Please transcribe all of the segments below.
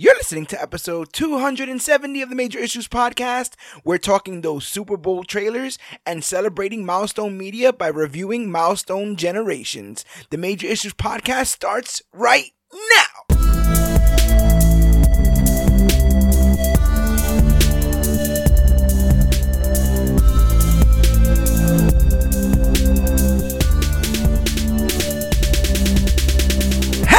You're listening to episode 270 of the Major Issues Podcast. We're talking those Super Bowl trailers and celebrating Milestone Media by reviewing Milestone Generations. The Major Issues Podcast starts right now.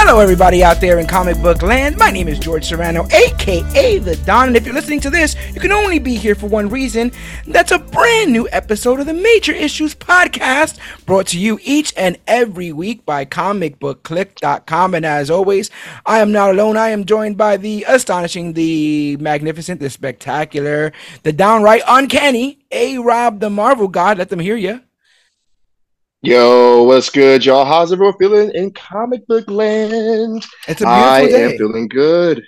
Hello, everybody out there in comic book land. My name is George Serrano, aka The Don. And if you're listening to this, you can only be here for one reason. That's a brand new episode of the Major Issues Podcast, brought to you each and every week by comicbookclick.com. And as always, I am not alone. I am joined by the astonishing, the magnificent, the spectacular, the downright uncanny A Rob, the Marvel God. Let them hear you. Yo, what's good, y'all? How's everyone feeling in comic book land? It's a beautiful I day. am feeling good.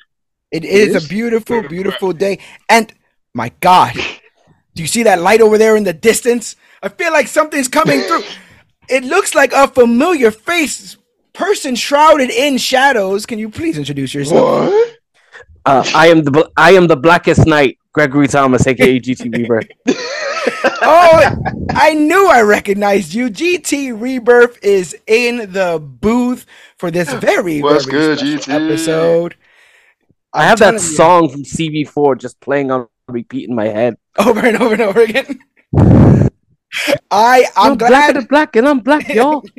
It is is? a beautiful, beautiful day. And my God, do you see that light over there in the distance? I feel like something's coming through. It looks like a familiar face, person shrouded in shadows. Can you please introduce yourself? What? Uh, I am the I am the blackest knight, Gregory Thomas, aka GT Rebirth. Oh, I knew I recognized you. GT Rebirth is in the booth for this very, What's very good, special GT? episode. I have that song from CB4 just playing on repeat in my head. Over and over and over again. I, I'm I'm black glad. and black, and I'm black, y'all.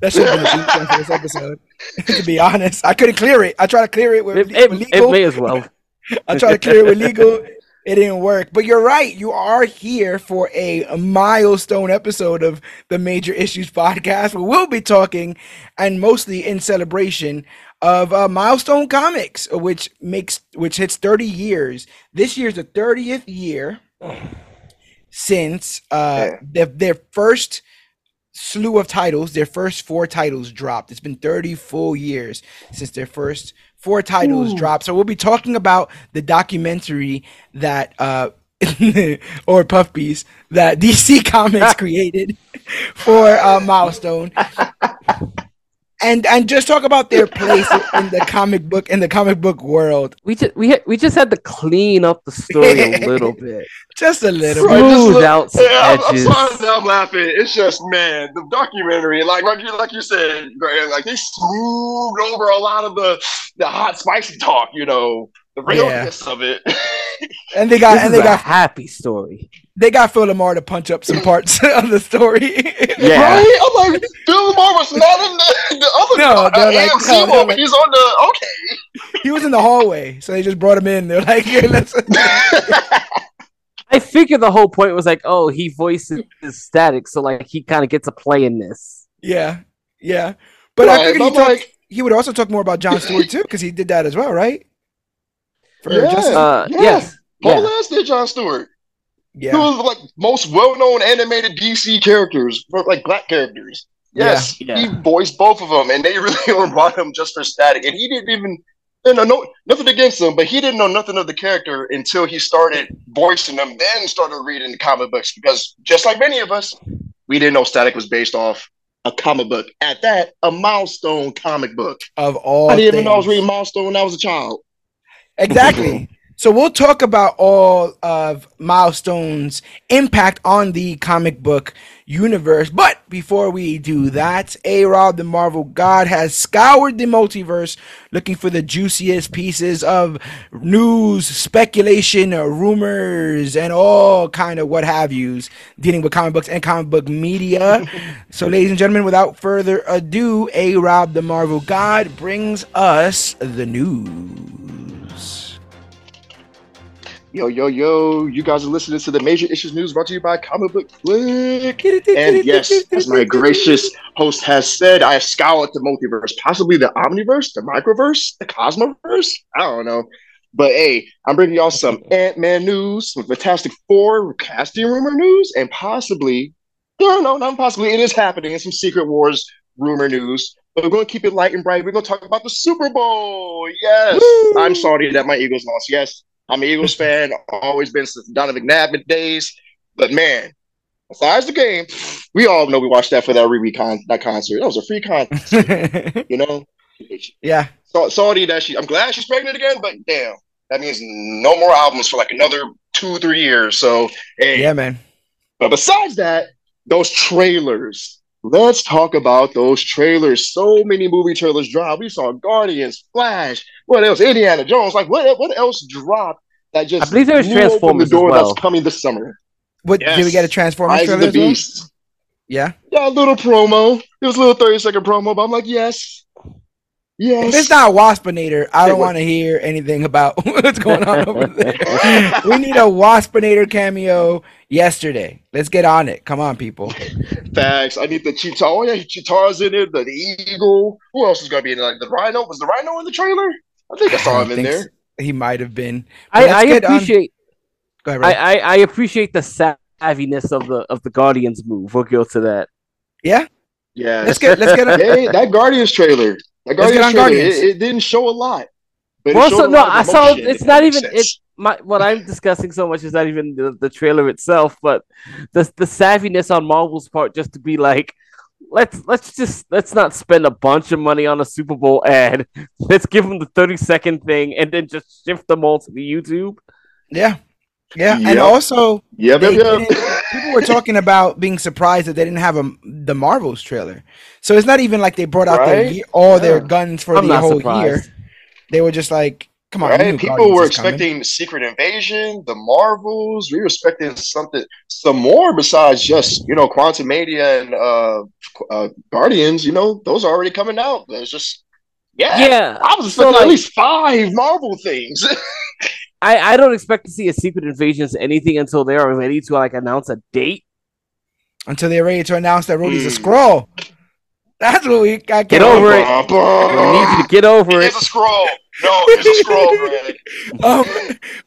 That should have been the beat for this episode. to be honest, I couldn't clear it. I tried to clear it with, it, with it, legal. it may as well. I tried to clear it with legal. It didn't work. But you're right. You are here for a milestone episode of the Major Issues podcast. where we'll be talking, and mostly in celebration of uh, Milestone Comics, which makes which hits 30 years. This year's the 30th year since uh, their, their first slew of titles, their first four titles dropped. It's been 30 full years since their first four titles Ooh. dropped. So we'll be talking about the documentary that uh or Puff Piece that DC Comics created for uh, Milestone. And and just talk about their place in the comic book in the comic book world. We just we had, we just had to clean up the story a little bit, Just a little Right, just smooth look- out some Yeah, I'm, I'm sorry that I'm laughing. It's just, man, the documentary, like like you, like you said, Greg, like they smoothed over a lot of the the hot, spicy talk. You know, the realness of it. And they got This and they got happy story. They got Phil LaMarr to punch up some parts of the story. Yeah. Right? I'm like, Bill Lamar was not in the, the other No, uh, they're like, AMC no, they're one, like- he's on the okay. he was in the hallway, so they just brought him in. They're like, Here, let's I figured the whole point was like, oh, he voices static, so like he kind of gets a play in this. Yeah, yeah. But I Right, figured he, I'm talked, like- he would also talk more about John Stewart too, because he did that as well, right? For Yeah. Justice- Uh, Yeah. yes, Paul yeah. Lance did John Stewart. He yeah, was like most well-known animated DC characters, like black characters. Yes, Yeah. he voiced both of them, and they really only brought him just for static. And he didn't even, you know, no, nothing against him, but he didn't know nothing of the character until he started voicing them. Then started reading the comic books because, just like many of us, we didn't know Static was based off a comic book. At that, a milestone comic book. of all. I didn't even know I was reading milestone when I was a child. Exactly. So we'll talk about all of Milestone's impact on the comic book universe. But before we do that, A Rob the Marvel God has scoured the multiverse looking for the juiciest pieces of news, speculation, rumors, and all kind of what have yous dealing with comic books and comic book media. so, ladies and gentlemen, without further ado, A Rob the Marvel God brings us the news. Yo, yo, yo, you guys are listening to the Major Issues News brought to you by Comic Book Click. And yes, as my gracious host has said, I have scoured the multiverse, possibly the omniverse, the microverse, the cosmoverse. I don't know. But hey, I'm bringing y'all some Ant Man news, some Fantastic Four casting rumor news, and possibly, no, no, not possibly, it is happening, and some Secret Wars rumor news. But we're going to keep it light and bright. We're going to talk about the Super Bowl. Yes. Woo! I'm sorry that my Eagles lost. Yes. I'm an Eagles fan, always been since Donovan McNabb days. But man, besides the game, we all know we watched that for that Riri con that concert. That was a free concert, you know. yeah, Sa- Saudi that she. I'm glad she's pregnant again, but damn, that means no more albums for like another two, three years. So hey, Yeah, man. but besides that, those trailers. Let's talk about those trailers. So many movie trailers dropped. We saw Guardians, Flash. What else? Indiana Jones. Like what? What else dropped? That just I believe there was Transformers the as door well. that's coming this summer. What did we Yes. get a Transformers Rise of the as well? Beast. Yeah. Yeah, a little promo. It was a little 30 second promo, but I'm like, yes. Yes. If it's not Waspinator, I don't want to hear anything about what's going on over there. we need a Waspinator cameo yesterday. Let's get on it. Come on, people. Facts. I need the cheetah. Oh yeah, cheetah's in it. The, the eagle. Who else is gonna be in it? Like the rhino? Was the rhino in the trailer? I think I saw him in there. s- He might have been. I, I get on- appreciate Go ahead, I, I, I appreciate the savviness of the of the Guardians move. We'll go to that. yeah. Yeah. Let's get. Let's get. On, hey, that Guardians trailer. That Let's get on trailer. Guardians. It, it didn't show a lot. But Well, showed so a no, lot I saw it's if not even it. My what I'm discussing so much is not even the, the trailer itself, but the the savviness on Marvel's part just to be like, let's let's just let's not spend a bunch of money on a Super Bowl ad. Let's give them the 30 second thing and then just shift them all to the YouTube. yeah. Yeah. And also, Yep, they yep, yep. Didn't- people were talking about being surprised that they didn't have a the Marvels trailer. So it's not even like they brought out Right? ye- all their guns for I'm the whole surprised. year. They were just like, "Come on, Right? People Guardians were is coming. expecting Secret Invasion, the Marvels. We were expecting something, some more besides just you know Quantumania and uh, uh, Guardians. You know, those are already coming out. There's just yeah. Yeah, I was so, expecting like- at least five Marvel things. I, I don't expect to see a Secret Invasions anything until they are ready to like announce a date. until they're ready to announce that Rhodey's a Mm. Skrull. That's what we got. Get over it. Bum, I need you to get over It it. is a Skrull. No, it's a Skrull, Greg. Um,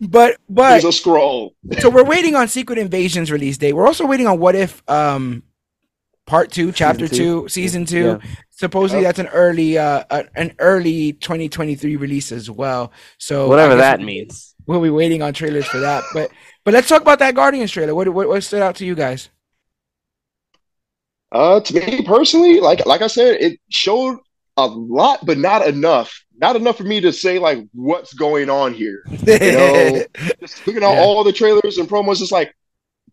but but It's a Skrull. so we're waiting on Secret Invasion's release date. We're also waiting on What If um part two, chapter two. two, season two. Yeah. Supposedly Yep. that's an early uh an early 2023 release as well. So Whatever that we- means. We'll be waiting on trailers for that. But but let's talk about that Guardians trailer. What what, what stood out to you guys? Uh, to me personally, like like I said, it showed a lot, but not enough. Not enough for me to say like what's going on here. You know, Just looking at Yeah. all the trailers and promos, it's like,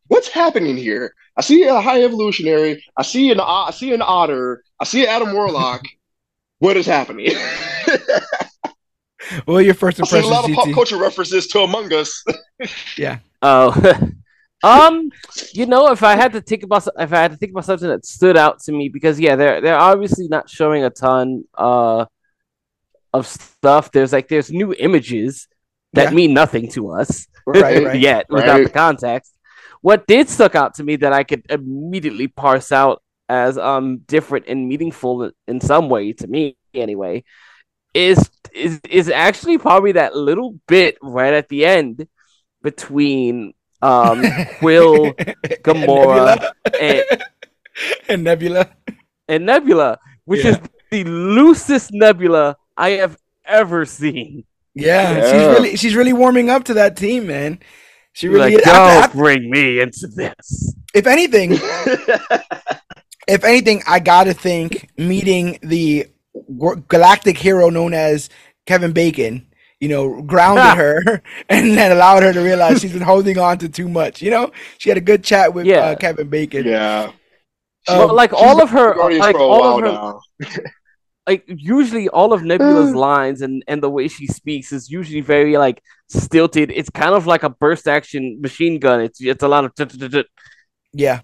what's happening here? I see a high evolutionary. I see an I see an otter. I see Adam Warlock. what is happening? what are your first impression. a lot of pop culture references to Among Us. Yeah. Oh, um, you know, if I had to think about if I had to think about something that stood out to me, because yeah, they're they're obviously not showing a ton uh of stuff. There's like there's new images that Yeah. mean nothing to us Right, right. yet without the context. What did stuck out to me that I could immediately parse out as um different and meaningful in some way to me anyway is is is actually probably that little bit right at the end between um Quill, Gamora, and and Nebula. and Nebula, which Yeah. is the loosest Nebula I have ever seen. Yeah, she's really she's really warming up to that team, man. She really like, is. don't After- after- bring me into this. if anything, if anything, I gotta think meeting the galactic hero known as Kevin Bacon, you know, grounded Ah. her and then allowed her to realize she's been holding on to too much. You know, she had a good chat with Yeah. uh, Kevin Bacon. yeah. Um, Well, like all of her, like all of her, like usually all of Nebula's lines and and the way she speaks is usually very like stilted. It's kind of like a burst action machine gun. It's it's a lot of Yeah,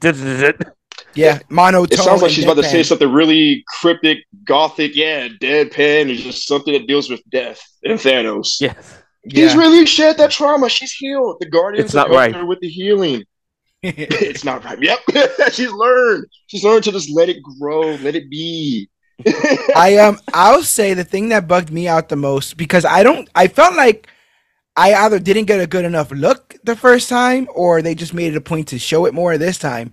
yeah, It sounds like and she's about to say something really cryptic, gothic. Yeah, deadpan is just something that deals with death and Thanos. yes. He's Yeah. really shared that trauma. She's healed. The Guardians It's not have right. her with the healing. it's not right. Yep. She's learned. She's learned to just let it grow, let it be. I um I'll say the thing that bugged me out the most because I don't I felt like I either didn't get a good enough look the first time or they just made it a point to show it more this time.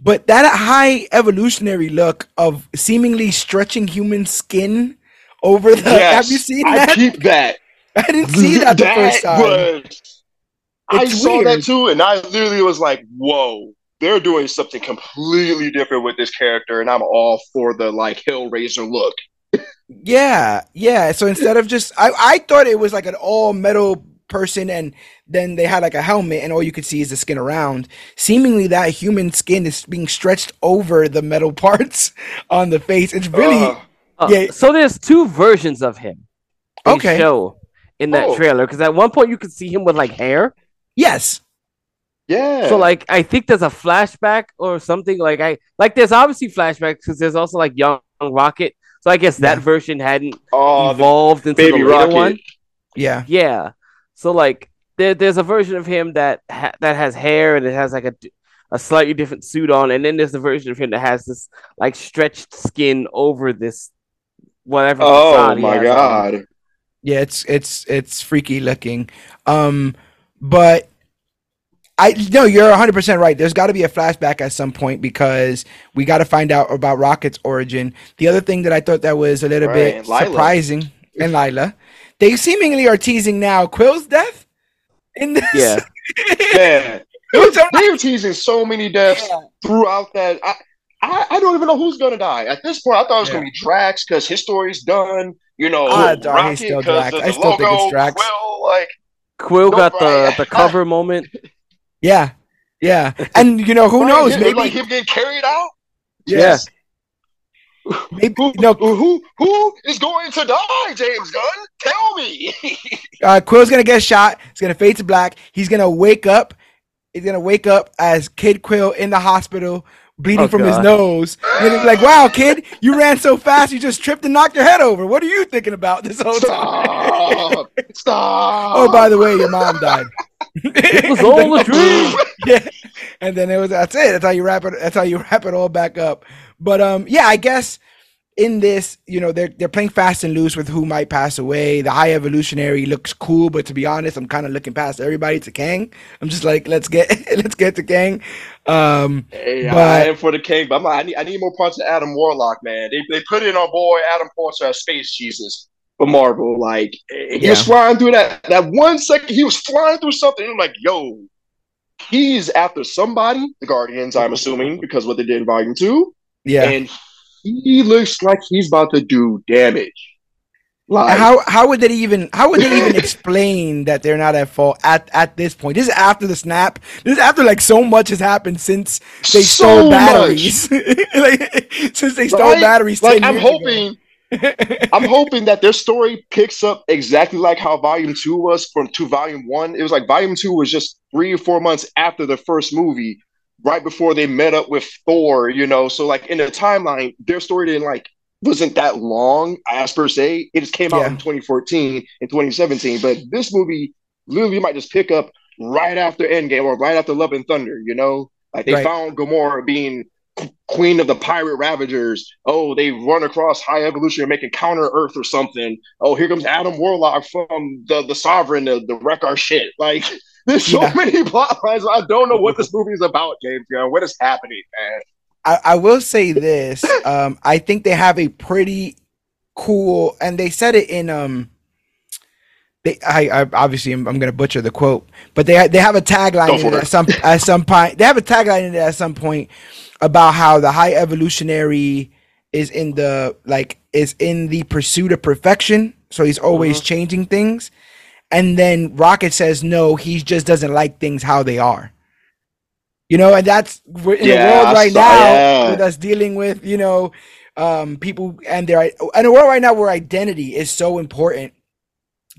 But that high evolutionary look of seemingly stretching human skin over the Yes, have you seen I that? keep that. I didn't see that the first time. was- I It's saw that too, and I literally was like, "Whoa, they're doing something completely different with this character," and I'm all for the like Hellraiser look. Yeah, yeah. So instead of just, I, I thought it was like an all metal person, and then they had like a helmet, and all you could see is the skin around. Seemingly, that human skin is being stretched over the metal parts on the face. It's really, Uh, Uh, Yeah. So there's two versions of him. They Okay. Show in that Oh. trailer because at one point you could see him with like hair. yes, yeah. So like I think there's a flashback or something like I like there's obviously flashbacks because there's also like young Rocket. So I guess that Yeah. version hadn't oh, the evolved into baby the later rocket. one. yeah, Yeah. So like there, there's a version of him that ha- that has hair and it has like a a slightly different suit on, and then there's the version of him that has this like stretched skin over this whatever. Oh facade my has on. god. yeah. It's it's it's freaky looking. Um, but I no, you're 100 percent right. There's got to be a flashback at some point because we got to find out about Rocket's origin. The other thing that I thought that was a little Right, bit and Lylla. surprising, and Lylla, they seemingly are teasing now Quill's death in this. Yeah. Yeah. Which I'm They were teasing so many deaths Yeah. throughout that. I, I, I don't even know who's gonna die. At this point, I thought it was Yeah. gonna be Drax because his story's done. You know, ah, Odds are he's Rocket still because Drax. of I the still think it's logo. Drax. Quill, like Quill No, got the the cover moment. Yeah, yeah, and you know who knows? yeah, Maybe, like him getting carried out. Yeah. Maybe Who, no. who who is going to die, James Gunn? Tell me. Uh, Quill's gonna get shot. It's gonna fade to black. He's gonna wake up. He's gonna wake up as Kid Quill in the hospital, bleeding Oh, from his nose. And they're gonna be like, "Wow, kid, you ran so fast, you just tripped and knocked your head over. What are you thinking about this whole time?" Stop! Stop! oh, by the way, your mom died. It was all a dream. yeah. And then it was that's it. That's how you wrap it. That's how you wrap it all back up. But um, yeah, I guess in this, you know, they're they're playing fast and loose with who might pass away. The high evolutionary looks cool, but to be honest, I'm kind of looking past everybody to Kang. I'm just like, let's get let's get to Kang. Um, Hey, But- I am for the Kang, but I'm like, I need, I need more parts of Adam Warlock, man. They, they put in our boy Adam Porter as Space Jesus for Marvel. Like he Yeah. was flying through that that one second, he was flying through something. And I'm like, yo, he's after somebody, the Guardians, I'm assuming, because what they did in Volume Two, yeah. and he looks like he's about to do damage. Like how how would they even how would they even explain that they're not at fault at at this point? This is after the snap. This is after like so much has happened since they so stole batteries. like, since they stole batteries. Like I'm hoping. I'm hoping that their story picks up exactly like how Volume Two was from to Volume One. It was like Volume Two was just three or four months after the first movie, right before they met up with Thor. You know, so like in the timeline, their story didn't like wasn't that long as per se. It just came out Yeah. in 2014 and 2017. But this movie literally might just pick up right after Endgame or right after Love and Thunder. You know, like they Right. found Gamora being queen of the pirate ravagers. Oh, they run across high evolution and make a counter Earth or something. Oh, here comes Adam Warlock from the the Sovereign to, to wreck our shit. Like there's so Yeah. many plot lines. I don't know what this movie is about, James Gunn. What is happening, man? I, I will say this. Um, I think they have a pretty cool, and they said it in um. They, I, I obviously I'm, I'm gonna butcher the quote, but they they have a tagline Go in for it it. at some at some point. They have a tagline in it at some point about how the high evolutionary is in the like is in the pursuit of perfection, so he's always Mhm. changing things. And then Rocket says no, he just doesn't like things how they are. You know, and that's we're in Yeah, a world right now yeah. with us dealing with, you know, um, people and their in a world right now where identity is so important.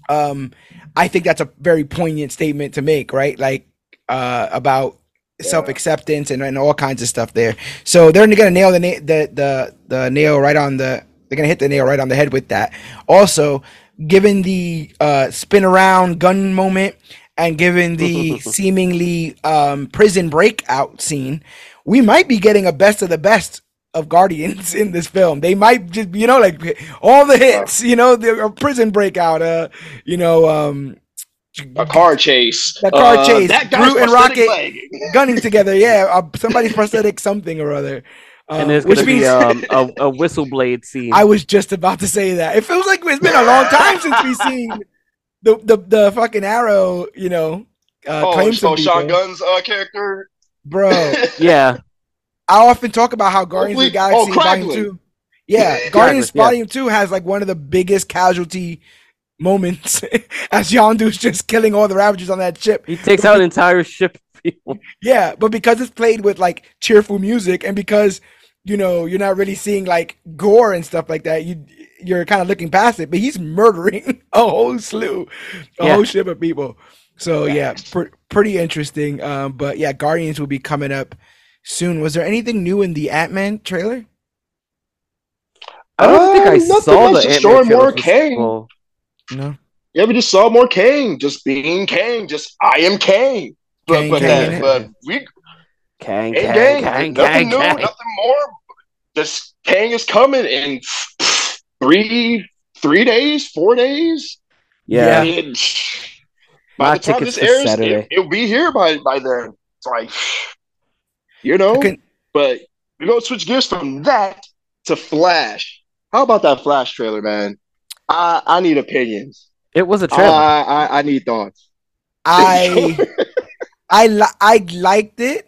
Um, I think that's a very poignant statement to make, right? Like uh, about Yeah. self acceptance and, and all kinds of stuff there. So they're gonna nail the na- the the the nail right on the. They're gonna hit the nail right on the head with that. Also, given the uh, spin around gun moment and given the seemingly um, prison breakout scene, we might be getting a best of the best of Guardians in this film. They might just, you know, like all the hits, you know, the a prison breakout, uh, you know, um, A car chase. The car Uh, chase. That Groot and Rocket. leg. gunning together. Yeah, uh, somebody's prosthetic something or other. And there's which gonna be means um, a, a whistle blade scene. I was just about to say that. It feels like it's been a long time since we've seen the the, the fucking arrow. You know, uh, Oh, claim some oh people. Uh, character. bro. yeah, I often talk about how Guardians of the Hopefully- oh, Galaxy Volume Two. Yeah, Guardians yeah. Volume Two has like one of the biggest casualty moments as Yondu's just killing all the Ravagers on that ship. He takes out an entire ship people. Yeah, but because it's played with like cheerful music and because you know you're not really seeing like gore and stuff like that, you you're kind of looking past it. But he's murdering a whole slew, a Yeah. whole ship of people. So yeah, pr- pretty interesting. Um, but yeah, Guardians will be coming up soon. Was there anything new in the Ant Man trailer? I don't think Uh, I saw much, the just Ant-Man more for Kang. Well, No. Yeah, we just saw more Kang, just being Kang, just I am Kang. But Kang, but, Kang, that, but we Kang, Kang, Kang, Kang, Kang, nothing Kang, new, Kang. nothing more. This Kang is coming in three three days, four days. Yeah. I mean, My by the time this airs, Saturday. it, it'll be here by by then. It's like, you know. Can- But we're gonna switch gears from that to Flash. How about that Flash trailer, man? I I need opinions. It was a I trailer. I, I need thoughts. I I li- I liked it,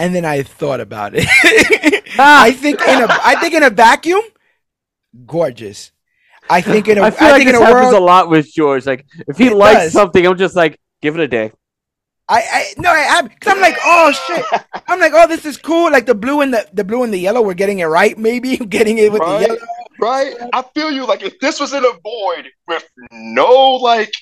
and then I thought about it. Ah! I think in a I think in a vacuum, gorgeous. I think in a I I, feel like think this in a happens world a lot with George. Like, if he likes does. something, I'm just like, give it a day. I, I no I am because I'm like oh shit I'm like oh this is cool like the blue and the the blue and the yellow we're getting it right maybe getting it with Right? the yellow right? I feel you. Like if this was in a void with no like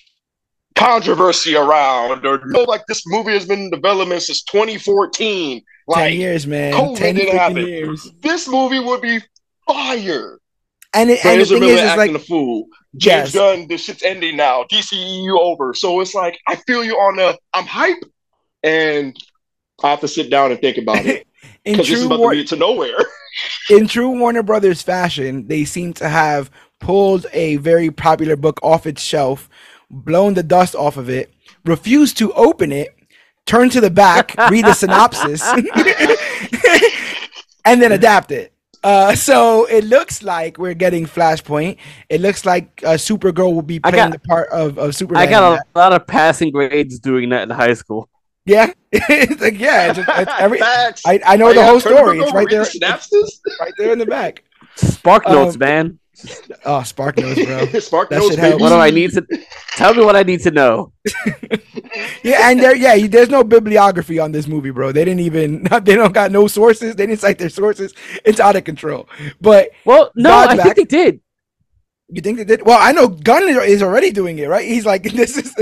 controversy around, or no like this movie has been in development since 2014. ten Like years man COVID 10 didn't happen. years this movie would be fire. and it, and the thing Miller is acting like a fool. James Yes. Gunn, this shit's ending now. DCEU over. So it's like I feel you on the. I'm hype, and I have to sit down and think about it because this is about war- to lead to nowhere. in true Warner Brothers fashion, they seem to have pulled a very popular book off its shelf, blown the dust off of it, refused to open it, turn to the back, read the synopsis, and then adapt it. Uh, so it looks like we're getting Flashpoint. It looks like uh, Supergirl will be playing got- the part of, of Superman. I got a lot of passing grades doing that in high school. yeah, it's like yeah, it's, it's every. I, I know I the whole story. It's right there, the synopsis. right there in the back. Spark Um, notes, man. Oh, Spark Notes, bro. Spark That notes, should help. baby. What do I need to tell me? What I need to know? Yeah, and there, yeah, there's no bibliography on this movie, bro. They didn't even, they don't got no sources. They didn't cite their sources. It's out of control. But Well, no, Dodge I back. think they did. you think they did? Well, I know Gunn is- is already doing it, right? He's like, this is.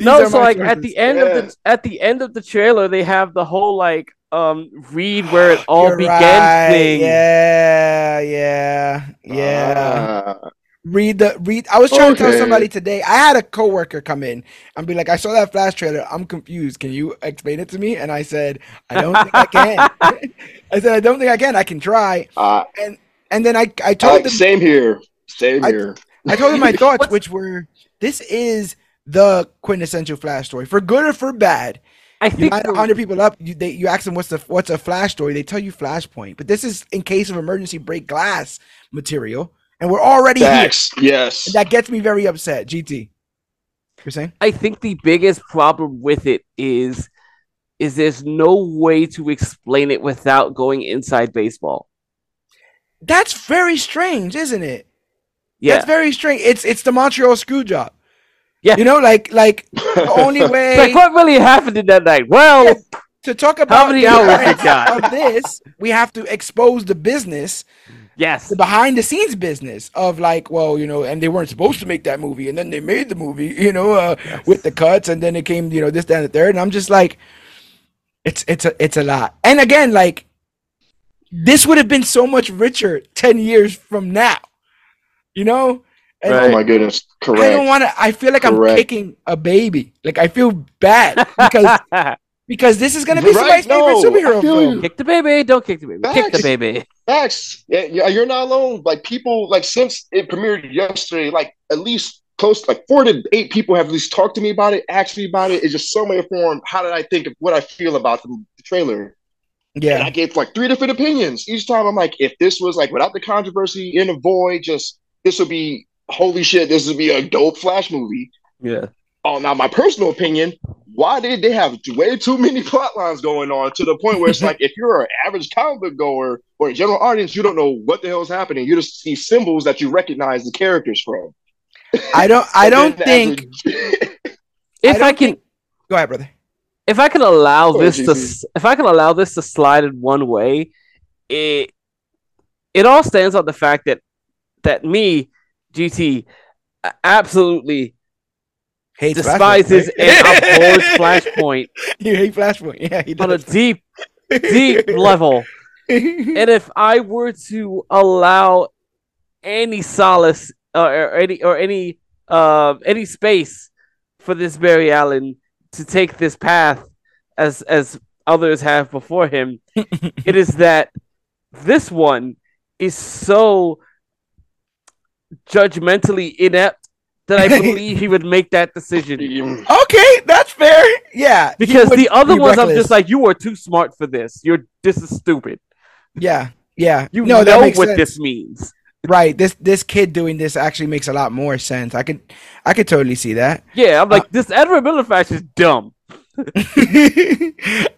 No, so my like at the end of the at the end of the trailer, they have the whole like um read where it all You're began right. thing. Yeah, yeah, yeah. Ah. read the read. I was trying to tell somebody today. I had a coworker come in and be like, "I saw that flash trailer. I'm confused. Can you explain it to me?" And I said, "I don't think I can." I said, "I don't think I can. I can try." Uh, And then I I I told like, them same here. Same I- here. I told them my thoughts, which were this is the quintessential Flash story, for good or for bad. I You think line a hundred people up. You they, you ask them what's the what's a Flash story. They tell you Flashpoint, but this is in case of emergency break glass material, and we're already Facts. Yes. here. That gets me very upset. GT, you're saying? I think the biggest problem with it is is there's no way to explain it without going inside baseball. That's very strange, isn't it? Yeah, That's very strange. It's it's the Montreal screw job. Yeah. You know, like like the only way like what really happened in that night? Well, Yeah. to talk about how many the hours it got? of this, we have to expose the business, yes, the behind the scenes business of like, well, you know, and they weren't supposed to make that movie, and then they made the movie, you know, uh, with the cuts, and then it came, you know, this, that, and the third, and I'm just like, it's it's a it's a lot. And again, like, this would have been so much richer ten years from now, you know. And Oh my goodness. Correct. I don't Correct. want to. I feel like I'm Correct. kicking a baby. Like I feel bad because because this is gonna be Right, somebody's no, favorite superhero film. you. kick the baby, don't kick the baby, kick the baby. Facts. Yeah, yeah, you're not alone. Like people, like since it premiered yesterday, like at least close, to, like four to eight people have at least talked to me about it, asked me about it. It's just so many form. How did I think of what I feel about the, the trailer? And Yeah, I gave like three different opinions each time. I'm like, if this was like without the controversy in a void, just this would be holy shit. This would be a dope Flash movie. Yeah, Oh, now my personal opinion, why did they have way too many plot lines going on to the point where it's like if you're an average comic book goer or a general audience, you don't know what the hell is happening. You just see symbols that you recognize the characters from. I don't. I don't think. if I I, can, think- Go ahead, brother. if I can allow Go this ahead, to, if I can allow this to slide in one way, it it all stands on the fact that that me, GT, absolutely Hates despises Flashpoint, and abhors Flashpoint you hate Flashpoint. Yeah, he does. on a deep, deep level. And if I were to allow any solace uh, or any or any uh, any space for this Barry Allen to take this path as as others have before him, it is that this one is so judgmentally inept that I believe he would make that decision. okay, that's fair. Yeah, Because the other be ones, I'm just like, you are too smart for this. You're this is stupid. yeah, yeah. You no, that know what sense. this means. Right. This this kid doing this actually makes a lot more sense. I could I could totally see that. Yeah, I'm like, this Edward Miller fact is dumb.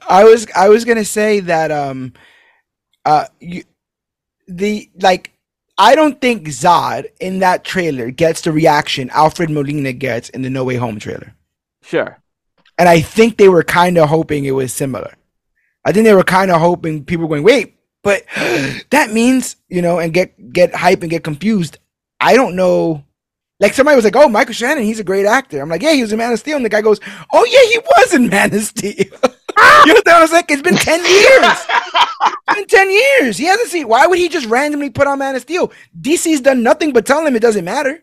I was I was gonna say that um uh you the like I don't think Zod in that trailer gets the reaction Alfred Molina gets in the No Way Home trailer. Sure. And I think they were kind of hoping it was similar. I think they were kind of hoping people were going, wait, but that means, you know, and get get hype and get confused. I don't know. Like somebody was like, "Oh, Michael Shannon, he's a great actor." I'm like, "Yeah, he was in Man of Steel," and the guy goes, "Oh yeah, he was in Man of Steel." you know what I was like? It's been ten years. It's been ten years. He hasn't seen. Why would he just randomly put on Man of Steel? DC's done nothing but tell him it doesn't matter.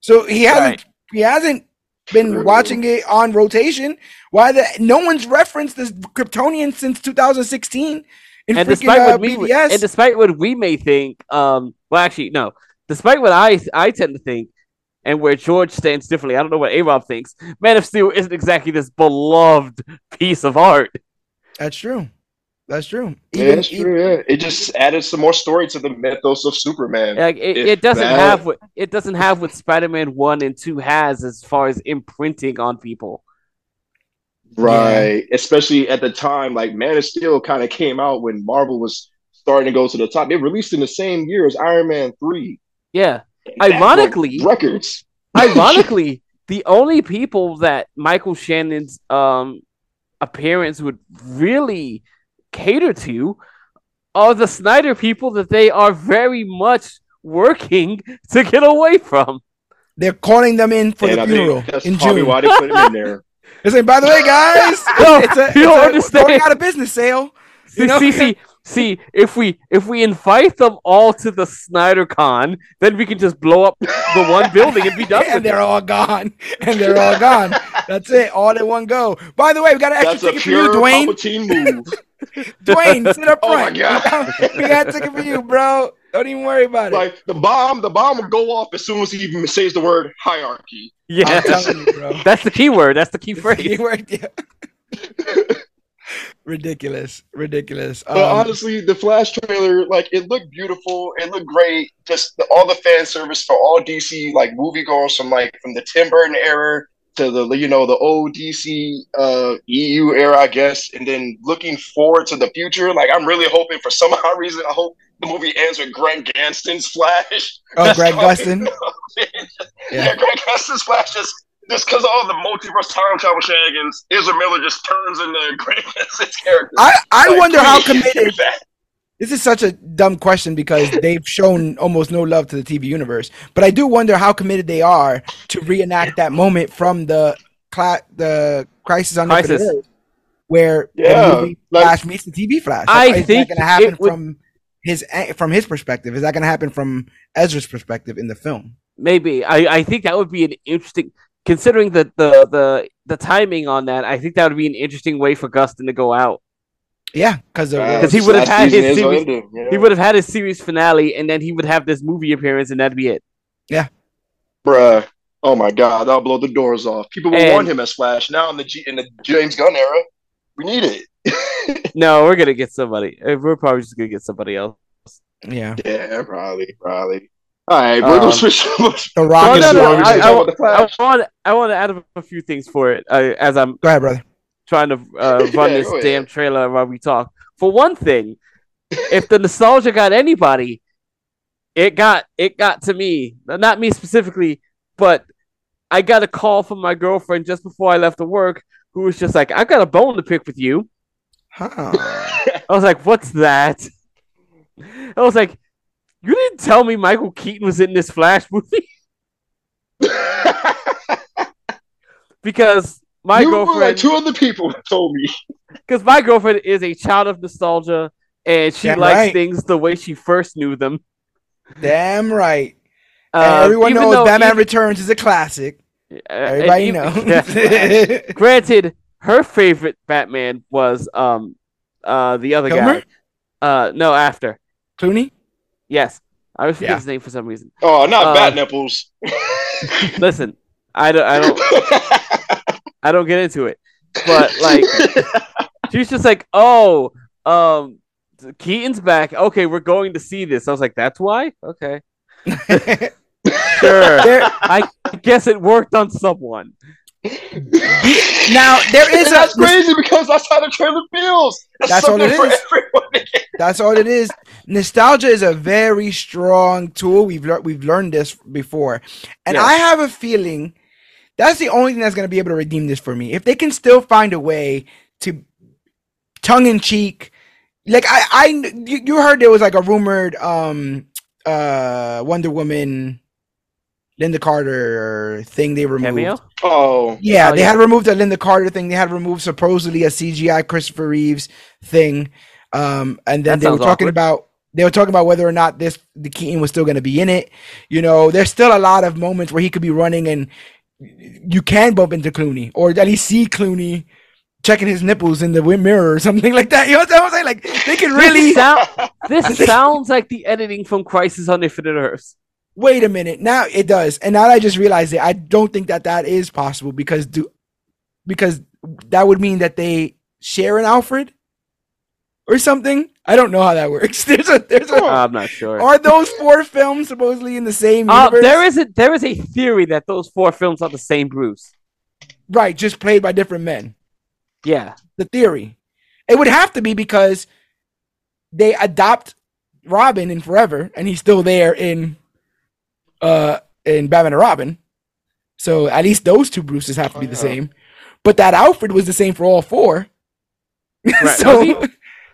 So he hasn't. Right. He hasn't been True. watching it on rotation. Why the no one's referenced this Kryptonian since 2016 in and freaking despite uh, what we BVS. and despite what we may think, um, well, actually, no. Despite what I I tend to think, and where George stands differently, I don't know what A Rob thinks. Man of Steel isn't exactly this beloved piece of art. That's true. That's true. Yeah, Even- that's true. Yeah, it just added some more story to the mythos of Superman. Like it, it doesn't that- have what it doesn't have what Spider Man one and two has as far as imprinting on people. Right. Especially at the time, like Man of Steel kind of came out when Marvel was starting to go to the top. It released in the same year as Iron Man 3. Yeah. That broke Ironically, records. ironically, the only people that Michael Shannon's um appearance would really cater to are the Snyder people that they are very much working to get away from. They're calling them in for And the I funeral think that's in probably June. why they put him in there. It's like, by the way, guys, No, it's a, you don't it's a understand. going out of business sale. See, You know? see, see, see, if we if we invite them all to the Snyder Con, then we can just blow up the one building and be done and with they're it. all gone. And they're all gone. That's it. All in one go. By the way, we got an That's extra a ticket for you, pure Dwayne. Palpatine move. Dwayne, sit up Oh my front. God. we got a ticket for you, bro. Don't even worry about it. like the bomb, the bomb will go off as soon as he even says the word hierarchy. Yeah, you, bro. that's the key word. That's the key phrase. He worked, yeah. Ridiculous, ridiculous. But Um, honestly, the Flash trailer, like, it looked beautiful. It looked great. Just the, all the fan service for all DC, like, moviegoers from, like, from the Tim Burton era to the, you know, the old DC uh, EU era, I guess. And then looking forward to the future. Like, I'm really hoping for some odd reason, I hope the movie ends with Grant Ganston's Flash. oh, Greg. Gustin. yeah. Yeah. Grant Ganston's Flash just. Just because all the multiverse time travel shenanigans, Ezra Miller just turns into Grant Ganston's character. I, I Like, wonder how committed. that. This is such a dumb question because they've shown almost no love to the TV universe. But I do wonder how committed they are to reenact that moment from the cla- the Crisis on Infinite Crisis. Earth, where Yeah, the movie like- Flash meets the TV Flash. I is think that going to happen it would- from his from his perspective? Is that going to happen from Ezra's perspective in the film? Maybe I, I think that would be an interesting considering the, the the the timing on that. I think that would be an interesting way for Gustin to go out. Yeah, because Uh, he would have had his series- ending, yeah. He would have had his series finale, and then he would have this movie appearance, and that'd be it. Yeah, bruh. Oh my god, that'll blow the doors off. People will And- want him as Flash. Now in the G- in the James Gunn era, we need it. No, we're gonna get somebody. We're probably just gonna get somebody else. yeah, yeah, probably, probably. All right, we're Um, gonna switch. The Rock No, is no, no, I, I, one with the I want I want to add a few things for it uh, as I'm Go ahead, brother. trying to uh, run Yeah, this go ahead. damn trailer while we talk. For one thing, if the nostalgia got anybody, it got it got to me. Not me specifically, but I got a call from my girlfriend just before I left to work, who was just like, "I got a bone to pick with you." Huh. I was like, "What's that?" I was like, "You didn't tell me Michael Keaton was in this Flash movie because my you were girlfriend." like two other people told me. because my girlfriend is a child of nostalgia and she Damn likes right. things the way she first knew them. Damn right. And Um, everyone knows though Batman even- Returns is a classic. uh, Everybody and knows. yeah. Granted, her favorite Batman was um uh the other Kilmer? guy. Uh no, after. Clooney? Yes. I always forget Yeah. his name for some reason. Oh, not Uh, bat nipples. Listen, I don't I don't I don't get into it. But like she's just like, "Oh, um Keaton's back. Okay, we're going to see this." I was like, "That's why?" Okay. Sure. There- I guess it worked on someone. Now there is And a that's crazy because that's how the trailer feels. That's all something it for is. That's all it is. Nostalgia is a very strong tool. We've learned we've learned this before, and Yes. I have a feeling that's the only thing that's going to be able to redeem this for me. If they can still find a way to tongue in cheek, like I, I, you, you heard there was like a rumored um uh Wonder Woman, Lynda Carter thing they removed. Cameo? Oh, Yeah, Oh, they yeah. had removed the Lynda Carter thing. They had removed supposedly a CGI Christopher Reeves thing. Um, and then That they were talking awkward. about they were talking about whether or not this the Keaton was still going to be in it. You know, there's still a lot of moments where he could be running and you can bump into Clooney or at least see Clooney checking his nipples in the wi- mirror or something like that. You know what I'm saying? Like they can really This, sound, this sounds like the editing from Crisis on Infinite Earths. Wait a minute. Now it does, and now that I just realized it. I don't think that that is possible because do because that would mean that they share an Alfred or something. I don't know how that works. There's a there's a. I'm not sure. Are those four films supposedly in the same Uh, universe? there is a there is a theory that those four films are the same Bruce. right, just played by different men. Yeah, The theory. It would have to be because they adopt Robin in Forever, and he's still there in uh in Batman and Robin. So at least those two Bruces have to be the Oh, yeah. same. But that Alfred was the same for all four. Right, so was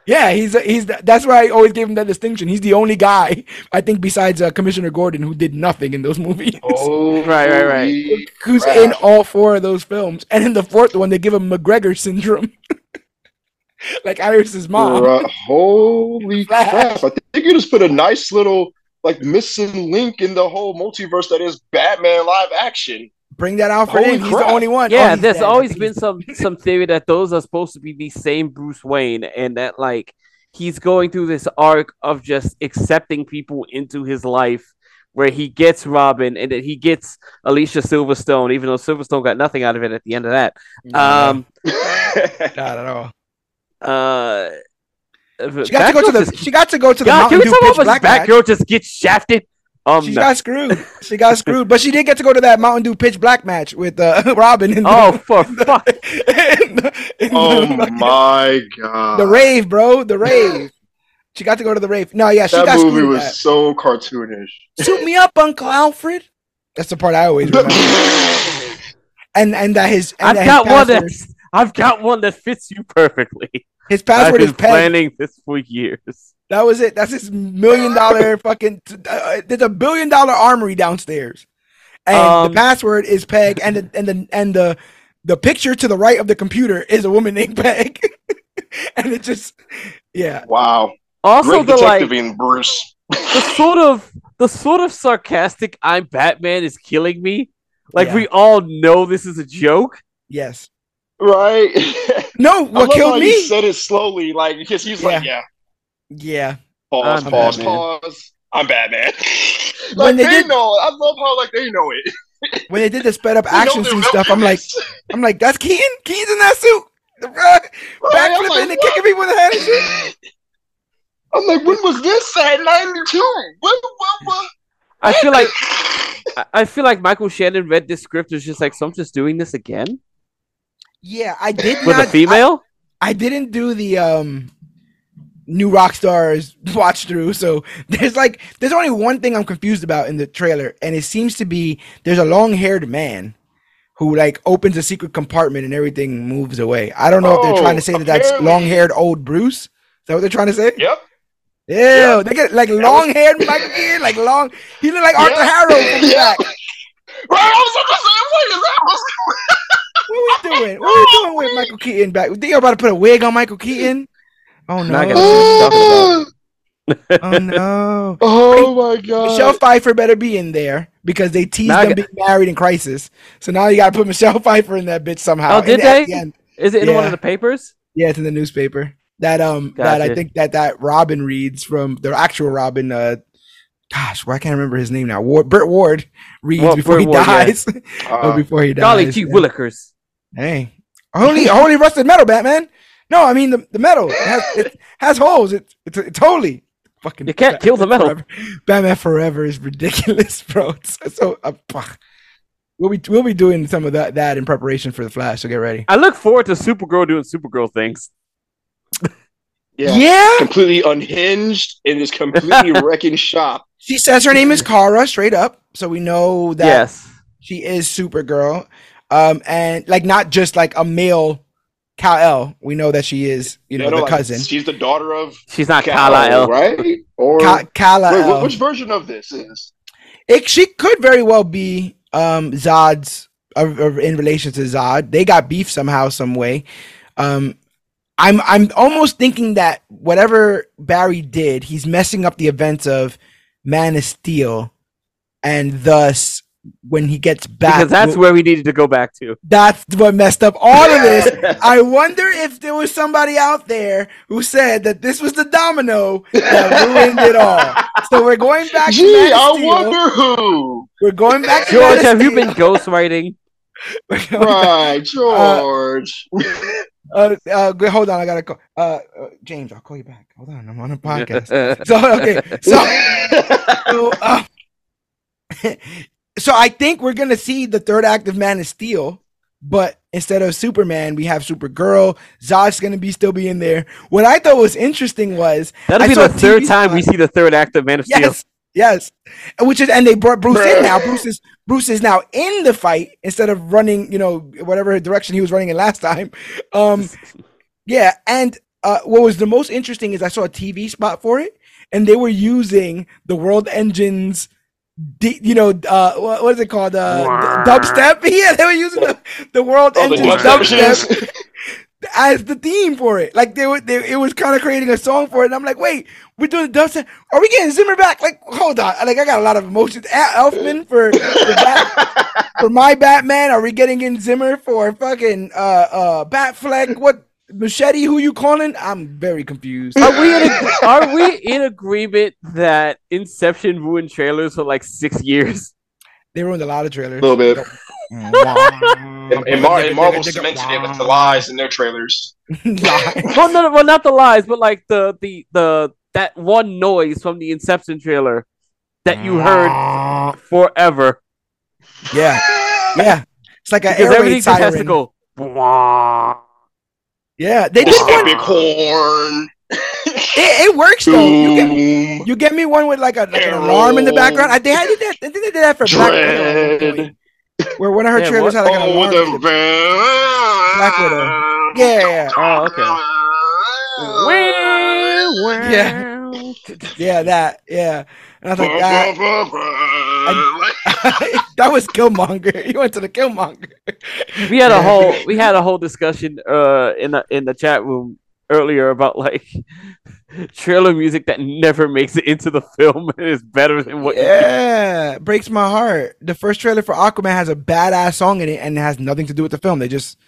yeah, he's he's that's why I always gave him that distinction. He's the only guy I think besides uh, Commissioner Gordon who did nothing in those movies. oh, Right, right, right. Who's crap. in all four of those films, and in the fourth one they give him McGregor syndrome, like Iris's mom. Bruh, holy crap! I think you just put a nice little like missing link in the whole multiverse that is Batman live action. Bring that Alfred Holy in. He's the only one. yeah. Oh, there's dead. always been some some theory that those are supposed to be the same Bruce Wayne, and that like he's going through this arc of just accepting people into his life. Where he gets Robin and then he gets Alicia Silverstone, even though Silverstone got nothing out of it at the end of that. Nah, Um, not at all. uh, She got to go to the. She got to go to the God, can Mountain we Dew talk pitch about black this match. Batgirl just gets shafted? Um, She no. got screwed. She got screwed, but she did get to go to that Mountain Dew pitch black match with uh, Robin. In the, oh for fuck! in the, in oh the, my god! the rave, bro. The rave. She got to go to the rave. No, yeah, she that got movie was at. so cartoonish. Suit me up, Uncle Alfred. That's the part I always remember. and and that his and I've that got his one password, that I've got one that fits you perfectly. His I've password been is Peg. planning this for years. That was it. That's his million dollar fucking. Uh, there's a billion dollar armory downstairs, and Um, the password is Peg, and the and the and the the picture to the right of the computer is a woman named Peg, and it just yeah. wow, Also, great the like detective in Bruce. the sort of the sort of sarcastic "I'm Batman" is killing me. Like Yeah. we all know this is a joke. Yes. Right? No, I what love how killed he me? said it slowly, like because he's like, yeah, Yeah. pause, I'm pause, Batman. pause. I'm Batman. When like they they, did- know. I love how like they know it. When they did the sped up They know action their suit stuff, I'm like, reference. I'm like, that's Keaton. Keaton's in that suit. Right, backflipping like, and what? kicking people in the head and shit. I'm like, when was this at 92? What, what, what? I feel like I- I feel like Michael Shannon read this script and was just like, so I'm just doing this again Yeah, I did with not. a female. I, I didn't do the um New Rockstars watch through. So there's like there's only one thing I'm confused about in the trailer, and it seems to be there's a long haired man who like opens a secret compartment and everything moves away. I don't know if they're Oh, trying to say that that's long haired old Bruce. Is that what they're trying to say? Yep. Ew, they get like long haired Michael Keaton, like long. He look like Arthur Yeah. Harrow from the Yeah. back. Right, I was like, the same thing. That was What are we doing? What are we doing with Michael Keaton back? Think you're about to put a wig on Michael Keaton? Oh Now I no! gotta see what you're talking about. Oh no! Oh my god. Michelle Pfeiffer better be in there because they teased Now them got- being married in Crisis. So now you got to put Michelle Pfeiffer in that bitch somehow. Oh, did And they? the Is it in one of the papers? Yeah, it's in the newspaper. That um, that I think that that Robin reads from the actual Robin. Uh, gosh, why can't I remember his name now? Ward, Burt Ward reads Well, before Burt he Ward, yeah. dies. Uh, oh, before he dies. Golly gee yeah. willikers. Hey, holy, holy rusted metal, Batman. No, I mean the, the metal it has, it has holes. It, it's it's holy. Fucking You can't kill the metal. Forever. Batman Forever is ridiculous, bro. It's so uh, we'll be we'll be doing some of that that in preparation for the Flash. So get ready. I look forward to Supergirl doing Supergirl things. yeah. yeah. Completely unhinged in this completely wrecking shop. She says her name is Kara, straight up, so we know that yes. she is Supergirl. Um, and like not just like a male Kal El. We know that she is, you know, You know, the like, cousin. She's the daughter of She's not Kal, Kal-El. right? Or Ka- Kal-El. wait, which version of this is? It she could very well be um Zod's uh, uh, in relation to Zod. They got beef somehow, some way. Um, I'm I'm almost thinking that whatever Barry did, he's messing up the events of Man of Steel, and thus when he gets back, Because that's we'll- where we needed to go back to. that's what messed up all of this. I wonder if there was somebody out there who said that this was the domino that ruined it all. So we're going back to Gee, Man I Steel. wonder who. We're going back to George, Man of have you been ghostwriting? We're going back- Right, George. Uh, uh, good, hold on, I gotta call. Uh, uh, James, I'll call you back. Hold on, I'm on a podcast. so okay, so so, uh, so I think we're gonna see the third act of Man of Steel, but instead of Superman, we have Supergirl. Zod's gonna be still be in there. What I thought was interesting was That'll I be the a third TV time we see the third act of Man of Steel. Yes, which is and they brought Bruce Bruh. in now. Bruce is Bruce is now in the fight instead of running, you know, whatever direction he was running in last time. Um, yeah, and uh, what was the most interesting is I saw a TV spot for it, and they were using the World Engines. You know, uh, what, what is it called? Uh, dubstep. Yeah, they were using the, the World Oh, Engines dubstep dubstep. as the theme for it. Like they were, they, it was kind of creating a song for it. And I'm like, wait, we're doing the dubstep. Are we getting Zimmer back? Like, hold on. Like, I got a lot of emotions. Elfman for for, Bat, for my Batman. Are we getting in Zimmer for fucking uh uh Batfleck? What machete? Who you calling? I'm very confused. Are we in ag- are we in agreement that Inception ruined trailers for like six years? They ruined a lot of trailers. A little bit. And, And, and, Mar- and Marvel cemented it with the lies in their trailers. Well, no, well, not the lies, but like the the the that one noise from the Inception trailer that you ah. heard forever. Yeah, yeah. It's like an Because air everything raid just has to siren. go. Yeah, they This did one. epic horn. It, it works though. You get, You get me one with like a like an alarm in the background. I, they had did that. I they did that for Black Widow, at one point, where one of her Yeah, trailers what? had like an Oh, alarm. the in. Black Widow. Yeah, Oh, okay. Yeah. yeah, that, yeah. And I was like, that, that was Killmonger. You went to the Killmonger. we had a whole we had a whole discussion uh in the in the chat room earlier about like trailer music that never makes it into the film and is better than what Yeah, it breaks my heart. The first trailer for Aquaman has a badass song in it, and it has nothing to do with the film. They just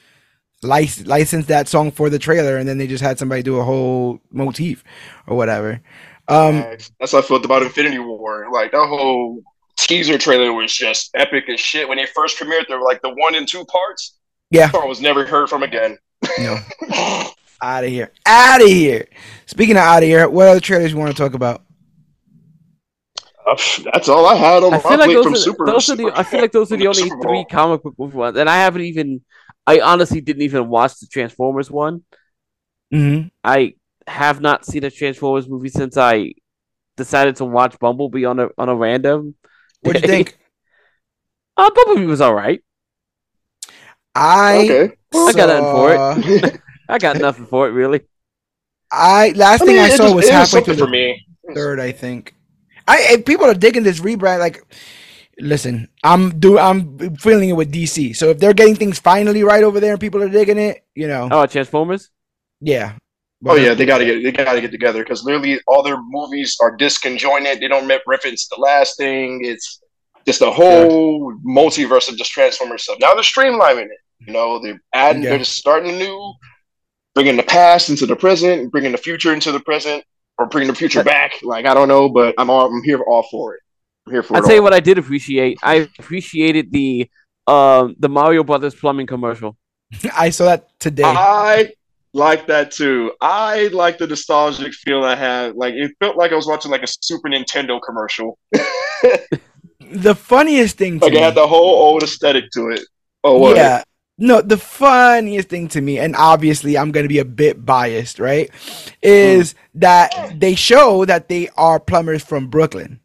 lic- licensed that song for the trailer, and then they just had somebody do a whole motif or whatever. Um, That's how I felt about Infinity War. Like that whole teaser trailer was just epic as shit. When they first premiered, they were like the one and two parts. Yeah. I was never heard from again. no, out of here, out of here. Speaking of out of here, what other trailers you want to talk about? Uh, that's all I had on I my feel like plate those from are, Super. those are the. I feel like those are the only Super Bowl. three comic book movie ones, and I haven't even. I honestly didn't even watch the Transformers one. hmm I have not seen a Transformers movie since I decided to watch Bumblebee on a on a random. What do you think? Uh, Bumblebee was all right. I Okay. I got nothing for it. saw- I got nothing for it really. I last I thing I saw just- was it is halfway through for the me. third, I think. I if people are digging this rebrand. Like, listen, I'm do I'm feeling it with DC. So if they're getting things finally right over there and people are digging it, you know, Oh, Transformers. yeah. Oh yeah, they gotta get they gotta get together because literally all their movies are disconjointed. They don't reference the last thing. It's just a whole multiverse of just Transformers stuff. Now they're streamlining it. You know, they're adding, Yeah. they're just starting new, bringing the past into the present, bringing the future into the present, or bringing the future back. Like I don't know, but I'm all I'm here all for it. I'm here for I'll it. tell you what I did appreciate. I appreciated the um the Mario Brothers plumbing commercial. I saw that today. I like that too. I like the nostalgic feel I had. Like it felt like I was watching like a Super Nintendo commercial. the funniest thing to Like me, it had the whole old aesthetic to it. Oh what? yeah. No, the funniest thing to me, and obviously I'm gonna be a bit biased, right? Is that they show that they are plumbers from Brooklyn.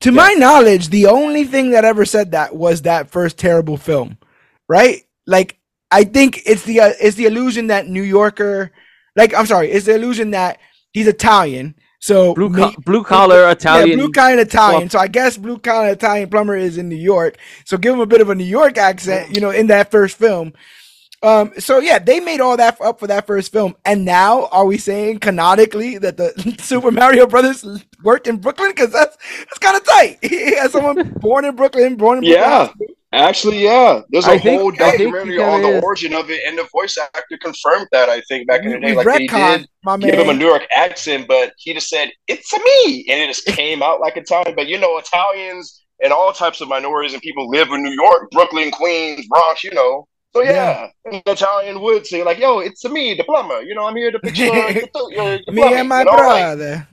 To my knowledge, the only thing that ever said that was that first terrible film, right? Like, I think it's the uh, it's the illusion that New Yorker, like, I'm sorry, it's the illusion that he's Italian, so Blue may- co- blue collar Italian. yeah, blue collar Italian. So I guess blue collar Italian plumber is in New York. So give him a bit of a New York accent, you know, in that first film. Um, so yeah, they made all that up for that first film, and now are we saying canonically that the Super Mario Brothers worked in Brooklyn? Because that's that's kind of tight. As someone born in Brooklyn, born in Brooklyn, Yeah. Actually, yeah. There's a I whole think documentary on the is. origin of it, and the voice actor confirmed that. I think back in the day, like they did my give him a. New York accent, but he just said it's a me, and it just came out like Italian. But you know, Italians and all types of minorities and people live in New York, Brooklyn, Queens, Bronx. You know, so yeah, an Italian would say like, "Yo, it's me, the plumber." You know, I'm here to fix your, your, your Me plumbing," and my you know, like,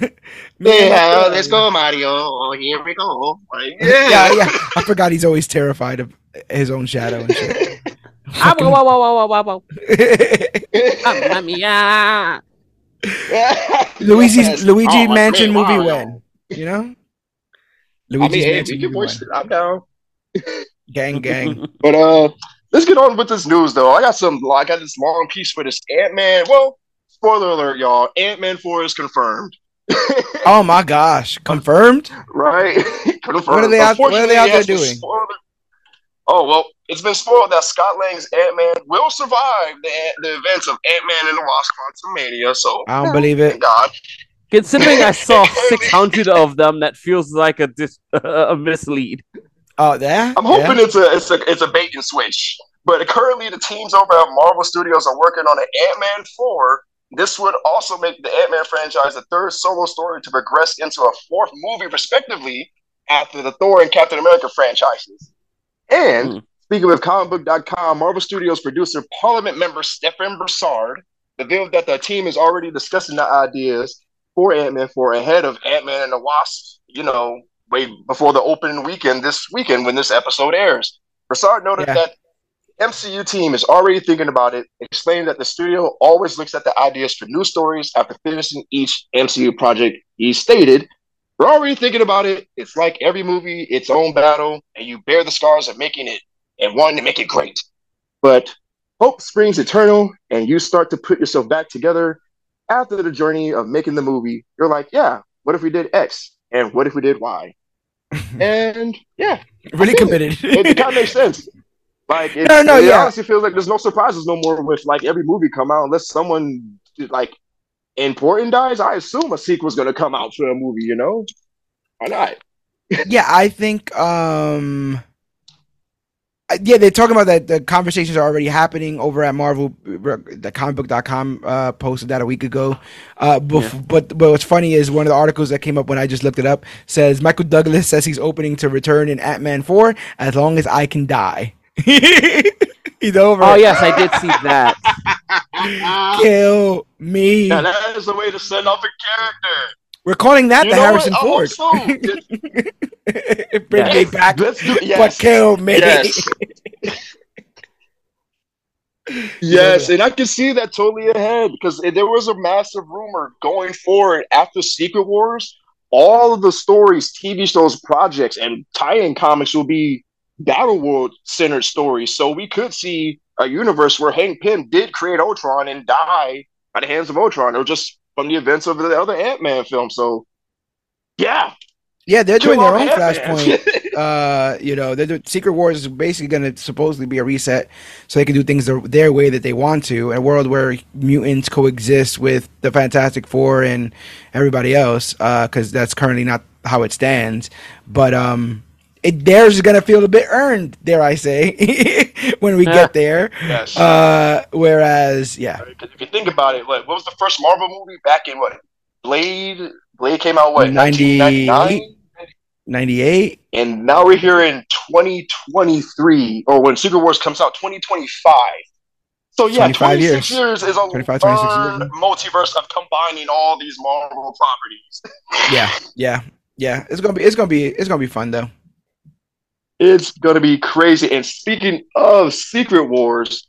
yeah, let's go, Mario. Oh, here we go. Like, Yeah, yeah, yeah. I forgot he's always terrified of his own shadow and shit. Ah, wah, wah, wah, wah. Mamma mia. Luigi's Luigi Oh, Mansion man, movie Mario. when you know. I mean, hey, Mansion can movie voice when. I'm down. Gang gang. But uh, let's get on with this news, though. I got some. I got this long piece for this Ant Man. Well, spoiler alert, y'all. Ant Man four is confirmed. Oh my gosh, confirmed. right? confirmed. What are they out- what are they out there Unfortunately, it has been doing? spoiled- Oh well, it's been spoiled that Scott Lang's Ant Man will survive the the events of Ant Man and the Wasp: Quantumania. So, I don't believe it. thank God. Considering I saw 600 of them, that feels like a dis- a mislead. Oh, yeah. I'm hoping it's a it's a it's a bait and switch. But currently, the teams over at Marvel Studios are working on an Ant Man four. This would also make the Ant Man franchise the third solo story to progress into a fourth movie, respectively, after the Thor and Captain America franchises. And Hmm. speaking with comicbook.com, Marvel Studios producer Parliament member Stephen Broussard revealed that the team is already discussing the ideas for Ant Man 4 ahead of Ant Man and the Wasp, you know, way before the opening weekend this weekend when this episode airs. Broussard noted Yeah. that MCU team is already thinking about it, explaining that the studio always looks at the ideas for new stories after finishing each MCU project. He stated, We're already thinking about it. It's like every movie, its own battle, and you bear the scars of making it and wanting to make it great. But hope springs eternal, and you start to put yourself back together after the journey of making the movie. You're like, yeah, what if we did X? And what if we did Y? and yeah, really committed. it kind of makes sense. Like, it, No, no, it yeah. honestly feels like there's no surprises no more with like every movie come out unless someone like important dies. I assume a sequel's gonna come out for a movie. You know, why not? yeah, I think um uh, yeah, they're talking about that the conversations are already happening over at Marvel the comicbook.com uh posted that a week ago. Uh bef- but but what's funny is one of the articles that came up when I just looked it up says Michael Douglas says he's opening to return in Ant-Man 4 as long as I can die. he's over. Oh yes, I did see that. Kill me. Yeah, that is a way to send off a character. We're calling that you the Harrison Ford. So. Bring yes. me back, Let's do, yes. but kill me. Yes. yes, and I can see that totally ahead because there was a massive rumor going forward after Secret Wars. All of the stories, TV shows, projects, and tie-in comics will be Battle World centered stories. So we could see a universe where Hank Pym did create Ultron and die by the hands of Ultron, or just from the events of the other Ant Man film. So, yeah, yeah, they're doing their own Flashpoint. uh, you know, they're doing, Secret Wars is basically going to supposedly be a reset, so they can do things their, their way that they want to. A world where mutants coexist with the Fantastic Four and everybody else, because uh, that's currently not how it stands. But um, it theirs is gonna feel a bit earned, dare I say, when we yeah. get there. Yes. Uh, whereas, yeah. If you think about it, like, what was the first Marvel movie back in what? Blade. Blade came out what? 1999. 98 and now we're here in 2023 or when secret wars comes out 2025 so yeah 26 years. years is a 25, 26 years. multiverse of combining all these marvel properties yeah yeah yeah it's gonna be it's gonna be it's gonna be fun though it's going to be crazy. And speaking of Secret Wars,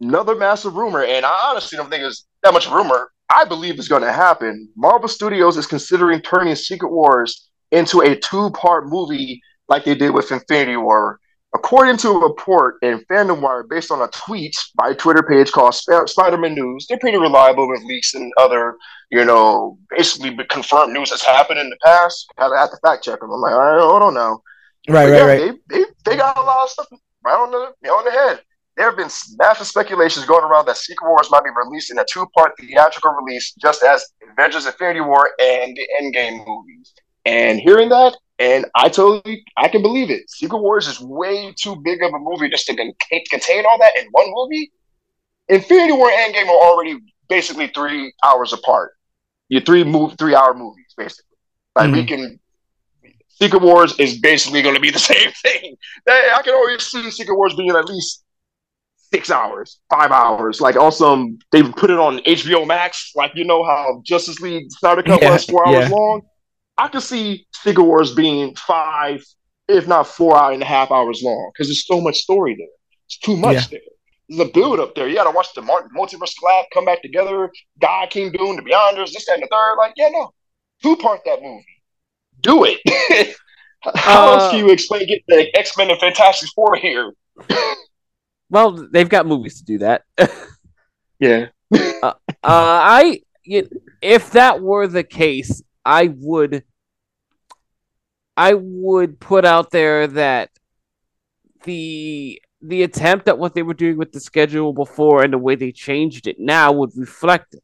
another massive rumor, and I honestly don't think it's that much rumor. I believe it's going to happen. Marvel Studios is considering turning Secret Wars into a two part movie like they did with Infinity War. According to a report in Fandom Wire based on a tweet by a Twitter page called Sp- Spider-Man News, they're pretty reliable with leaks and other, you know, basically confirmed news that's happened in the past. I have to fact check them. I'm like, I don't know. Right, right, yeah, right. They, they, they got a lot of stuff right on the on the head. There have been massive speculations going around that Secret Wars might be released in a two-part theatrical release, just as Avengers: Infinity War and the Endgame movies. And hearing that, and I totally, I can believe it. Secret Wars is way too big of a movie just to contain all that in one movie. Infinity War and Endgame are already basically three hours apart. Your three move, three-hour movies, basically. Like mm-hmm. we can Secret Wars is basically going to be the same thing. I can always see Secret Wars being at least six hours, five hours. Like also, um, they put it on HBO Max. Like you know how Justice League Snyder Cut yeah, was four hours yeah. long. I could see Secret Wars being five, if not four hour and a half hours long, because there's so much story there. It's too much yeah. there. There's a build up there. You got to watch the multiverse collab come back together. God King Doom, the Beyonders, this, that, and the third. Like, yeah, no, two part that movie do it. How uh, else can you explain get the X Men and Fantastic Four here? well, they've got movies to do that. yeah. uh, uh, I if that were the case, I would I would put out there that the the attempt at what they were doing with the schedule before and the way they changed it now would reflect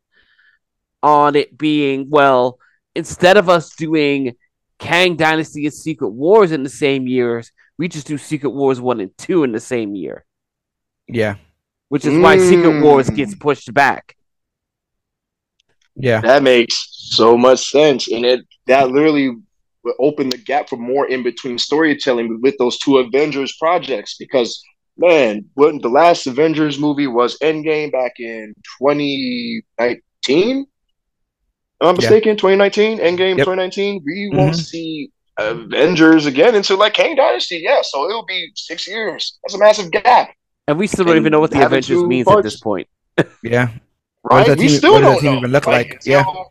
on it being well instead of us doing Kang Dynasty and Secret Wars in the same years. We just do Secret Wars 1 and 2 in the same year. Yeah. Which is mm. why Secret Wars mm. gets pushed back. Yeah. That makes so much sense. And it that literally will open the gap for more in between storytelling with those two Avengers projects because man, when the last Avengers movie was Endgame back in 2019, I'm mistaken, yeah. 2019, Endgame yep. 2019, we mm-hmm. won't see Avengers again until like Kang Dynasty. Yeah, so it'll be six years. That's a massive gap. And we still don't even know what the Avengers means parts. at this point. yeah. Right? we team, still don't know. Even look like, like until,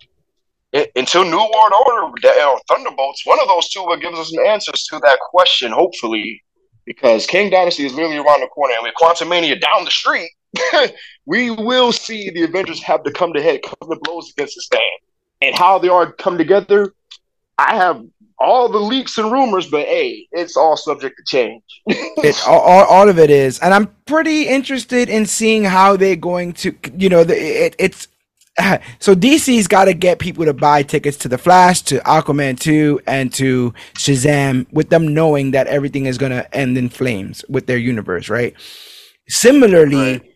yeah. until New World Order or Thunderbolts, one of those two will give us some answers to that question, hopefully. Because Kang Dynasty is literally around the corner, and we with Quantumania down the street, we will see the Avengers have to come to head, come to blows against the stand and how they are come together, I have all the leaks and rumors, but hey, it's all subject to change. it all, all, of it is, and I'm pretty interested in seeing how they're going to, you know, the, it, it's. So DC's got to get people to buy tickets to the Flash, to Aquaman 2, and to Shazam, with them knowing that everything is going to end in flames with their universe, right? Similarly, right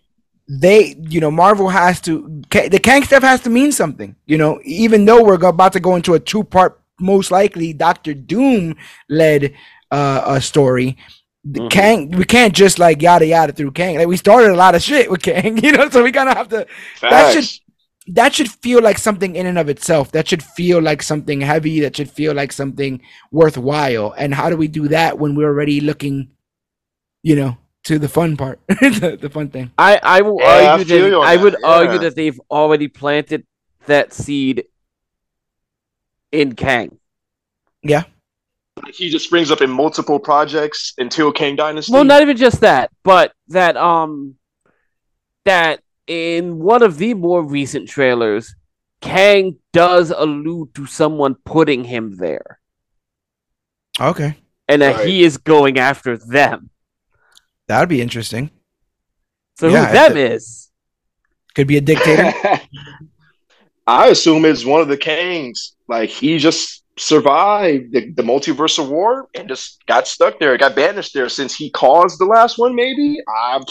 they, you know, Marvel has to the Kang stuff has to mean something, you know, even though we're about to go into a two part, most likely Doctor Doom led uh, a story. Mm-hmm. Kang, we can't just like yada yada through Kang. Like we started a lot of shit with Kang, you know, so we kind of have to. Facts. That should that should feel like something in and of itself. That should feel like something heavy. That should feel like something worthwhile. And how do we do that when we're already looking, you know, to the fun part, the, the, fun thing? I I will yeah, argue I that I would yeah. argue that they've already planted that seed in Kang. Yeah. He just springs up in multiple projects until Kang Dynasty. Well, not even just that, but that um that in one of the more recent trailers, Kang does allude to someone putting him there. Okay. And that right. he is going after them. That'd be interesting. So yeah, who them is? Could be a dictator. I assume it's one of the kings. Like he just survived the, the multiversal war and just got stuck there, got banished there since he caused the last one. Maybe I'm,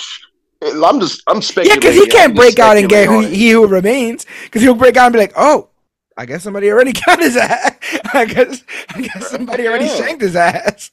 I'm just I'm speculating. Yeah, because he can't break out and get who, he who remains. Because he'll break out and be like, oh. I guess somebody already got his ass. I guess I guess somebody already yeah. shanked his ass.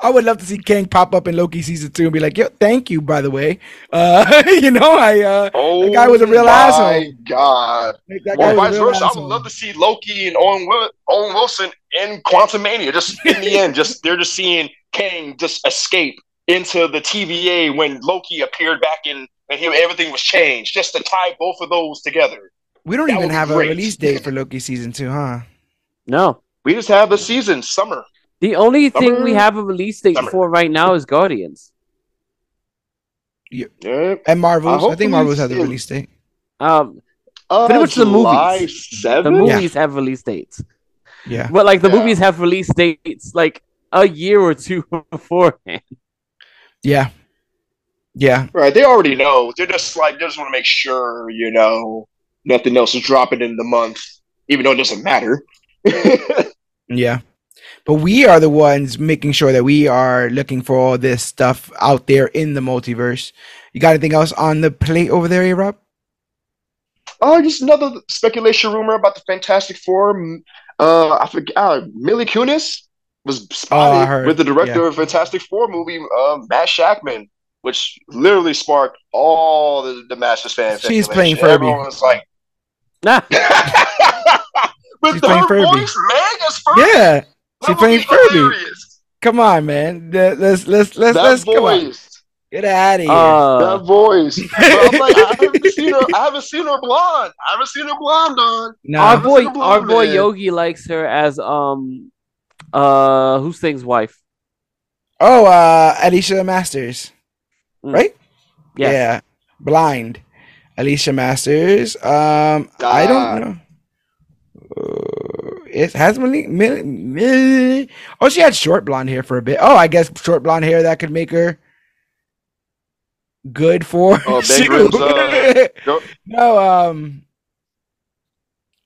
I would love to see Kang pop up in Loki season two and be like, "Yo, thank you, by the way." Uh, you know, I uh, oh that guy was a real my asshole. God, that well, vice versa, I would love to see Loki and Owen, Owen Wilson in Quantumania. Just in the end, just they're just seeing Kang just escape into the TVA when Loki appeared back in and he, everything was changed. Just to tie both of those together. We don't that even have a release date for Loki season two, huh? No, we just have a season, summer. The only Summer. thing we have a release date Summer. for right now is Guardians. Yeah. And Marvels. I, I think Marvels has a release date. Um, uh, pretty much July the movies. 7? The movies yeah. have release dates. Yeah. But like the yeah. movies have release dates like a year or two beforehand. Yeah. Yeah. Right. They already know. They're just like they just want to make sure, you know, nothing else is dropping in the month, even though it doesn't matter. yeah but we are the ones making sure that we are looking for all this stuff out there in the multiverse. You got anything else on the plate over there, A Rob? Oh, just another speculation rumor about the Fantastic Four. Uh, I forget. Uh, Mila Kunis was spotted oh, with the director yeah. of Fantastic Four movie, uh, Matt Shakman, which literally sparked all the, the Masters fan. She's playing Furby. Everyone was like, nah. with She's her voice, Meg as Furby. Yeah. She's playing Furby. Come on, man. Let's let's let's that let's voice. come on. Get out of here. Uh, that voice. I'm like, I haven't seen her. I haven't seen her blonde. I haven't seen her blonde on. No, our boy, our boy man. Yogi likes her as um, uh, who's thing's wife? Oh, uh, Alicia Masters, mm. right? Yes. Yeah, blind. Alicia Masters. Um, I don't know. It has Millie, Millie, Millie. Oh, she had short blonde hair for a bit. Oh, I guess short blonde hair that could make her good for. Oh, uh, no, um,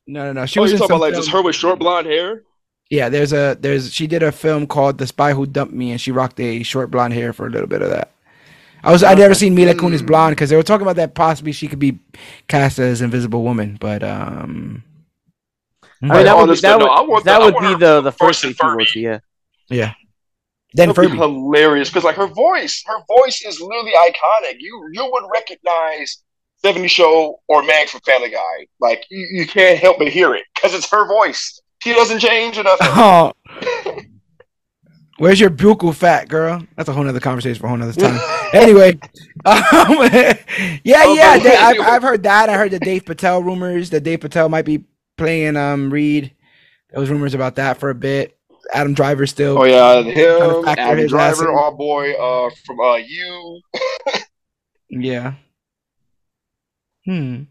no, no, no. She oh, was talking about like just her with short blonde hair. Yeah, there's a there's she did a film called The Spy Who Dumped Me, and she rocked a short blonde hair for a little bit of that. I was I'd never seen Mila Kunis blonde because they were talking about that possibly she could be cast as Invisible Woman, but um, I mean, that would, be, that would, that would be the, the first thing she yeah. Yeah. Then Furby. Be hilarious because like her voice, her voice is literally iconic. You you would recognize 70 Show or Mag from Family Guy. Like you, you can't help but hear it because it's her voice. She doesn't change enough. Oh. Where's your buccal fat, girl? That's a whole nother conversation for a whole nother time. anyway, um, yeah, oh, yeah, they, I've, I've heard that. I heard the Dev Patel rumors that Dev Patel might be playing um Reed. There was rumors about that for a bit. Adam Driver still. Oh yeah, him, Adam Driver, our boy uh from uh you. yeah. Hmm.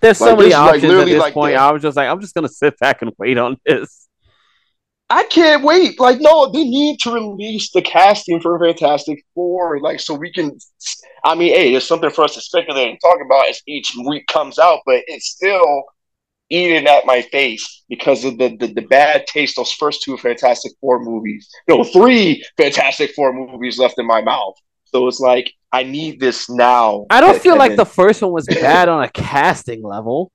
There's so like, many options like, at this like point. I was just like, I'm just gonna sit back and wait on this. I can't wait. Like, no, they need to release the casting for Fantastic Four, like, so we can. I mean, hey, there's something for us to speculate and talk about as each week comes out, but it's still eating at my face because of the, the, the bad taste those first two Fantastic Four movies. No, three Fantastic Four movies left in my mouth. So it's like I need this now. I don't feel like the first one was bad on a casting level.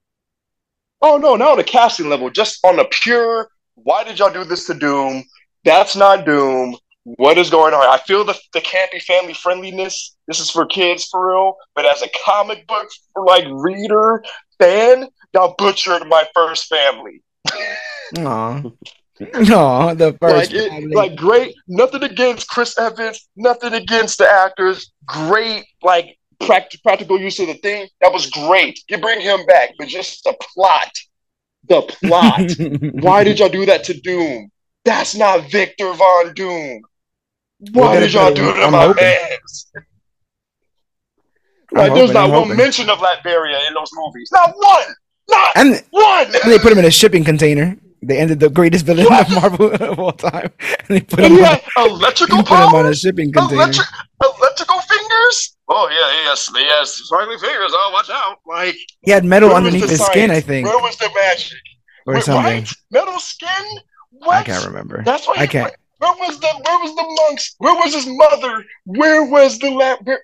Oh no, not on a casting level, just on a pure. Why did y'all do this to Doom? That's not Doom. What is going on? I feel the the campy family friendliness. This is for kids for real, but as a comic book like reader fan, y'all butchered my first family. Aw. No, the Like, first. it, like great. Nothing against Chris Evans. Nothing against the actors. Great, like pract- practical use of the thing. That was great. You bring him back, but just the plot. The plot. Why did y'all do that to Doom? That's not Victor Von Doom. Why did y'all do one. it to I'm my hoping. Like, there's not one mention of Latveria in those movies. Not one. Not And one. And they put him in a shipping container. They ended the greatest villain of Marvel of all time. And they put And him, on, electrical put him on a shipping container. Electric, electrical fingers. Oh yeah, yes, yes, sparkly fingers. Oh, watch out! Like He had metal underneath his skin, I think, Where was the magic? or Wait, something. Right? Metal skin. What? I can't remember. That's why I can't. Where was the Where was the monks? Where was his mother? Where was the lab? Where...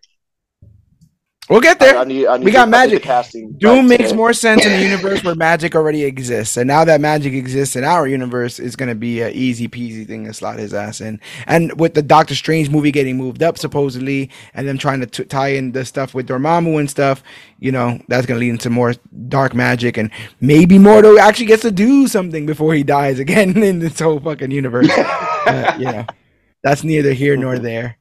We'll get there. I, I need, I need We got to- magic. casting. Doom makes more sense in a universe where magic already exists, and now that magic exists in our universe, it's gonna be an easy peasy thing to slot his ass in. And with the Doctor Strange movie getting moved up supposedly, and them trying to t- tie in the stuff with Dormammu and stuff, you know, that's gonna lead into more dark magic, and maybe Mordo actually gets to do something before he dies again in this whole fucking universe. Uh, you know, that's neither here nor there.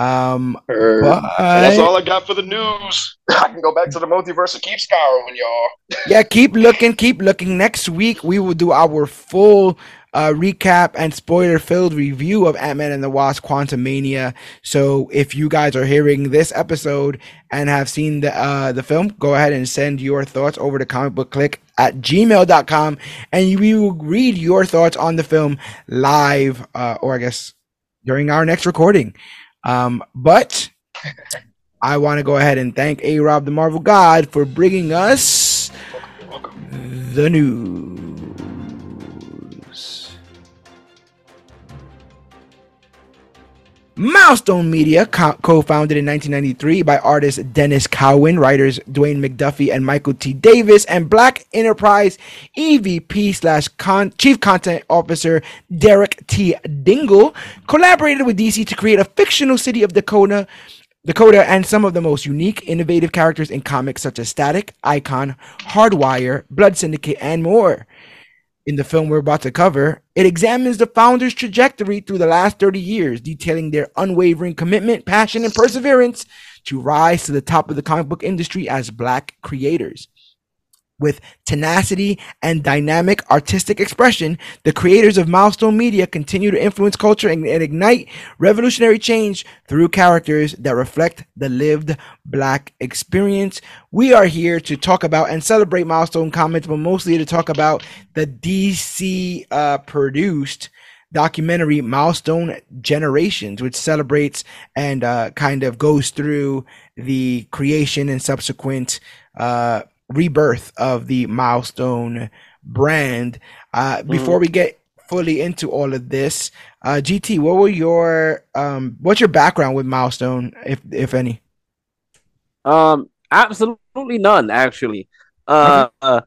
Um, but That's all I got for the news. I can go back to the multiverse and keep scouring, y'all. yeah, keep looking, keep looking. Next week we will do our full uh, recap and spoiler-filled review of Ant-Man and the Wasp: Quantumania. So if you guys are hearing this episode and have seen the uh, the film, go ahead and send your thoughts over to comicbookclick at gmail.com and we will read your thoughts on the film live, uh, or I guess during our next recording. Um, but I want to go ahead and thank A Rob the Marvel God for bringing us the news. Milestone Media, co- co-founded in 1993 by artist Denys Cowan, writers Dwayne McDuffie and Michael T. Davis, and Black Enterprise EVP slash con- Chief Content Officer Derek T. Dingle, collaborated with DC to create a fictional city of Dakota Dakota and some of the most unique, innovative characters in comics such as Static, Icon, Hardwire, Blood Syndicate, and more. In the film we're about to cover, it examines the founders' trajectory through the last 30 years, detailing their unwavering commitment, passion, and perseverance to rise to the top of the comic book industry as black creators. With tenacity and dynamic artistic expression, the creators of Milestone Media continue to influence culture and, and ignite revolutionary change through characters that reflect the lived black experience. We are here to talk about and celebrate Milestone Comics, but mostly to talk about the DC uh, produced documentary Milestone Generations, which celebrates and uh, kind of goes through the creation and subsequent uh, rebirth of the Milestone brand. Uh, before we get fully into all of this, uh, GT, what were your um, what's your background with Milestone, if if any? Um, absolutely none, actually. Uh, uh,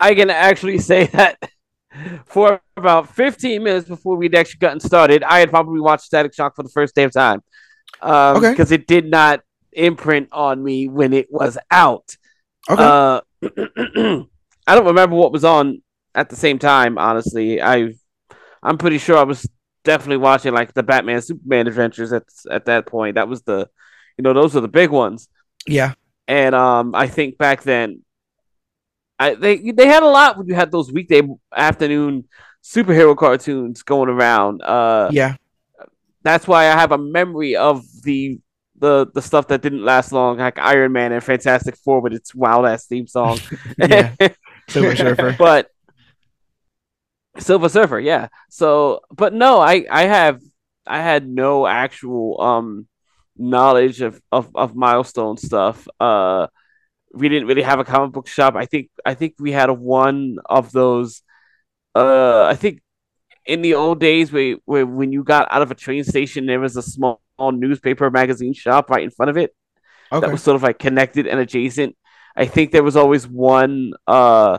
I can actually say that for about 15 minutes before we'd actually gotten started, I had probably watched Static Shock for the first damn time. Um, Okay. because it did not imprint on me when it was out. Okay, Uh, I don't remember what was on at the same time. Honestly, I I'm pretty sure I was definitely watching like the Batman Superman adventures at at that point. That was the, you know, those were the big ones. yeah, And um, I think back then, I they they had a lot when you had those weekday afternoon superhero cartoons going around. Uh, yeah, that's why I have a memory of the the the stuff that didn't last long, like Iron Man and Fantastic Four with its wild ass theme song. Yeah. Silver Surfer. but Silver Surfer, yeah. So, but no, I I have I had no actual um knowledge of of, of milestone stuff. Uh, we didn't really have a comic book shop. I think I think we had one of those. Uh, I think in the old days where, where when you got out of a train station, there was a small newspaper magazine shop right in front of it that was sort of like connected and adjacent. I think there was always one uh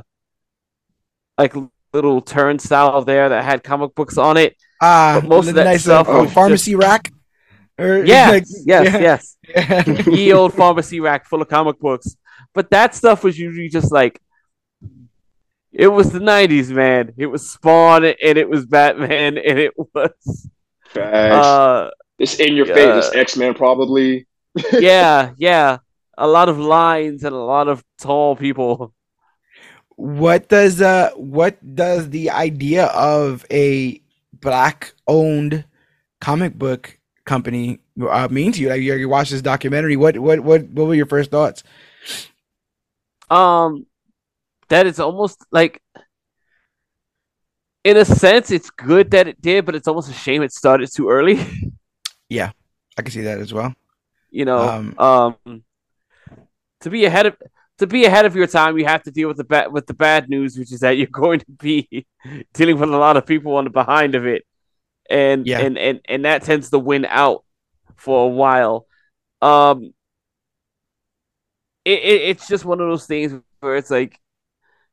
like little turnstile there that had comic books on it. ah, but most of the that nice stuff uh, was pharmacy rack. Or, Yes, like, yes, yeah. yes. Ye old pharmacy rack full of comic books. But that stuff was usually just like it was the '90s, man. It was Spawn and it was Batman and it was. Facts. Uh, it's in your face. Uh, it's X Men, probably. yeah, yeah. A lot of lines and a lot of tall people. What does uh what does the idea of a black owned comic book company uh, mean to you? Like you, you watch this documentary, what what what what were your first thoughts? Um, that it's almost like, in a sense, it's good that it did, but it's almost a shame it started too early. yeah, I can see that as well. You know, um, um to be ahead of to be ahead of your time, you have to deal with the bad with the bad news, which is that you're going to be dealing with a lot of people on the behind of it, and yeah. and and and that tends to win out for a while. Um, it, it it's just one of those things where it's like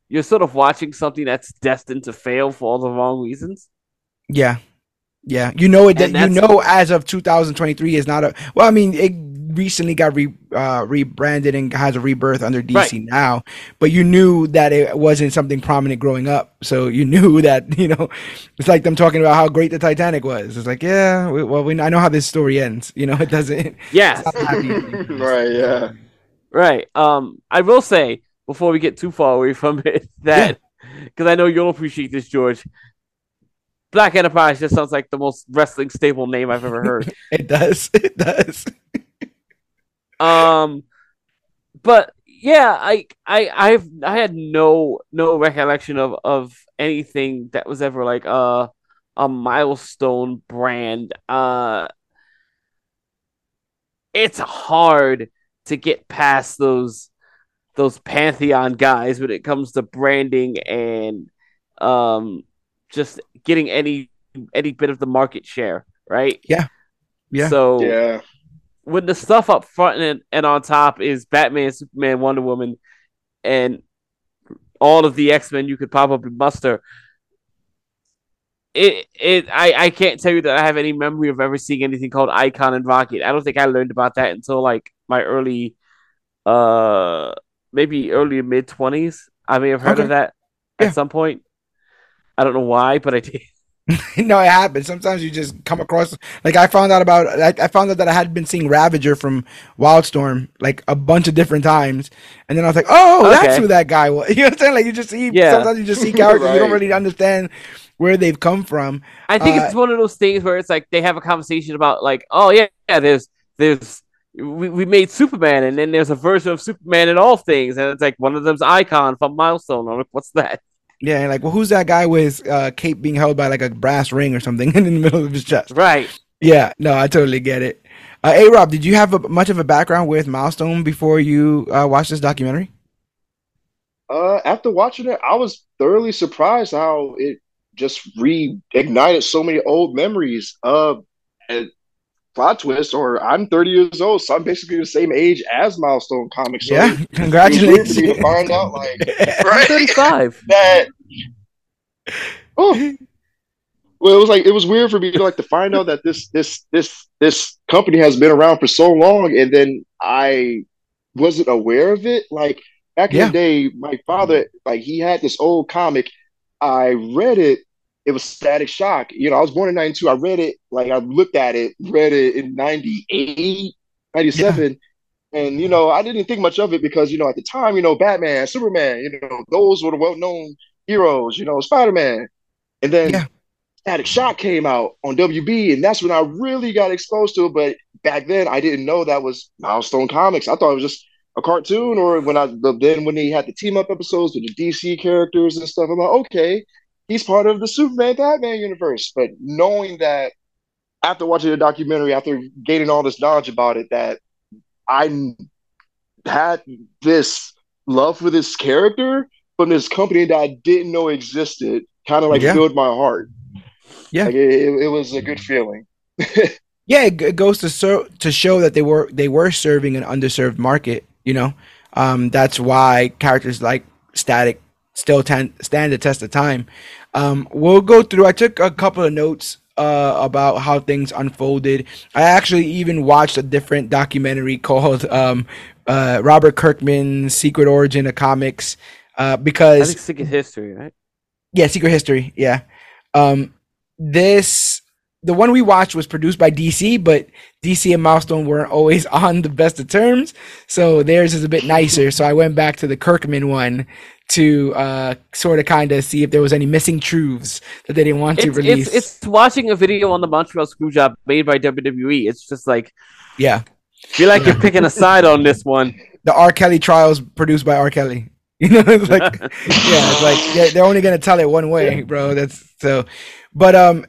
you're sort of watching something that's destined to fail for all the wrong reasons. Yeah. Yeah, you know it. That, You know, as of 2023 is not a. Well, I mean, it recently got re, uh, rebranded and has a rebirth under DC right. now. But you knew that it wasn't something prominent growing up, so you knew that you know. It's like them talking about how great the Titanic was. It's like, yeah, we, well, we, I know how this story ends. You know, it doesn't. Yeah. right. Yeah. Right. Um, I will say before we get too far away from it that because yeah. I know you'll appreciate this, George. Black Enterprise just sounds like the most wrestling stable name I've ever heard. it does. It does. um, but yeah, I I I've I had no no recollection of of anything that was ever like a a milestone brand. Uh, it's hard to get past those those pantheon guys when it comes to branding and um just getting any any bit of the market share, right? Yeah. Yeah. So yeah. when the stuff up front and, and on top is Batman, Superman, Wonder Woman, and all of the X Men you could probably muster. It it I, I can't tell you that I have any memory of ever seeing anything called Icon and Rocket. I don't think I learned about that until like my early uh maybe early mid twenties. I may have heard okay. of that yeah. at some point. I don't know why, but I did. no, it happens. Sometimes you just come across like I found out about I, I, found out that I had been seeing Ravager from Wildstorm like a bunch of different times, and then I was like, oh, okay. that's who that guy was. You know what I'm saying? Like you just see yeah. sometimes you just see characters right. you don't really understand where they've come from. I think uh, it's one of those things where it's like they have a conversation about like, oh yeah, yeah, there's there's we, we made Superman, and then there's a version of Superman in all things, and it's like one of them's Icon from Milestone. I'm like, what's that? Yeah, and like, well, who's that guy with uh, cape being held by like a brass ring or something in the middle of his chest? Right. Yeah. No, I totally get it. Uh, hey, Rob, did you have a, much of a background with Milestone before you uh, watched this documentary? Uh, after watching it, I was thoroughly surprised how it just reignited so many old memories. Of uh, plot twist, or I'm 30 years old, so I'm basically the same age as Milestone Comics. So yeah, congratulations. to find out, like, right? 35. That, oh, well, it was like it was weird for me to like to find out that this this this this company has been around for so long, and then I wasn't aware of it. Like back in the day, my father like he had this old comic. I read it it was Static Shock. You know, I was born in 92. I read it, like I looked at it, read it in 98, 97. Yeah. And, you know, I didn't think much of it because, you know, at the time, you know, Batman, Superman, you know, those were the well known heroes, you know, Spider Man. And then yeah. Static Shock came out on WB, and that's when I really got exposed to it. But back then, I didn't know that was Milestone Comics. I thought it was just a cartoon, or when I then when they had the team up episodes with the DC characters and stuff, I'm like, okay, he's part of the Superman Batman universe. But knowing that after watching the documentary, after gaining all this knowledge about it, that I had this love for this character from this company that I didn't know existed, kind of like yeah. filled my heart. Yeah, like it, it, was a good feeling. yeah, it, goes to so to show that they were they were serving an underserved market. You know, um, that's why characters like Static still stand the test of time. Um, we'll go through. I took a couple of notes uh, about how things unfolded. I actually even watched a different documentary called um, uh, Robert Kirkman's Secret Origin of Comics. uh, because Secret History, right? Yeah, Secret History. Yeah. Um, this the one we watched was produced by DC, but DC and Milestone weren't always on the best of terms, so theirs is a bit nicer. So I went back to the Kirkman one to uh, sort of kind of see if there was any missing truths that they didn't want to It's, release. it's it's watching a video on the Montreal Screwjob made by WWE. It's just like yeah, feel like you're picking a side on this one. the R. Kelly trials produced by R. Kelly. You know, it's like yeah, it's like yeah, they're only gonna tell it one way, bro. That's so. But um,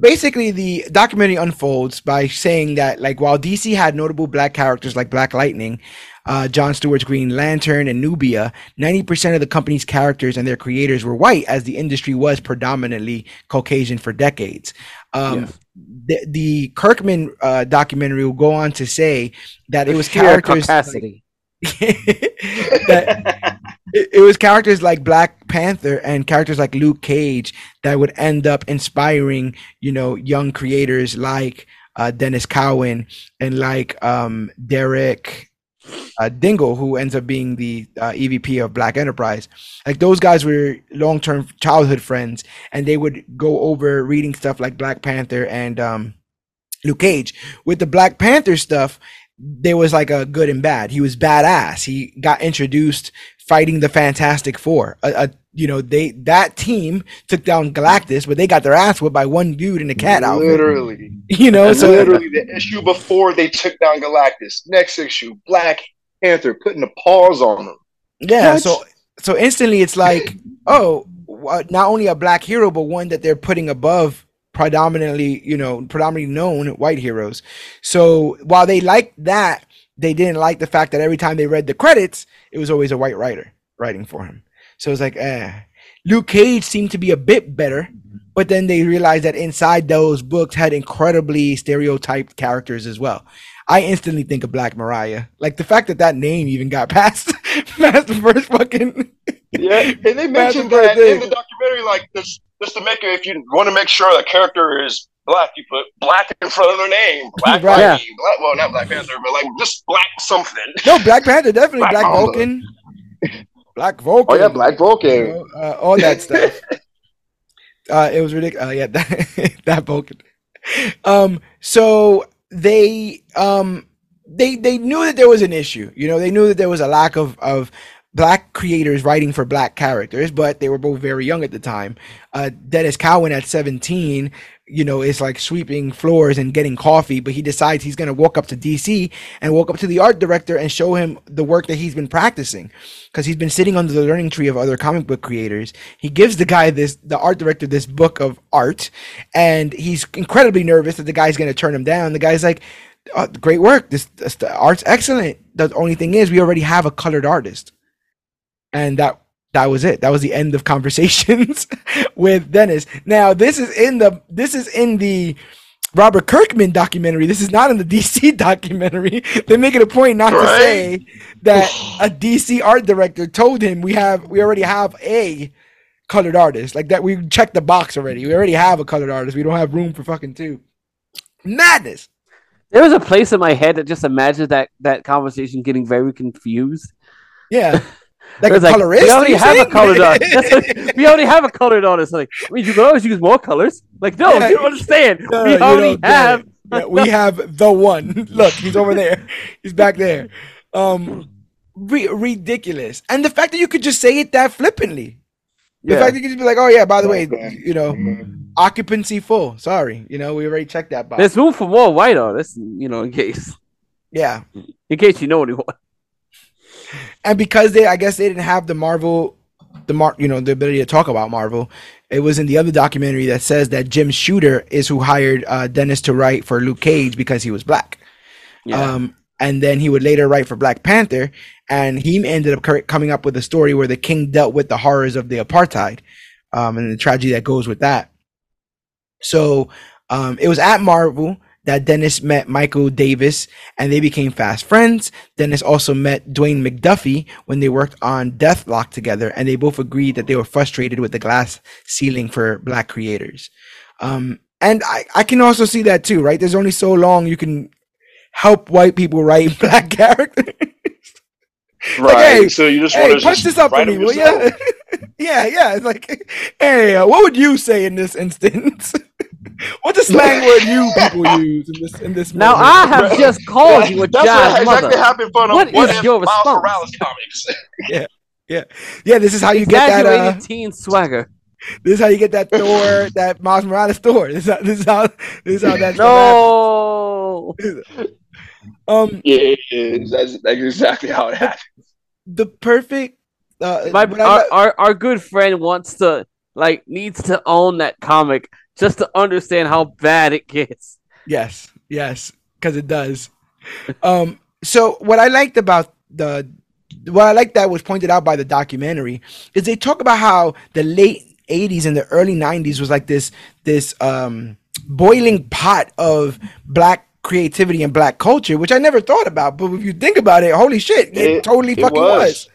basically, the documentary unfolds by saying that like while DC had notable black characters like Black Lightning, uh, John Stewart's Green Lantern, and Nubia, ninety percent of the company's characters and their creators were white, as the industry was predominantly Caucasian for decades. Um, the, the Kirkman uh, documentary will go on to say that it was characters like- capacity. that it was characters like Black Panther and characters like Luke Cage that would end up inspiring, you know, young creators like uh, Denys Cowan and like um, Derek uh, Dingle, who ends up being the uh, EVP of Black Enterprise. Like those guys were long-term childhood friends, and they would go over reading stuff like Black Panther and um, Luke Cage. With the Black Panther stuff, there was like a good and bad. He was badass. He got introduced fighting the Fantastic Four. A, a, you know, they that team took down Galactus, but they got their ass whipped by one dude in a cat outfit. Literally. You know, so literally the issue before they took down Galactus. Next issue, Black Panther putting a pause on them. yeah, What? so so instantly it's like, oh, not only a black hero, but one that they're putting above predominantly, you know, predominantly known white heroes. So while they liked that, they didn't like the fact that every time they read the credits, it was always a white writer writing for him. So it's like, eh. Luke Cage seemed to be a bit better, but then they realized that inside those books had incredibly stereotyped characters as well. I instantly think of Black Mariah. Like the fact that that name even got past past the first fucking Yeah, and they mentioned that birthday. in the documentary, like this, just to make it. If you want to make sure the character is black, you put black in front of their name. Black, Right. Lightning, black well, not Black Panther, but like just black something. no Black Panther, definitely Black Black, Vulcan, Black Vulcan. Oh yeah, Black you Vulcan. know, uh, all that stuff. uh, it was ridiculous. Uh, yeah, that, that Vulcan. Um, so they um they they knew that there was an issue. You know, they knew that there was a lack of of black creators writing for black characters, but they were both very young at the time. Uh, Denys Cowan at 17, you know, is like sweeping floors and getting coffee, but he decides he's going to walk up to DC and walk up to the art director and show him the work that he's been practicing because he's been sitting under the learning tree of other comic book creators. He gives the guy this, the art director, this book of art, and he's incredibly nervous that the guy's going to turn him down. The guy's like, oh, "Great work! This, this art's excellent. The only thing is, we already have a colored artist." And that that was it. That was the end of conversations with Denys. Now this is in the this is in the Robert Kirkman documentary. This is not in the DC documentary. They make it a point not to say that a DC art director told him we have we already have a colored artist. Like that we checked the box already. We already have a colored artist. We don't have room for fucking two. Madness. There was a place in my head that just imagined that that conversation getting very confused. Yeah. Like It a like, colorist. we already you have a colored artist. That's we already have a colored artist. Like, I mean, you can always use more colors. Like, no, Yeah. you don't understand. No, we you already don't have. Yeah, we have the one. Look, he's over there. He's back there. Um, ri- ridiculous. And the fact that you could just say it that flippantly. The Yeah. fact that you could just be like, "Oh yeah, by the way, Okay. you know, occupancy full. Sorry, you know, we already checked that box." There's room for more white artists, you know, in case yeah, in case you know anyone. And because they, I guess they didn't have the Marvel, the Mar, you know, the ability to talk about Marvel. It was in the other documentary that says that Jim Shooter is who hired uh, Denys to write for Luke Cage because he was black. Yeah. Um, and then he would later write for Black Panther, and he ended up coming up with a story where the king dealt with the horrors of the apartheid, um, and the tragedy that goes with that. So um, it was at Marvel that Denys met Michael Davis, and they became fast friends. Denys also met Dwayne McDuffie when they worked on Deathlok together, and they both agreed that they were frustrated with the glass ceiling for black creators. Um, and I, I can also see that too, right? There's only so long you can help white people write black characters. right. Like, hey, so you just hey, want to punch this up for me, will you? yeah, yeah. It's like, hey, uh, what would you say in this instance? What's a slang word you people use in this in this? Now I have just called you a That's what exactly happened for what is your response? Morales comics. yeah, yeah, yeah. This is how you get that uh, teen swagger. This is how you get that Thor, that Miles Morales Thor. This is how this is how, this is how that's no. um, yeah, that's, that's exactly how it happened. The perfect. Uh, My our, our our good friend wants to like needs to own that comic just to understand how bad it gets. Yes, yes, because it does. um, so what I liked about the what I like that was pointed out by the documentary is they talk about how the late 80s and the early 90s was like this this um boiling pot of black creativity and black culture, which I never thought about. But if you think about it, holy shit, it, it totally it fucking was. was.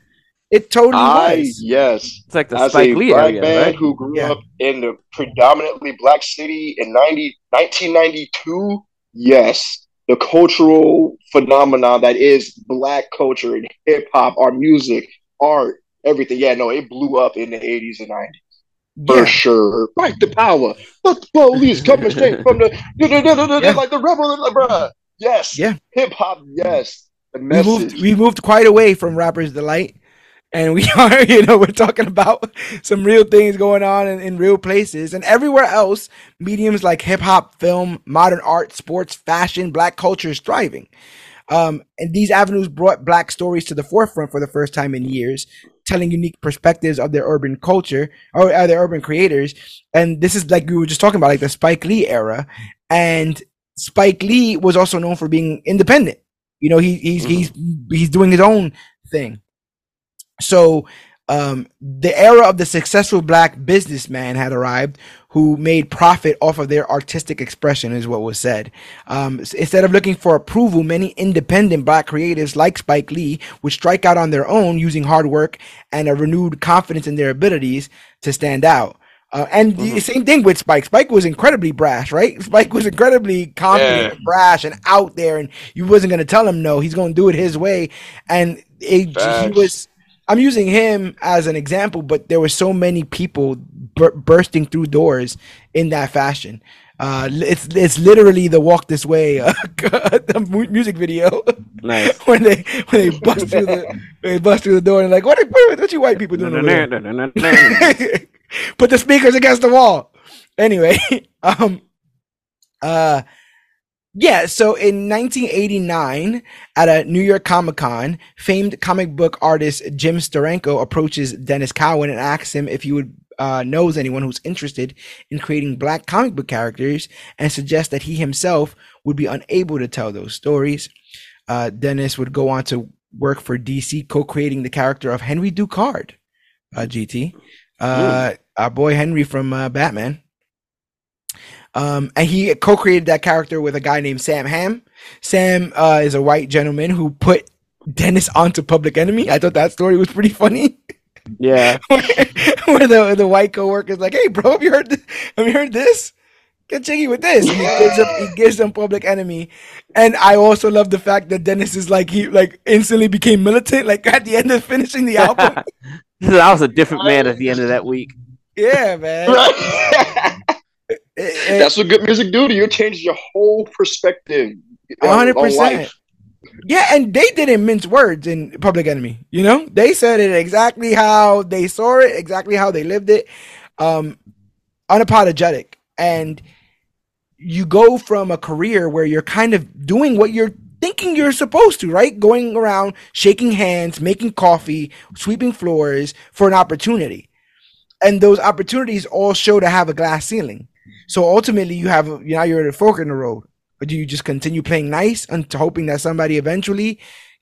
It totally I, was. Yes. It's like the As Spike a Lee black area, man right? who grew yeah. up in the predominantly black city in 90, 1992, yes, the cultural phenomenon that is black culture and hip hop, our music, art, everything. Yeah, no, it blew up in the 80s and 90s. For yeah. sure. Fight the power. But the police coming straight from the yeah. like the rebel, bruh. Yes. Yeah. Hip hop, yes. The we moved we moved quite away from rappers delight and we are, you know, we're talking about some real things going on in, in real places. And everywhere else, mediums like hip hop, film, modern art, sports, fashion, black culture is thriving. Um, and these avenues brought black stories to the forefront for the first time in years, telling unique perspectives of their urban culture or uh, their urban creators. And this is like we were just talking about, like the Spike Lee era. And Spike Lee was also known for being independent. You know, he, he's mm-hmm. he's he's doing his own thing. So um, the era of the successful black businessman had arrived who made profit off of their artistic expression is what was said um, instead of looking for approval many independent black creatives like spike lee would strike out on their own using hard work and a renewed confidence in their abilities to stand out uh, and mm-hmm. the same thing with Spike. Spike was incredibly brash, right? Spike was incredibly confident yeah. and brash and out there, and you wasn't going to tell him no. He's going to do it his way, and it, he was I'm using him as an example, but there were so many people bur- bursting through doors in that fashion. Uh, it's it's literally the walk this way uh, the music video. Nice. when they when they bust through the they bust through the door and like what what, what you white people doing? Put the speakers against the wall. Anyway, um, uh, yeah, so in 1989, at a New York Comic Con, famed comic book artist Jim Steranko approaches Denys Cowan and asks him if he would uh, knows anyone who's interested in creating black comic book characters, and suggests that he himself would be unable to tell those stories. Uh, Denys would go on to work for DC, co-creating the character of Henry Ducard, uh, GT, uh, our boy Henry from uh, Batman. Um, and he co-created that character with a guy named Sam Hamm. Sam uh, is a white gentleman who put Denys onto Public Enemy. I thought that story was pretty funny. Yeah, where, the the white coworker's like, "Hey, bro, have you heard? This? Have you heard this? Get jiggy with this." And he gives them he gives them Public Enemy, and I also love the fact that Denys is like he like instantly became militant. Like at the end of finishing the album, I was a different man at the end of that week. Yeah, man. That's what good music do to you. It changes your whole perspective. hundred percent. Yeah, and they didn't mince words in Public Enemy. You know, they said it exactly how they saw it, exactly how they lived it, um, unapologetic. And you go from a career where you're kind of doing what you're thinking you're supposed to, right? Going around shaking hands, making coffee, sweeping floors for an opportunity. And those opportunities all show to have a glass ceiling. So ultimately, you have now you're at a fork in the road. But do you just continue playing nice and hoping that somebody eventually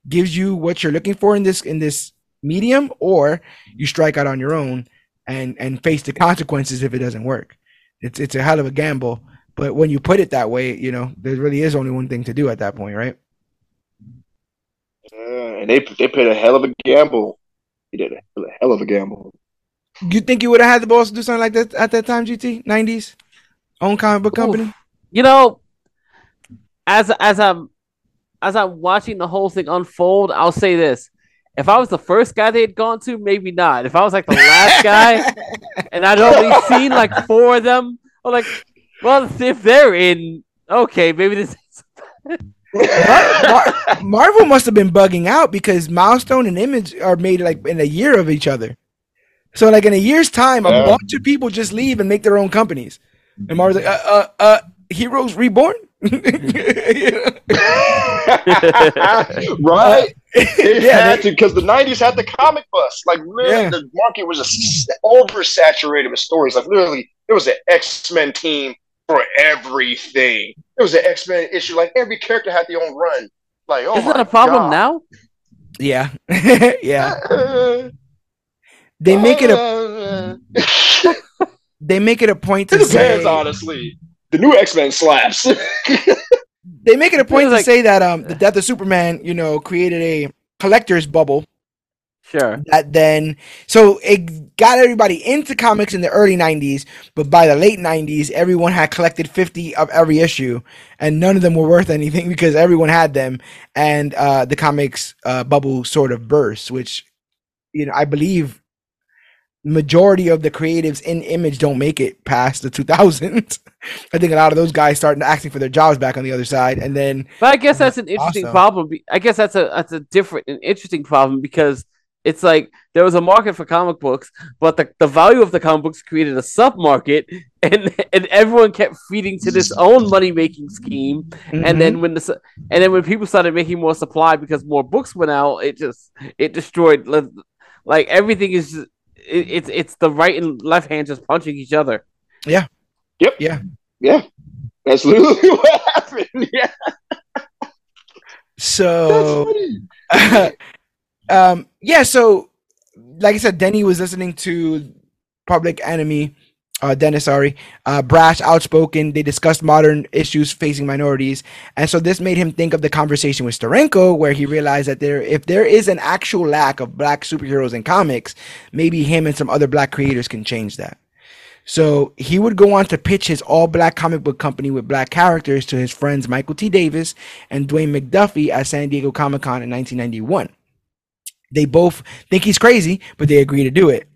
gives you what you're looking for in this in this medium, or you strike out on your own and and face the consequences if it doesn't work? It's it's a hell of a gamble. But when you put it that way, you know there really is only one thing to do at that point, right? Uh, and they they played a hell of a gamble. He did a hell of a gamble. You think you would have had the balls to do something like that at that time, GT? Nineties? Own comic book company? Oof. You know, as as I'm as I'm watching the whole thing unfold, I'll say this: if I was the first guy they had gone to, maybe not. If I was like the last guy, and I'd only seen like four of them, I'm like, well, if they're in, okay, maybe this. Mar- Mar- Marvel must have been bugging out because Milestone and Image are made like in a year of each other. So like in a year's time, a bunch of people just leave and make their own companies. And Marvel's like, uh, uh, uh Heroes Reborn. right? It yeah, had to because the '90s had the comic bus. Like literally, Yeah. the market was just oversaturated with stories. Like literally, there was an X Men team for everything. There was an X Men issue. Like every character had their own run. Like, oh Isn't that a problem God. now? yeah, yeah. They make it a they make it a point it to depends, say honestly. The new X Men slaps. they make it a point Feels to like- say that um the death of Superman, you know, created a collector's bubble Sure. that then so it got everybody into comics in the early 90s but by the late 90s everyone had collected 50 of every issue and none of them were worth anything because everyone had them and uh the comics uh bubble sort of burst which you know i believe majority of the creatives in image don't make it past the 2000s i think a lot of those guys started asking for their jobs back on the other side and then But I guess that's an interesting Awesome. problem. I guess that's a that's a different and interesting problem because it's like there was a market for comic books, but the, the value of the comic books created a sub market, and and everyone kept feeding to this own money making scheme. Mm-hmm. And then when the and then when people started making more supply because more books went out, it just it destroyed like everything is. Just, it, it's it's the right and left hand just punching each other. yeah, Yep. Yeah. Yeah. that's literally what happened. Yeah, that's so funny. um yeah so like i said denny was listening to public enemy uh denys sorry uh brash outspoken they discussed modern issues facing minorities and so this made him think of the conversation with Steranko where he realized that there if there is an actual lack of black superheroes in comics maybe him and some other black creators can change that so he would go on to pitch his all black comic book company with black characters to his friends Michael T. Davis and Dwayne McDuffie at San Diego Comic Con in 1991. They both think he's crazy, but they agree to do it.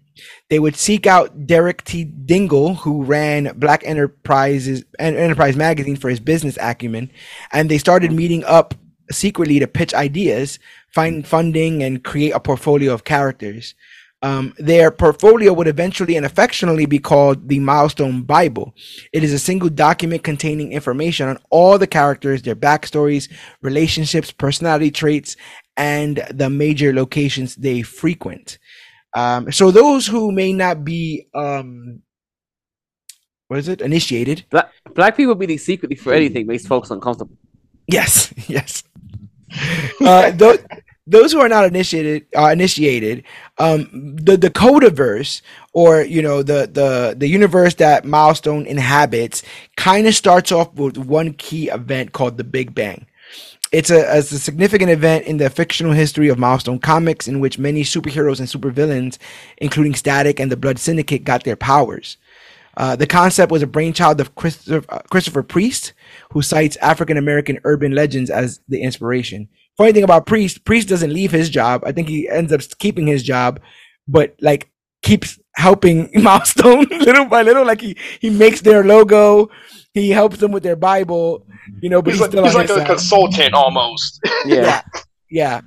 They would seek out Derek T. Dingle, who ran Black Enterprises Enterprise magazine for his business acumen, and they started meeting up secretly to pitch ideas, find funding, and create a portfolio of characters. Um, their portfolio would eventually and affectionately be called the Milestone Bible. It is a single document containing information on all the characters, their backstories, relationships, personality traits, and the major locations they frequent. Um, so those who may not be, um, what is it, initiated? Black black people meeting secretly for anything makes folks uncomfortable. Yes, yes. Uh, those, those who are not initiated, uh, initiated, um, the the Codaverse, or you know the the the universe that Milestone inhabits, kind of starts off with one key event called the Big Bang. It's a, a significant event in the fictional history of Milestone Comics, in which many superheroes and supervillains, including Static and the Blood Syndicate, got their powers. Uh, the concept was a brainchild of Christopher, uh, Christopher Priest, who cites African American urban legends as the inspiration. Funny thing about Priest, Priest doesn't leave his job. I think he ends up keeping his job, but like keeps helping Milestone little by little. Like he he makes their logo, he helps them with their Bible, you know. But He's he's, like, still he's on like his a side. consultant almost. Yeah. Yeah.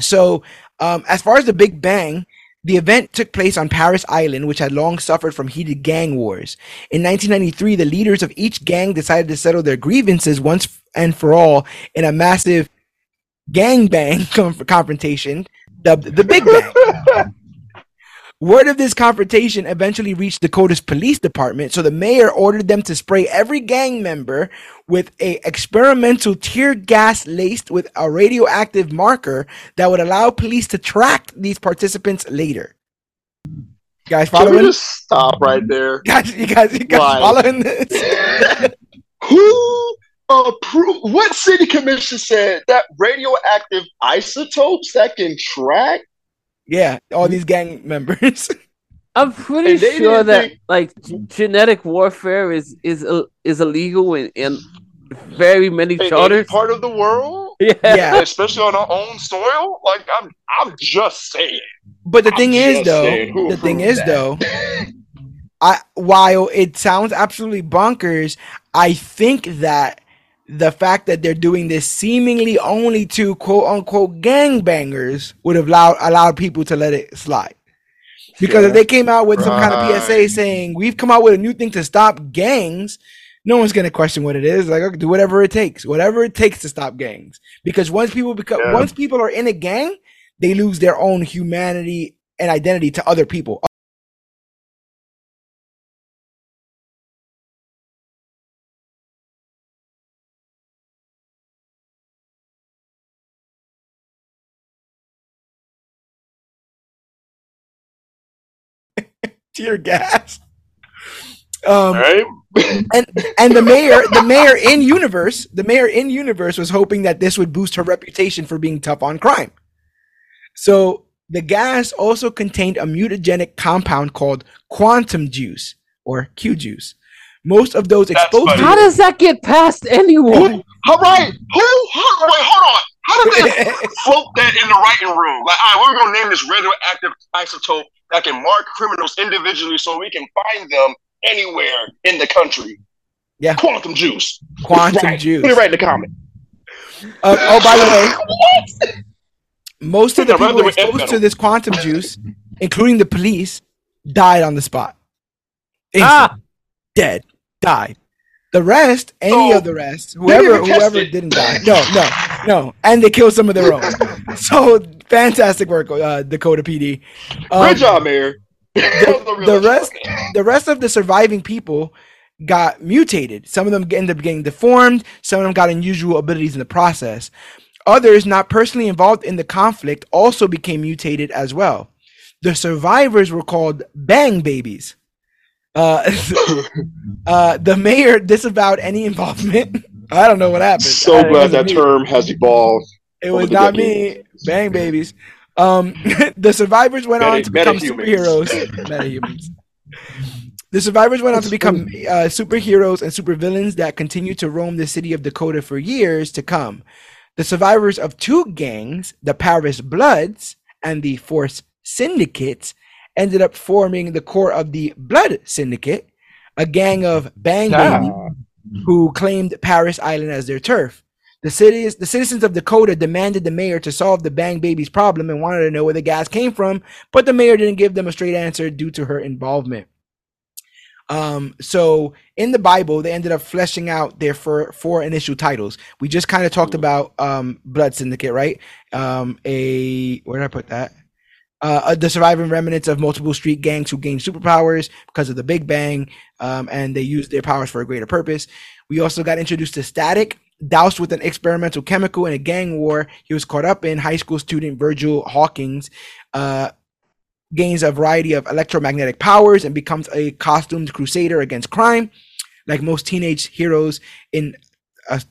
So, um, as far as the Big Bang, the event took place on Paris Island, which had long suffered from heated gang wars. In 1993, the leaders of each gang decided to settle their grievances once and for all in a massive gangbang conf- confrontation dubbed the Big Bang. Word of this confrontation eventually reached Dakota's police department, so the mayor ordered them to spray every gang member with a experimental tear gas laced with a radioactive marker that would allow police to track these participants later. You guys Can we following? just stop right there? Guys, you guys, you guys Why? following this? Who approved? What city commission said that radioactive isotopes that can track? Yeah, all these gang members. I'm pretty sure that think- like g- genetic warfare is is uh, is illegal in, in very many in any charters. part of the world? Yeah. Yeah. especially on our own soil. Like I'm, I'm just saying. But the I'm thing is, though, the thing is, that? though, I while it sounds absolutely bonkers, I think that the fact that they're doing this seemingly only to quote unquote gangbangers would have allowed allowed people to let it slide. Because if they came out with some kind of PSA saying we've come out with a new thing to stop gangs, no one's gonna question what it is. Like, okay, do whatever it takes, whatever it takes to stop gangs. Because once people become, Yeah. once people are in a gang, they lose their own humanity and identity to other people. Tear gas. Um, Right? and and the mayor, the mayor in universe, the mayor in universe was hoping that this would boost her reputation for being tough on crime. So the gas also contained a mutagenic compound called quantum juice or Q juice. Most of those That's exposed funny. to How does that get past anyone? Who? All right. Who? Who? Wait, hold on. How did they float that in the writing room? Like, all right, we're gonna name this radioactive isotope that can mark criminals individually, so we can find them anywhere in the country. Yeah. Quantum juice. quantum Right. juice. Put it right in the comment. Uh, oh, by the way, most of the Yeah, rather people with exposed to this quantum juice, including the police, died on the spot. Ah! Dead, died. The rest, any So, of the rest, whoever whoever didn't die, no, no, no, and they killed some of their own. so fantastic work, uh, Dakota PD. Um, Great job, Mayor. the rest- the rest of the surviving people got mutated. Some of them ended up getting deformed. Some of them got unusual abilities in the process. Others, not personally involved in the conflict, also became mutated as well. The survivors were called bang babies. Uh, uh, the mayor disavowed any involvement. I don't know what happened. so I- it glad that me. term has evolved. It was not decades. me. Bang babies. Um, the survivors went on to become metahumans. superheroes. Metahumans. The survivors went on to become uh, superheroes and supervillains that continue to roam the city of Dakota for years to come. The survivors of two gangs, the Paris Bloods and the Force Syndicates, ended up forming the core of the Blood Syndicate, a gang of bang babies who claimed Paris Island as their turf. The cities, the citizens of Dakota demanded the mayor to solve the Bang Babies problem and wanted to know where the gas came from, but the mayor didn't give them a straight answer due to her involvement. Um, so in the Bible, they ended up fleshing out their four, four initial titles. We just kind of talked about um, Blood Syndicate, right? Um, a where did I put that? Uh, uh, the surviving remnants of multiple street gangs who gained superpowers because of the Big Bang, um, and they used their powers for a greater purpose. We also got introduced to Static, doused with an experimental chemical in a gang war he was caught up in. High school student Virgil Hawkins uh, gains a variety of electromagnetic powers and becomes a costumed crusader against crime. Like most teenage heroes in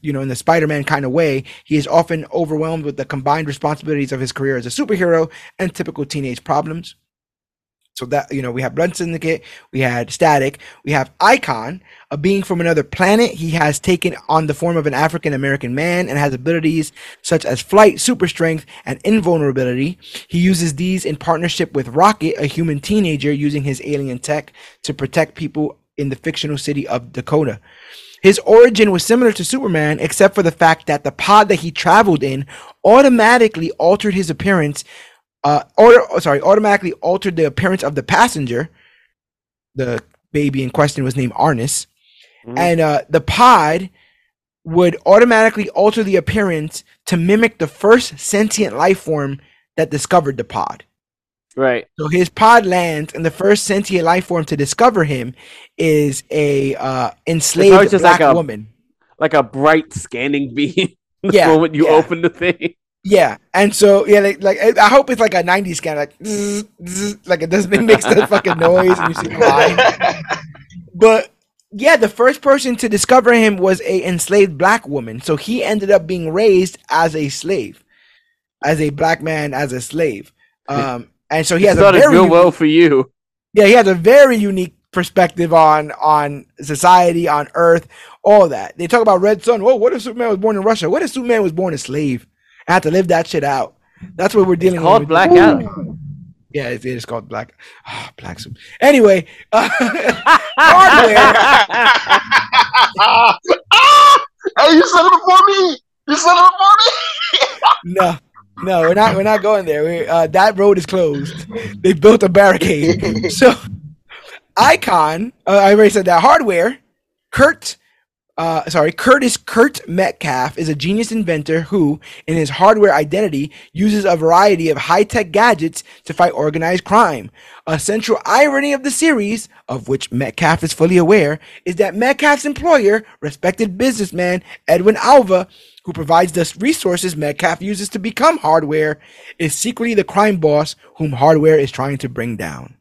you know in the Spider-Man kind of way, he is often overwhelmed with the combined responsibilities of his career as a superhero and typical teenage problems. So that you know, we have Blood Syndicate, we had Static, we have Icon, a being from another planet. He has taken on the form of an African American man and has abilities such as flight, super strength, and invulnerability. He uses these in partnership with Rocket, a human teenager using his alien tech to protect people in the fictional city of Dakota. His origin was similar to Superman, except for the fact that the pod that he traveled in automatically altered his appearance uh, or oh, sorry, automatically altered the appearance of the passenger. The baby in question was named Arnus, Mhm. and uh, the pod would automatically alter the appearance to mimic the first sentient life form that discovered the pod. Right. So his pod lands, and the first sentient life form to discover him is a uh, enslaved just black like a- woman. Like a bright scanning beam. the Yeah, moment you yeah. open the thing. Yeah, and so yeah, like, like I I hope it's like a '90s scan, like zzz, zzz, like it doesn't it makes that fucking noise, and you see the line. But yeah, the first person to discover him was a enslaved black woman. So he ended up being raised as a slave, as a black man, as a slave. Um, and so he It has a started very real unique, well for you. yeah, he has a very unique perspective on on society, on Earth, all that. They talk about Red Son. Well, what if Superman was born in Russia? What if Superman was born a slave? I have to live that shit out. That's what we're dealing It's called with. Black Ooh. Adam. Yeah, it is called Black. Oh, Black Super. Anyway, uh, ah, hey, you said it before me. You said it before me. No, no, we're not. We're not going there. We, uh, that road is closed. They built a barricade. so, Icon. Uh, I already said that. Hardware. Kurt. Uh, sorry, Curtis Kurt Metcalf is a genius inventor who, in his hardware identity, uses a variety of high-tech gadgets to fight organized crime. A central irony of the series, of which Metcalf is fully aware, is that Metcalf's employer, respected businessman Edwin Alva, who provides the resources Metcalf uses to become hardware, is secretly the crime boss whom hardware is trying to bring down.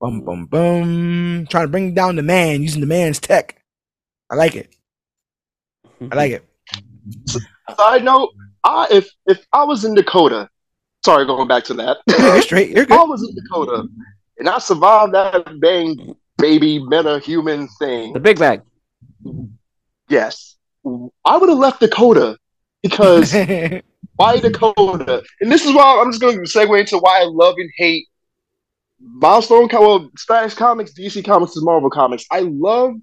Boom, boom, boom. Trying to bring down the man using the man's tech. I like it. I like it. Side note, I if if I was in Dakota, sorry, going back to that. You're straight. You're If I was in Dakota and I survived that bang baby meta human thing, The Big Bang. yes, I would have left Dakota because why Dakota? And this is why I'm just going to segue into why I love and hate Milestone, well, Status Comics, DC Comics, and Marvel Comics. I love,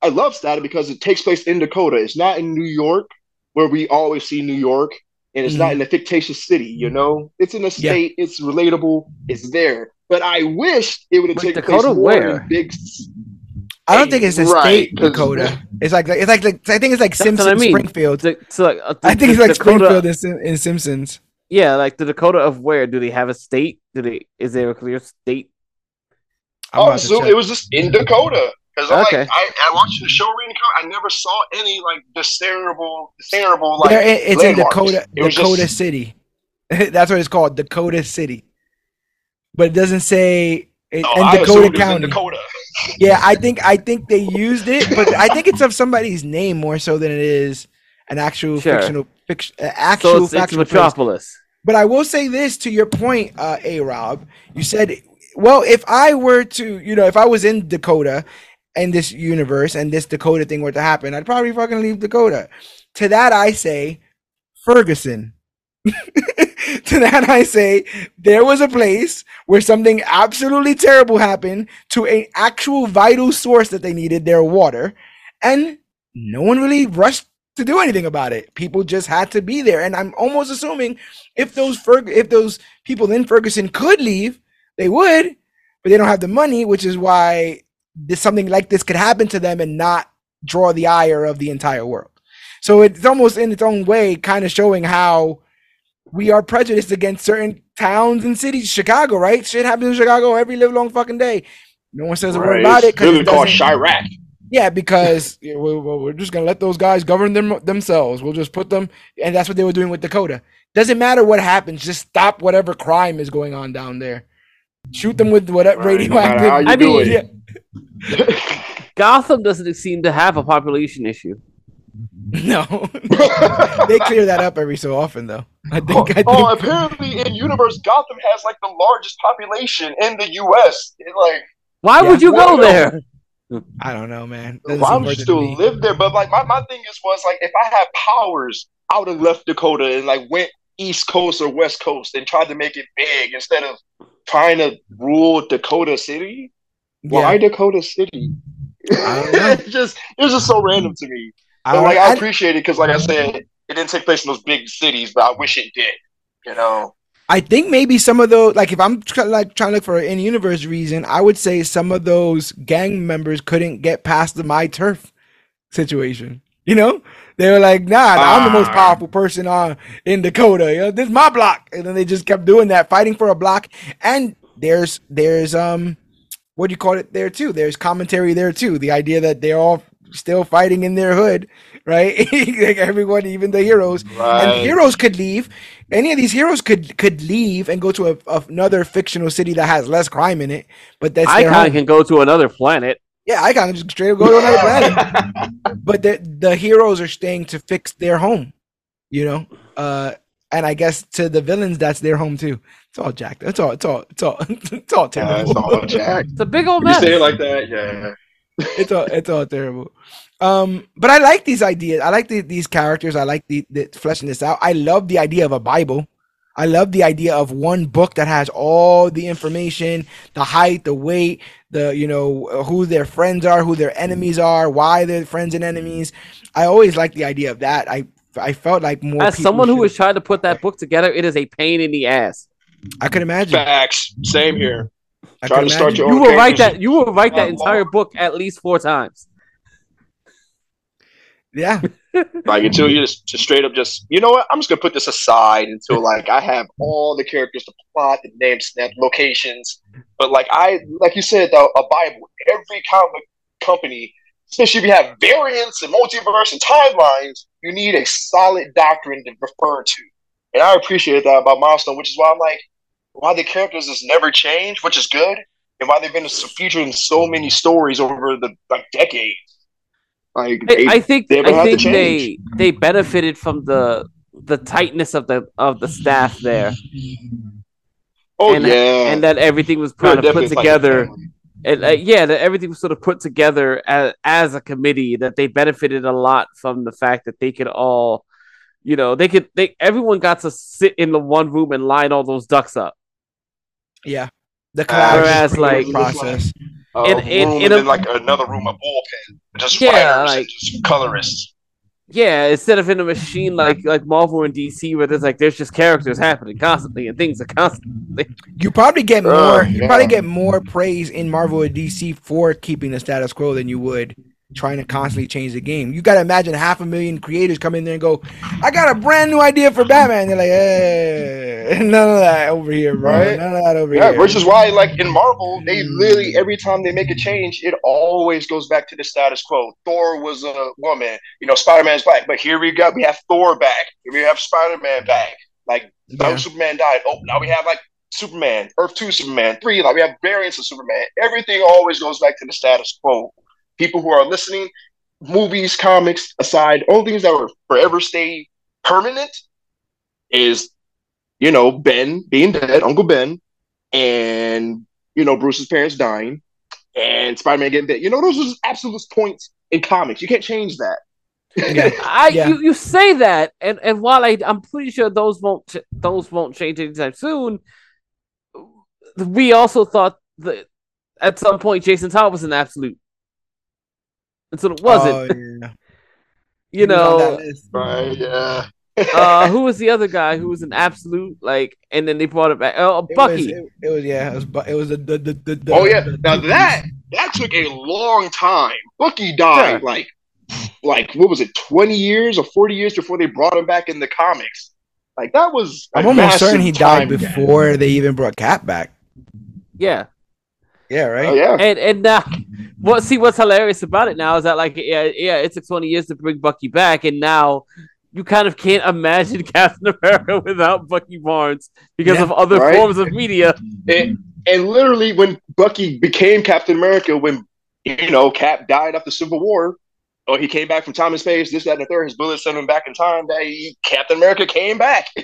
I love Status because it takes place in Dakota. It's not in New York where we always see New York, and it's not mm-hmm. in a fictitious city. You know, it's in a Yeah. state. It's relatable. It's there. But I wish it would have taken Dakota place more where? in big. S- I don't think it's a Right, state 'cause- Dakota. It's like it's like, like I think it's like That's what Simpsons I mean. Springfield. The- so, like, uh, I think it's like Dakota- Springfield in, in Simpsons. Yeah, like the Dakota of where? Do they have a state? Do they? Is there a clear state? I'm Oh, so it was just in Dakota. Because I'm Okay. like, I, I watched the show in Dakota. I never saw any like discernible, discernible like. There, it- it's in. Dakota, It Dakota just- City. That's what it's called, Dakota City. But it doesn't say it, No, and I Dakota it was in County. Dakota. Yeah, I think I think they used it, but I think it's of somebody's name more so than it is an actual Sure. fictional fiction, uh, actual So it's, factual place. But I will say this to your point, uh, A Rob. You said, well, if I were to, you know, if I was in Dakota and this universe and this Dakota thing were to happen, I'd probably fucking leave Dakota. To that I say, Ferguson. to that I say, there was a place where something absolutely terrible happened to an actual vital source that they needed, their water, and no one really rushed to do anything about it. People just had to be there, and I'm almost assuming if those if those people in Ferguson could leave, they would, but they don't have the money, which is why this something like this could happen to them and not draw the ire of the entire world. So it's almost in its own way, kind of showing how we are prejudiced against certain towns and cities. Chicago, right? Shit happens in Chicago every live long fucking day. No one says a word Right, about it it's literally because called Chiraq. yeah, because yeah, we- we- we're just gonna let those guys govern them themselves. We'll just put them, and that's what they were doing with Dakota. Doesn't matter what happens, just stop whatever crime is going on down there. Shoot them with whatever Right, no radioactive. how you I do mean- Yeah. Gotham doesn't seem to have a population issue. No, they clear that up every so often, though. I oh, think. I think oh, apparently in universe, Gotham has like the largest population in the U.S. It, like, Why Yeah. would you go Well, there? I don't know, man. Doesn't why would you worth it to still live there? But like, my, my thing is was like, if I had powers, I would have left Dakota and like went East Coast or West Coast and tried to make it big instead of trying to rule Dakota City. Why Yeah, Dakota City? I don't know. it's just it's just so random to me. I But don't- like I I- appreciate it because, like I said, it didn't take place in those big cities, but I wish it did. You know, I think maybe some of those, like if I'm try, like trying to look for an in-universe reason, I would say some of those gang members couldn't get past the my turf situation. You know, they were like, "Nah, I'm the most Ah. powerful person on in Dakota. You know, this is my block," and then they just kept doing that, fighting for a block. And there's there's um, what do you call it there too? There's commentary there too. The idea that they're all still fighting in their hood, right? like everyone, even the heroes, right? and heroes could leave. Any of these heroes could could leave and go to a, another fictional city that has less crime in it. But that's their Icon home. can go to another planet. yeah, I can just straight up go to another planet. But the the heroes are staying to fix their home. You know, uh, and I guess to the villains, that's their home too. It's all jacked. It's all. It's all. It's all. It's all terrible. Yeah, it's all jacked. It's a big old You mess. say it like that, yeah. it's all. It's all terrible. Um, but I like these ideas. I like the, these characters. I like the, the fleshing this out. I love the idea of a Bible. I love the idea of one book that has all the information, the height, the weight, the you know who their friends are, who their enemies are, why they're friends and enemies. I always like the idea of that. I I felt like more. As someone who was trying to put that book together, it is a pain in the ass. I could imagine. Facts. Same here. I Trying could to start your You own will write that. You will write that entire book at least four times. Yeah, Like until you just, just straight up just you know what I'm just gonna put this aside until like I have all the characters, the plot, the names, the locations. But like I like you said though, a Bible. Every comic company, especially if you have variants and multiverse and timelines, you need a solid doctrine to refer to. And I appreciate that about Milestone, which is why I'm like, why the characters has never changed, which is good, and why they've been featured in so many stories over the like decades. Like I, they, I think they I think they they benefited from the the tightness of the of the staff there, oh and- yeah, and that everything was kind of put definitely like a together. and uh, yeah, that everything was sort of put together as, as a committee. That they benefited a lot from the fact that they could all, you know, they could they everyone got to sit in the one room and line all those ducks up. yeah. The Whereas, collaborative like- process. A In- in- room in a- then like another room, a bullpen, just Yeah, writers like- and just colorists. Yeah, instead of in a machine like like Marvel and DC where there's like there's just characters happening constantly and things are constantly. You probably get Uh, more. you probably get more praise in Marvel or DC for keeping the status quo than you would trying to constantly change the game. You got to imagine half a million creators come in there and go, "I got a brand new idea for Batman." They're like, "Hey, none of that over here, bro. Right. None of that over Yeah, here." which is why like in Marvel, they literally every time they make a change, it always goes back to the status quo. Thor was a woman, you know, Spider Man's black, but here we go, we have Thor back, here we have Spider Man back. Like Yeah. Oh, Superman died. Oh, now we have like Superman, Earth Two, Superman Three. Like we have variants of Superman. Everything always goes back to the status quo. People who are listening, movies, comics aside, only things that will forever stay permanent is, you know, Ben being dead, Uncle Ben, and you know Bruce's parents dying, and Spider Man getting dead. You know, those are absolute points in comics. You can't change that. Yeah. I Yeah. you, you say that and and while I I'm pretty sure those won't ch- those won't change anytime soon. We also thought that at some point Jason Todd was an absolute, and so it wasn't. Oh, yeah. you He was know, list. Right? Yeah. uh, who was the other guy who was an absolute like, and then they brought it back. Oh, It Bucky. Was, it, it was yeah. It was. Bu- It was the the the. the, the Oh yeah. the- Now that that took a long time. Bucky died Yeah. like like what was it, twenty years or forty years before they brought him back in the comics. Like that was. I'm almost certain he died time gap. before they even brought Cap back. yeah, Yeah, right. Oh yeah. and and now, what? See, what's hilarious about it now is that like, yeah, yeah, it took twenty years to bring Bucky back, and now you kind of can't imagine Captain America without Bucky Barnes because Yeah, of other right. forms of media. And, and literally, when Bucky became Captain America, when you know Cap died after Civil War, or he came back from time and space, this, that, and the third, his bullet sent him back in time. That he, Captain America came back.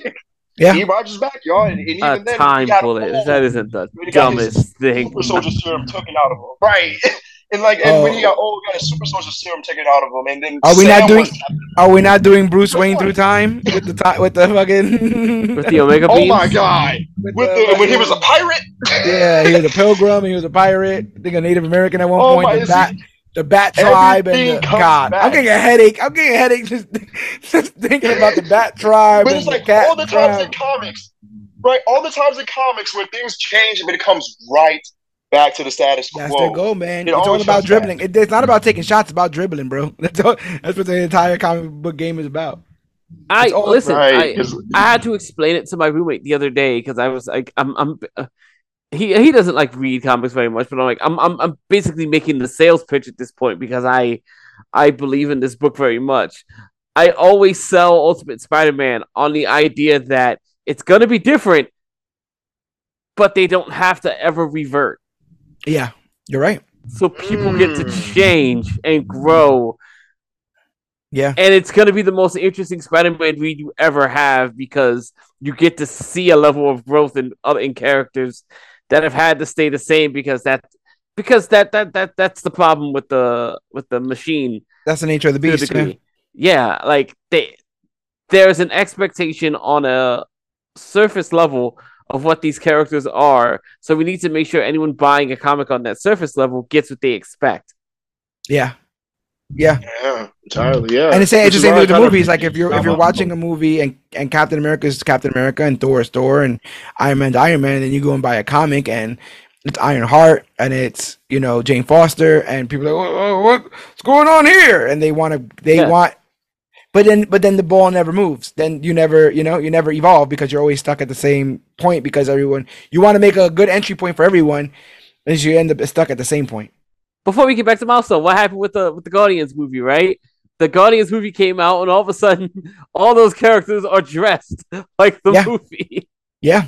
Yeah. Steve Rogers back, y'all. And, and even A then, time bullet. all That isn't the When he got his dumbest thing. Super soldier serum taken out of him, right? And like, and when he Oh. got old, got a super soldier serum taken out of him, and then Are we not doing- Are we not doing Bruce Wayne through time with the time with the fucking With the Omega Oh my god! with With the the, when he was a pirate. yeah, he was a pilgrim. He was a pirate. I think a Native American at one Oh point. my! The bat, he- the Bat Tribe, and the, comes God, I'm getting a headache. I'm getting a headache just, just thinking about the Bat Tribe But it's the like Cat all the times in comics, right? All the times in comics where things change, but it comes right back to the status quo. That's their goal, man. It it's all about dribbling. It, it's not about taking shots. It's about dribbling, bro. That's all, That's what the entire comic book game is about. I all- listen. Right, I, 'cause- I had to explain it to my roommate the other day because I was like, I'm, I'm, uh, he he doesn't like read comics very much, but I'm like, I'm, I'm, I'm basically making the sales pitch at this point because I, I believe in this book very much. I always sell Ultimate Spider-Man on the idea that it's gonna be different, but they don't have to ever revert, Yeah, you're right. so people get to Mm. change and grow Yeah. And it's going to be the most interesting Spider-Man read you ever have because you get to see a level of growth in uh, in characters that have had to stay the same because that because that that that that's the problem with the with the machine. That's the nature of the beast. Yeah. yeah, like they there's an expectation on a surface level of what these characters are. So we need to make sure anyone buying a comic on that surface level gets what they expect. Yeah. Yeah. Yeah, entirely. Yeah. And it's, it's the same with the movies. Like if you're if you're watching a movie and, and Captain America is Captain America and Thor is Thor and Iron Man's Iron Man, and then you go and buy a comic and it's Iron Heart and it's you know Jane Foster and people are like, oh, what's going on here? And they want to they yeah. want but then but then the ball never moves then you never you know you never evolve because you're always stuck at the same point because everyone you want to make a good entry point for everyone and you end up stuck at the same point before we get back to milestone what happened with the with the guardians movie right? The guardians movie came out and all of a sudden all those characters are dressed like the yeah. movie. Yeah.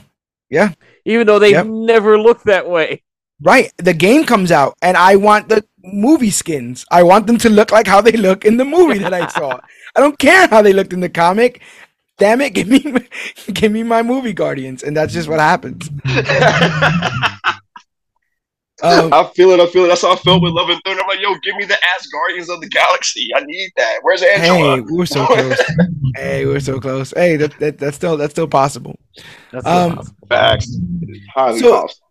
Yeah. Even though they yep. never look that way. Right. The game comes out and i want the movie skins. I want them to look like how they look in the movie that i saw. I don't care how they looked in the comic. Damn it, give me give me my movie Guardians, and that's just what happens. Um, I feel it. I feel it. That's how I felt with Love and Thunder. I'm like, yo, give me the ass Guardians of the Galaxy. I need that. Where's Angela? Hey, we're so close. hey, we're so close. Hey, that, that, that's still that's still possible. That's still um, possible. Facts. Highly so, possible.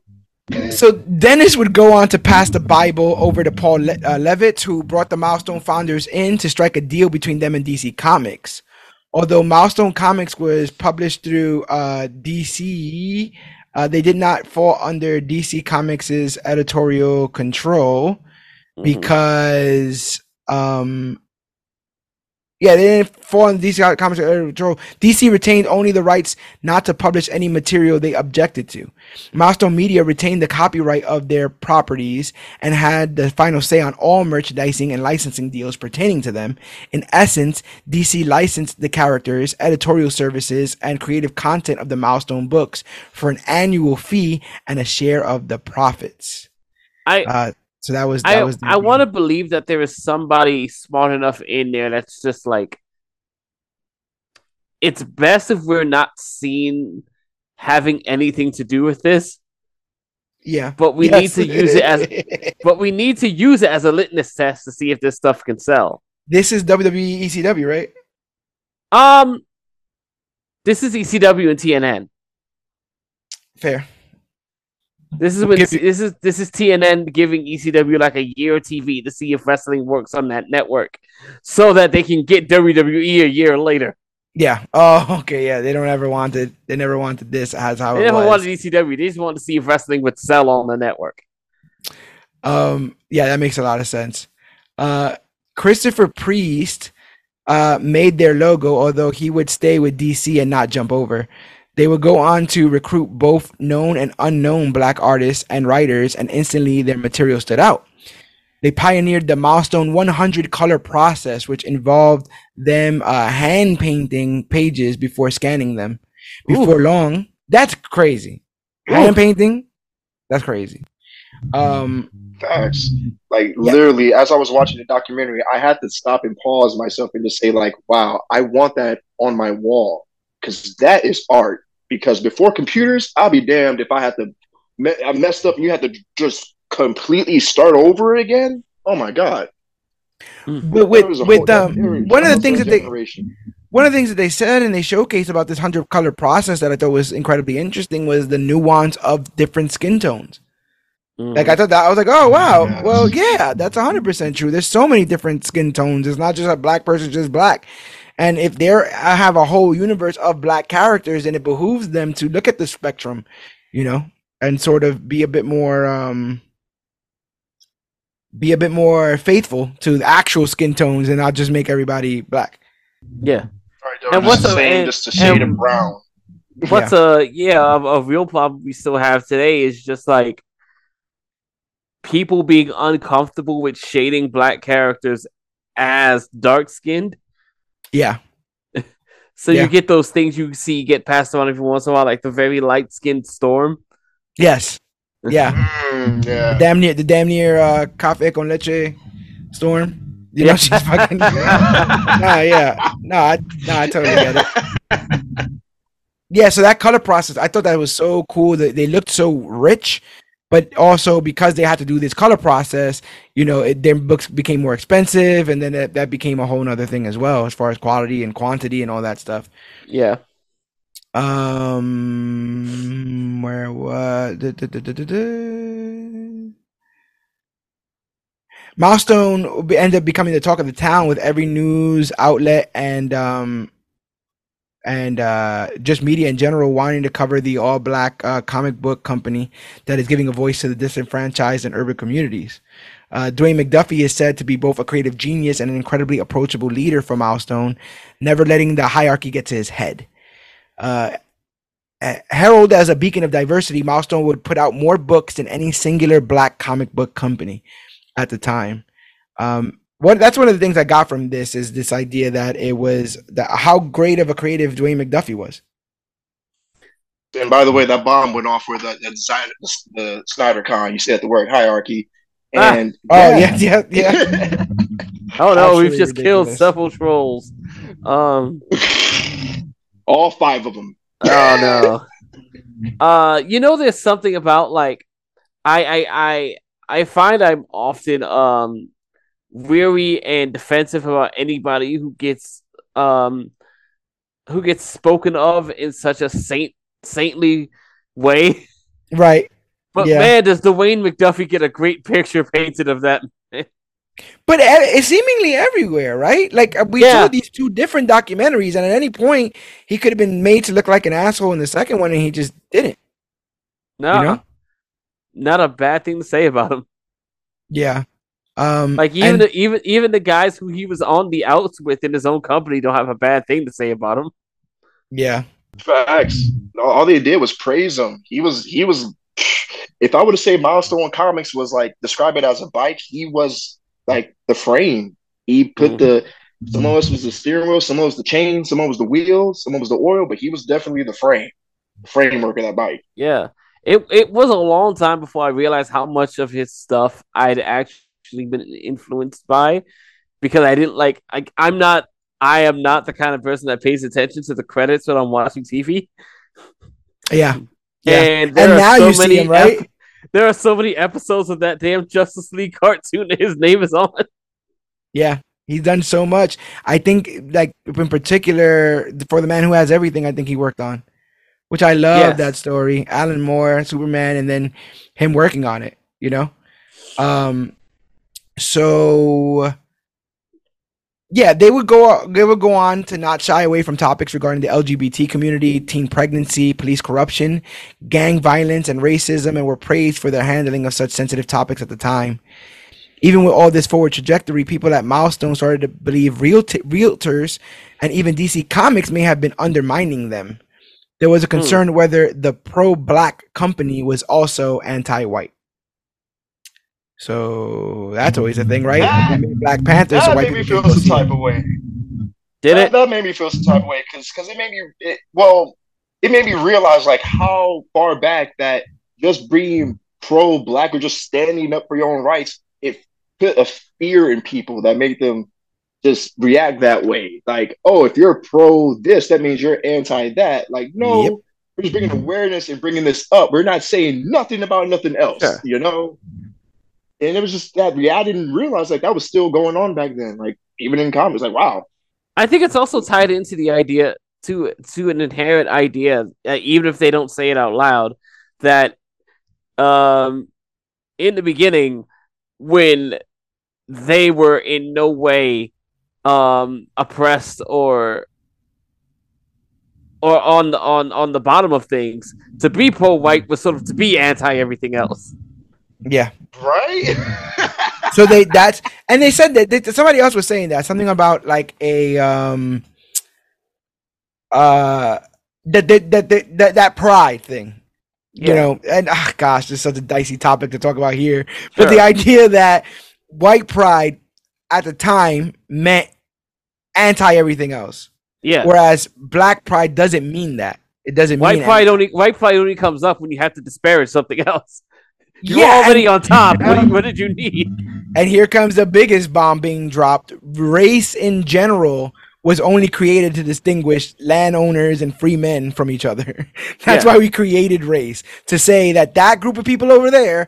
So Denys would go on to pass the Bible over to Paul Le- uh, Levitz, who brought the Milestone founders in to strike a deal between them and DC Comics. Although Milestone Comics was published through uh, DC, uh, they did not fall under DC Comics' editorial control mm-hmm. because um, yeah, they didn't fall in DC Comics control. DC retained only the rights not to publish any material they objected to. Milestone Media retained the copyright of their properties and had the final say on all merchandising and licensing deals pertaining to them. In essence, DC licensed the characters, editorial services, and creative content of the Milestone books for an annual fee and a share of the profits. I uh, so that was that I, was. I want to believe that there is somebody smart enough in there that's just like. It's best if we're not seen having anything to do with this. Yeah, but we yes. need to use it as, but we need to use it as a litmus test to see if this stuff can sell. This is WWE ECW, right? Um, this is ECW and TNN. Fair. This is when this is this is TNN giving ECW like a year of TV to see if wrestling works on that network, so that they can get WWE a year later. Yeah. Oh, okay. Yeah, they don't ever wanted. They never wanted this as how they never was. wanted ECW. They just wanted to see if wrestling would sell on the network. Um. Yeah, that makes a lot of sense. Uh, Christopher Priest uh made their logo, although he would stay with DC and not jump over. They would go on to recruit both known and unknown black artists and writers, and instantly their material stood out. They pioneered the milestone 100 color process, which involved them uh, hand painting pages before scanning them. Before Ooh. long, that's crazy. Ooh. Hand painting, that's crazy. Um, Facts. Like yeah. literally, as I was watching the documentary, I had to stop and pause myself and just say, like, "Wow, I want that on my wall," because that is art because before computers, I'll be damned if I had to me- I messed up and you had to just completely start over again. Oh my god! Hmm. But with with um, one of the things that they one of the things that they said and they showcased about this hundred color process that I thought was incredibly interesting was the nuance of different skin tones. Mm-hmm. Like I thought that I was like, oh wow, yes. well yeah, that's hundred percent true. There's so many different skin tones. It's not just a black person just black. And if they have a whole universe of black characters, then it behooves them to look at the spectrum, you know, and sort of be a bit more um be a bit more faithful to the actual skin tones and not just make everybody black. Yeah. Right, and what's the same, just a shade of brown. What's yeah. a yeah, a, a real problem we still have today is just like people being uncomfortable with shading black characters as dark skinned yeah. so yeah. you get those things you see get passed on every once in a while, like the very light skinned storm. Yes. Yeah. Mm, yeah. The damn near the damn near uh Cafe con leche storm. You know, she's fucking. nah, yeah, no, I, no, I totally get it. Yeah, so that color process, I thought that was so cool. That they looked so rich, but also because they had to do this color process, you know, it, their books became more expensive, and then that, that became a whole other thing as well, as far as quality and quantity and all that stuff. Yeah. Um, where was Milestone ended up becoming the talk of the town with every news outlet and um and uh, just media in general wanting to cover the all black uh, comic book company that is giving a voice to the disenfranchised and urban communities. Uh, Dwayne McDuffie is said to be both a creative genius and an incredibly approachable leader for Milestone, never letting the hierarchy get to his head. Uh, herald as a beacon of diversity, Milestone would put out more books than any singular black comic book company at the time. Um, what that's one of the things I got from this is this idea that it was that how great of a creative Dwayne McDuffie was. And by the way, that bomb went off with the, the design the Snyder Con. You said the word hierarchy. Ah. And ah, oh yeah, yeah, yeah. oh no, we've just ridiculous. killed several trolls. Um, all five of them. Oh no. uh, you know, there's something about like I I I I find I'm often um weary and defensive about anybody who gets um who gets spoken of in such a saint saintly way. Right. But yeah. man, does Dwayne McDuffie get a great picture painted of that? but it's seemingly everywhere, right? Like uh, we yeah. saw these two different documentaries, and at any point he could have been made to look like an asshole in the second one, and he just didn't. No, you know? not a bad thing to say about him. Yeah. Um, like even and, the, even even the guys who he was on the outs with in his own company don't have a bad thing to say about him. Yeah, facts. All they did was praise him. He was he was. If I were to say Milestone Comics was like describe it as a bike, he was like the frame. He put mm-hmm. the some of us was the steering wheel, some of us was the chain, some of us was the wheels, some of us was the oil, but he was definitely the frame, the framework of that bike. Yeah. It it was a long time before I realized how much of his stuff I'd actually actually been influenced by because I didn't like I, I'm not I am not the kind of person that pays attention to the credits when I'm watching TV. Yeah. Yeah. And, and now so you see him, right? Ep- there are so many episodes of that damn Justice League cartoon his name is on. Yeah. He's done so much. I think, like in particular, for the man who has everything, I think he worked on, which I love yes. that story. Alan Moore, Superman, and then him working on it. You know, um, so yeah, they would go they would go on to not shy away from topics regarding the LGBT community, teen pregnancy, police corruption, gang violence, and racism, and were praised for their handling of such sensitive topics at the time. Even with all this forward trajectory, people at Milestone started to believe real t- realtors and even DC Comics may have been undermining them. There was a hmm. concern whether the pro-black company was also anti-white. So that's always a thing, right? That, Black Panther. That so made me feel some type of way. Did that, it? That made me feel some type of way because because it made me it, well, it made me realize like how far back that just being pro black or just standing up for your own rights, it put a fear in people that made them just react that way. Like, oh, if you're pro this, that means you're anti that. Like, no, yep. we're just bringing awareness and bringing this up. We're not saying nothing about nothing else. Sure. You know and it was just that yeah, I didn't realize like that was still going on back then. Like even in comics, like wow. I think it's also tied into the idea to to an inherent idea, uh, even if they don't say it out loud, that um in the beginning when they were in no way um oppressed or or on on on the bottom of things to be pro white was sort of to be anti everything else yeah. Right. so they that's and they said that, that somebody else was saying that something about like a um uh that that that that, that pride thing. Yeah. You know, and oh, gosh, this is such a dicey topic to talk about here. But the idea that white pride at the time meant anti everything else. Yeah. Whereas black pride doesn't mean that. It doesn't white pride only white pride only comes up when you have to disparage something else. You're yeah, already and, on top. What, um, what, did you need? And here comes the biggest bomb being dropped. Race in general was only created to distinguish landowners and free men from each other. That's yeah. why we created race to say that that group of people over there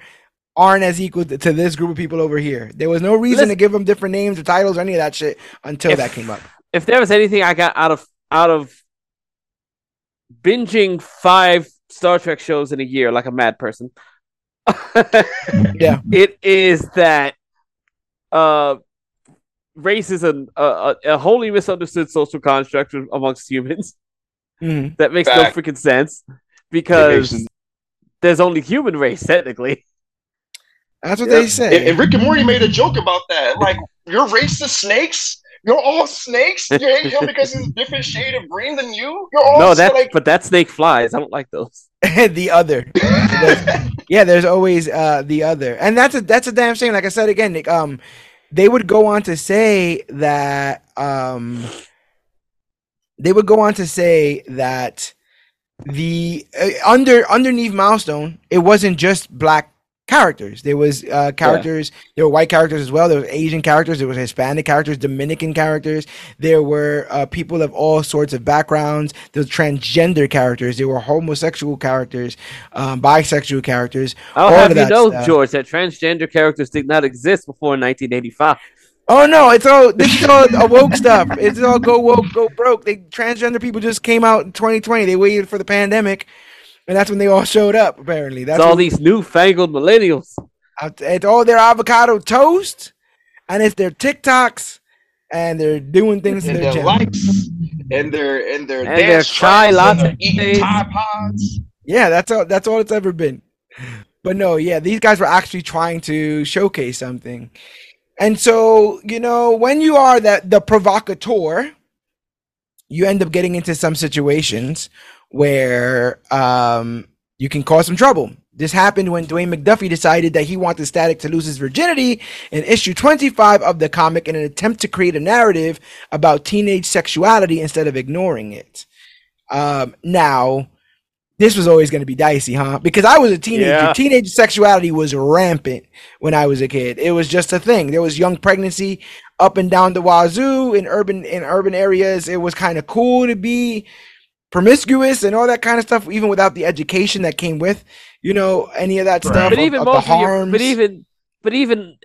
aren't as equal to, to this group of people over here. There was no reason Listen, to give them different names or titles or any of that shit until if, that came up. If there was anything I got out of out of binging five Star Trek shows in a year like a mad person, yeah, it is that uh race is a, a, a wholly misunderstood social construct amongst humans mm-hmm. that makes Back. no freaking sense because there's only human race technically. That's what yeah. they say. And, and, Rick and Morty made a joke about that. Like, your race of snakes? You're all snakes? You hate him because he's a different shade of green than you? You're all No, that's like... but that snake flies. I don't like those. the other. yeah, there's always uh the other. And that's a that's a damn shame. Like I said again, Nick, um they would go on to say that um they would go on to say that the uh, under underneath milestone it wasn't just black characters. There was uh, characters. Yeah. There were white characters as well. There was Asian characters. There was Hispanic characters, Dominican characters. There were uh, people of all sorts of backgrounds. There were transgender characters. There were homosexual characters, um, bisexual characters. I'll have you know, stuff. George, that transgender characters did not exist before 1985. Oh no, it's all this is all woke stuff. It's all go woke, go broke. They transgender people just came out in 2020. They waited for the pandemic and that's when they all showed up. Apparently, that's it's all these newfangled millennials. It's all their avocado toast, and it's their TikToks, and they're doing things and their, their likes, and their and their and their chai latte, eating Tide Pods. Yeah, that's all. That's all it's ever been. But no, yeah, these guys were actually trying to showcase something. And so, you know, when you are that the provocateur, you end up getting into some situations where um, you can cause some trouble. This happened when Dwayne McDuffie decided that he wanted Static to lose his virginity in issue 25 of the comic in an attempt to create a narrative about teenage sexuality instead of ignoring it. Um, now, this was always going to be dicey, huh? Because I was a teenager. Yeah. Teenage sexuality was rampant when I was a kid. It was just a thing. There was young pregnancy up and down the wazoo in urban in urban areas. It was kind of cool to be promiscuous and all that kind of stuff, even without the education that came with, you know, any of that right. stuff. But even of, of your, but even, but even,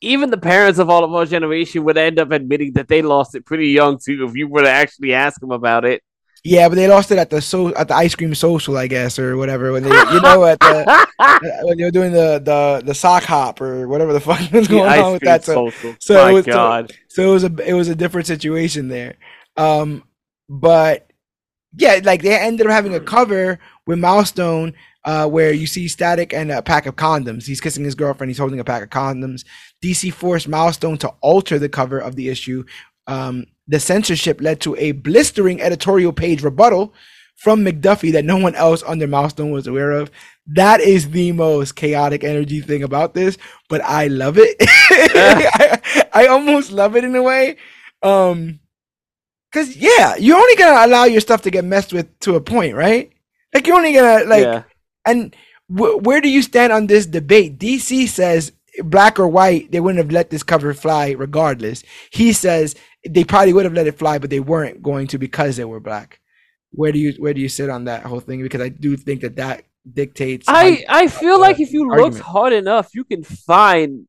even the parents of all of our generation would end up admitting that they lost it pretty young too. If you were to actually ask them about it. Yeah, but they lost it at the so at the ice cream social, I guess, or whatever. When they, you know, at the when they were doing the the the sock hop or whatever the fuck was going on with that. So, social. so My it was God. So, so it was a it was a different situation there. Um, but yeah, like they ended up having a cover with Milestone uh, where you see Static and a pack of condoms. He's kissing his girlfriend. He's holding a pack of condoms. DC forced Milestone to alter the cover of the issue. Um, the censorship led to a blistering editorial page rebuttal from McDuffie that no one else under Milestone was aware of. That is the most chaotic energy thing about this, but I love it. I, I, almost love it in a way. Um, Cause yeah, you're only gonna allow your stuff to get messed with to a point, right? Like you're only gonna like, yeah. and wh- where do you stand on this debate? DC says black or white, they wouldn't have let this cover fly regardless. He says they probably would have let it fly, but they weren't going to because they were black. Where do you where do you sit on that whole thing? Because I do think that that dictates. I I feel uh, like if you look hard enough, you can find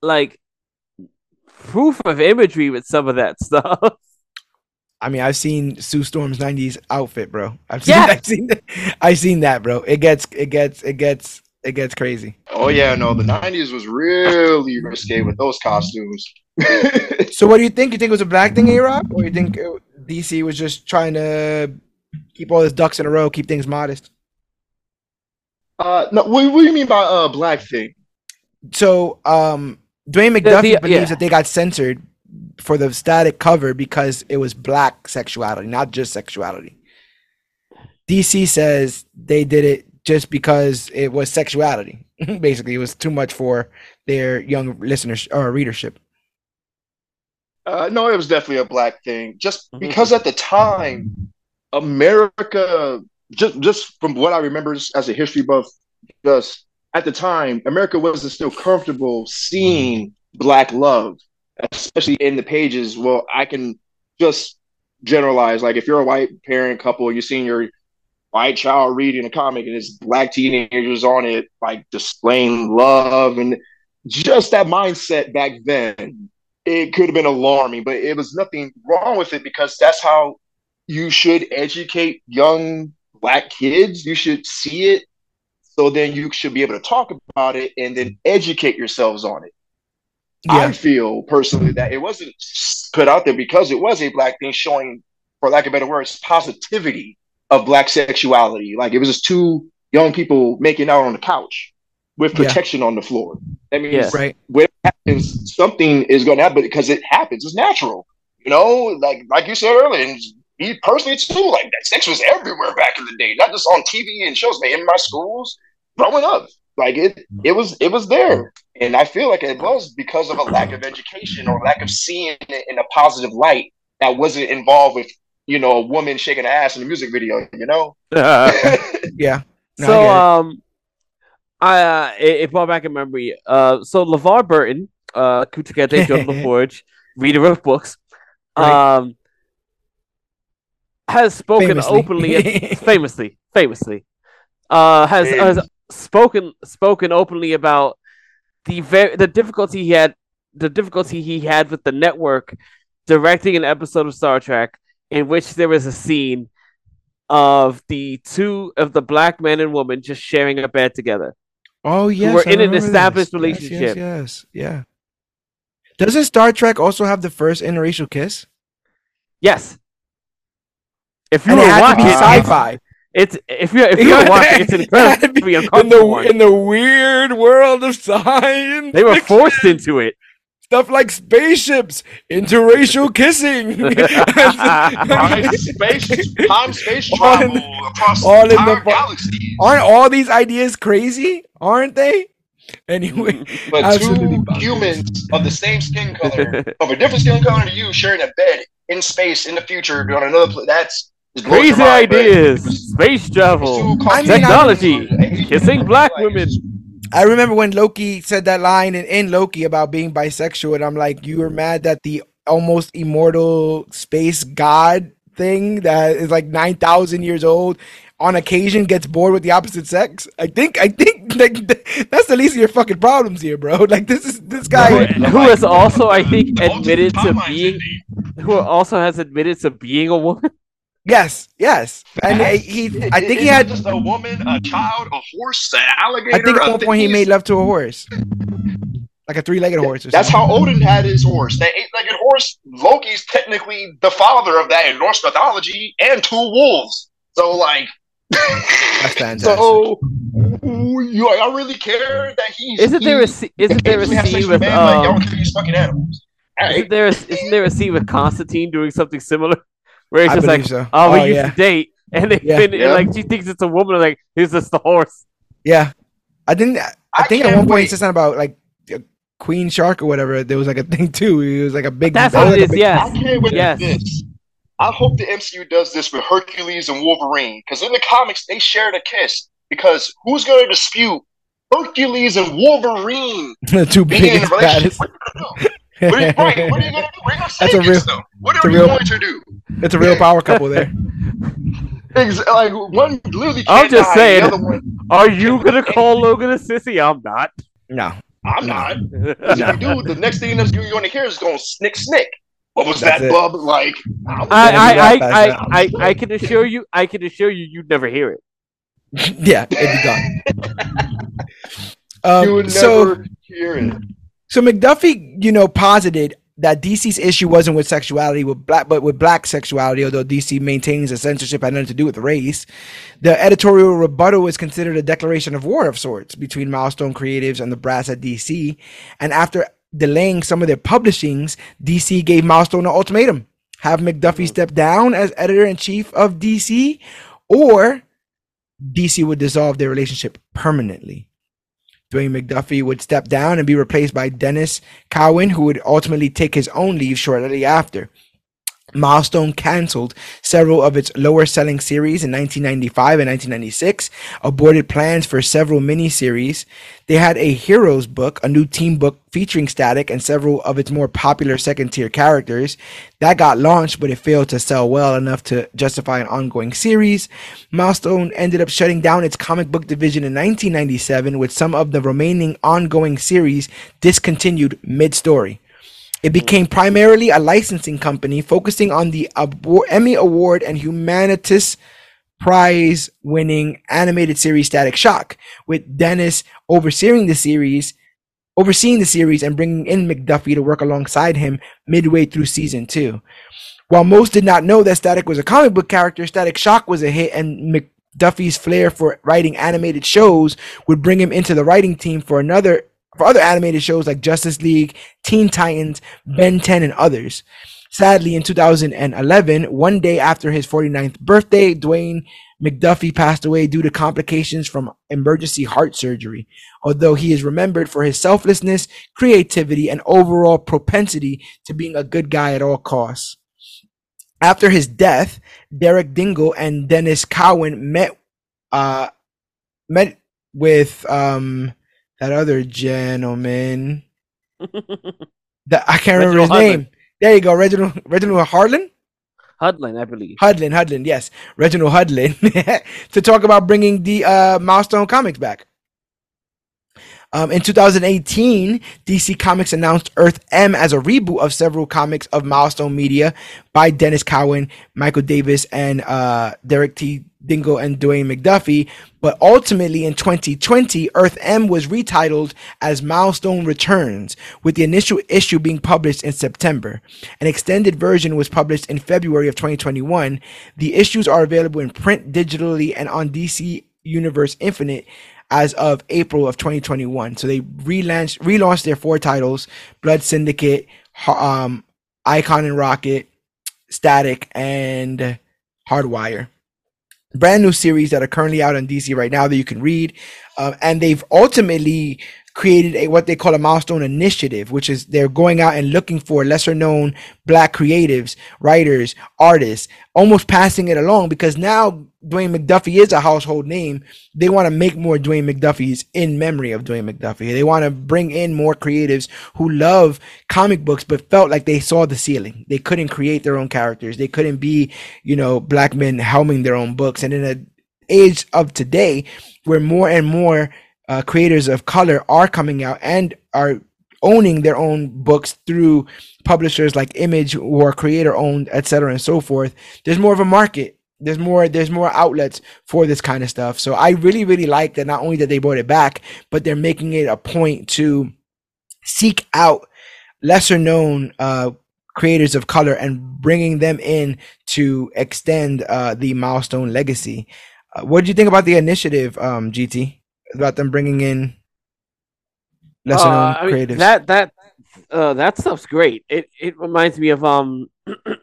like proof of imagery with some of that stuff. I mean, I've seen Sue Storm's '90s outfit, bro. I've seen, yeah. I've seen, I've seen that, bro. It gets, it gets, it gets, it gets crazy. Oh yeah, no, the '90s was really risque with those costumes. so, what do you think? You think it was a black thing, A Rob, or you think DC was just trying to keep all his ducks in a row, keep things modest? Uh, no. What, what do you mean by uh black thing? So, um, Dwayne McDuffie the, the, believes yeah. that they got censored for the static cover because it was black sexuality, not just sexuality. DC says they did it just because it was sexuality. Basically, it was too much for their young listeners or readership. Uh, no, it was definitely a black thing. Just mm-hmm. because at the time, America, just just from what I remember as a history buff, just at the time, America wasn't still comfortable seeing black love, especially in the pages. Well, I can just generalize. Like if you're a white parent couple, you're seeing your white child reading a comic and it's black teenagers on it, like displaying love and just that mindset back then. It could have been alarming, but it was nothing wrong with it because that's how you should educate young black kids. You should see it so then you should be able to talk about it and then educate yourselves on it. Yeah. I feel personally that it wasn't put out there because it was a black thing showing, for lack of better words, positivity of black sexuality. Like it was just two young people making out on the couch with protection yeah. on the floor. That means yeah. right. when it happens, something is going to happen because it happens. It's natural. You know, like like you said earlier, and me personally too, like that sex was everywhere back in the day, not just on TV and shows, but in my schools growing up. Like it, it was, it was there, and I feel like it was because of a lack of education or lack of seeing it in a positive light that wasn't involved with, you know, a woman shaking her ass in a music video. You know? yeah. No, so, I um, I uh, it, it, brought back a memory. Uh, so LeVar Burton, uh, Kunta Kinte, John LaForge, reader of books, right. um, has spoken famously. openly, famously, famously, uh, has has spoken spoken openly about the very the difficulty he had the difficulty he had with the network directing an episode of Star Trek in which there was a scene of the two of the black man and woman just sharing a bed together. Oh yes, we're in an established this. relationship. Yes, yes, yes, yeah. Doesn't Star Trek also have the first interracial kiss? Yes. If you and were watching sci-fi, it's if you if you watch it, it's incredibly uncomfortable. In the, in the weird world of science, they were forced into it. Stuff like spaceships, interracial kissing, space, time space travel all across all in the galaxy. Aren't all these ideas crazy? Aren't they? Anyway, but two humans of the same skin color, of a different skin color to you, sharing a bed in space in the future on another planet. That's Crazy mind, ideas, space travel, I mean, technology, I kissing black women. I remember when Loki said that line in, in Loki about being bisexual, and I'm like, you were mad that the almost immortal space god thing that is like 9,000 years old on occasion gets bored with the opposite sex. I think I think like that's the least of your fucking problems here, bro. Like this is this guy who has also I think admitted to being who also has admitted to being a woman. Yes, yes, and he, I think he had just a woman, a child, a horse, an alligator. I think at one point he made love to a horse, like a three-legged horse. That's how Odin had his horse. That eight-legged horse. Loki's technically the father of that in Norse mythology, and two wolves. So like, that's fantastic. So you, I really care that he's. Isn't there a isn't there a scene with um, like, fucking animals? Isn't there a, isn't there a scene with Constantine doing something similar? Where it's just like, so. oh, we oh, used yeah. to date, and they yeah. and, yeah. like she thinks it's a woman, like here's just the horse. Yeah, I didn't. I, I think at one point he said something about like Queen Shark or whatever. There was like a thing too. It was like a big. That's what it is. Yes. I can't wait yes. this. I hope the MCU does this with Hercules and Wolverine because in the comics they shared a kiss. Because who's going to dispute Hercules and Wolverine? the two biggest baddest. What are you, right, what are you gonna do? What are you gonna say That's a real, them? What are you real, going to do? It's a real power couple there. like one literally. I'm just saying. Are you gonna call Logan a sissy? I'm not. No, I'm no. not. If you do, the next thing that's you're going to hear is going to snick snick. What was That's that, it. bub? Like, I I I, I, I, I can assure you, I can assure you, you'd never hear it. yeah, it'd be done. um, you would never so, hear it. So McDuffie, you know, posited that DC's issue wasn't with sexuality, with black, but with black sexuality. Although DC maintains that censorship had nothing to do with race, the editorial rebuttal was considered a declaration of war of sorts between Milestone Creatives and the brass at DC. And after delaying some of their publishings, DC gave Milestone an ultimatum: have McDuffie step down as editor in chief of DC, or DC would dissolve their relationship permanently. Dwayne McDuffie would step down and be replaced by Denys Cowan, who would ultimately take his own leave shortly after. Milestone canceled several of its lower selling series in 1995 and 1996, aborted plans for several miniseries. They had a Heroes book, a new team book featuring Static and several of its more popular second tier characters. That got launched, but it failed to sell well enough to justify an ongoing series. Milestone ended up shutting down its comic book division in 1997, with some of the remaining ongoing series discontinued mid story. It became primarily a licensing company focusing on the Emmy Award and Humanitas Prize winning animated series Static Shock, with Denys overseeing the series, overseeing the series and bringing in McDuffie to work alongside him midway through season 2. While most did not know that Static was a comic book character, Static Shock was a hit and McDuffie's flair for writing animated shows would bring him into the writing team for another for other animated shows like Justice League, Teen Titans, Ben 10, and others. Sadly, in 2011, one day after his 49th birthday, Dwayne McDuffie passed away due to complications from emergency heart surgery. Although he is remembered for his selflessness, creativity, and overall propensity to being a good guy at all costs. After his death, Derek Dingle and Denys Cowan met uh, met with um, that other gentleman. that I can't remember his Hudlin. name. There you go, Reginald Reginald Harlan. Hudlin, I believe. Hudlin, Hudlin, yes, Reginald Hudlin, to talk about bringing the uh, Milestone comics back. Um, in 2018, DC Comics announced Earth M as a reboot of several comics of Milestone Media by Denys Cowan, Michael Davis, and uh, Derek T. Dingle and Dwayne McDuffie. But ultimately, in 2020, Earth M was retitled as Milestone Returns, with the initial issue being published in September. An extended version was published in February of 2021. The issues are available in print, digitally, and on DC Universe Infinite as of April of 2021. So they relaunched relaunched their four titles: Blood Syndicate, um, Icon and Rocket, Static, and Hardwire. Brand new series that are currently out on DC right now that you can read, uh, and they've ultimately created a what they call a milestone initiative, which is they're going out and looking for lesser known black creatives, writers, artists, almost passing it along because now Dwayne McDuffie is a household name. They want to make more Dwayne McDuffies in memory of Dwayne McDuffie. They want to bring in more creatives who love comic books but felt like they saw the ceiling. They couldn't create their own characters. They couldn't be, you know, black men helming their own books. And in an age of today where more and more uh, creators of color are coming out and are owning their own books through publishers like Image are creator owned, etc., and so forth. There's more of a market. There's more. There's more outlets for this kind of stuff. So I really, really like that. Not only that they brought it back, but they're making it a point to seek out lesser known uh, creators of color and bringing them in to extend uh, the milestone legacy. Uh, what do you think about the initiative, um, GT? about them bringing in lesser known uh, I mean, creatives. That that uh, that stuff's great. It it reminds me of um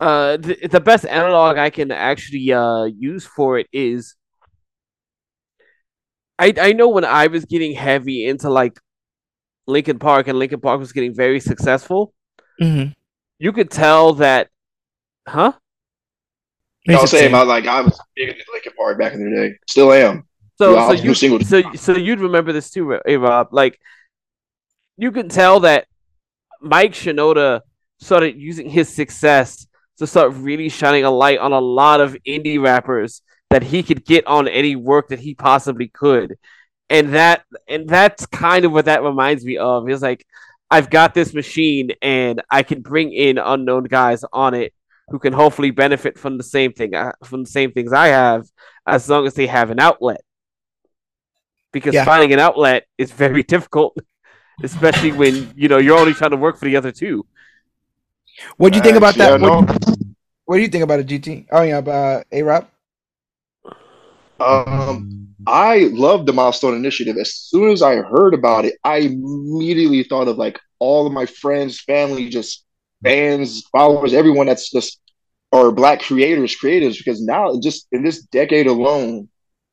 uh the, the best analog I can actually uh use for it is I I know when I was getting heavy into like Linkin Park and Linkin Park was getting very successful. Mm-hmm. You could tell that, huh? I was saying about like I was big into Linkin Park back in the day, still am. So, so you, so, so you'd remember this too, Rob. Like, you can tell that Mike Shinoda started using his success to start really shining a light on a lot of indie rappers that he could get on any work that he possibly could. And that and that's kind of what that reminds me of. Is like I've got this machine and I can bring in unknown guys on it who can hopefully benefit from the same thing uh, from the same things I have as long as they have an outlet because yeah. finding an outlet is very difficult, especially when you know you're only trying to work for the other two. What do you think about that? Yeah, what, what, do you think about a GT? Oh yeah, uh, A Rob. Um, I love the milestone initiative. As soon as I heard about it, I immediately thought of like all of my friends, family, just fans, followers, everyone that's just or black creators, creatives, because now just in this decade alone,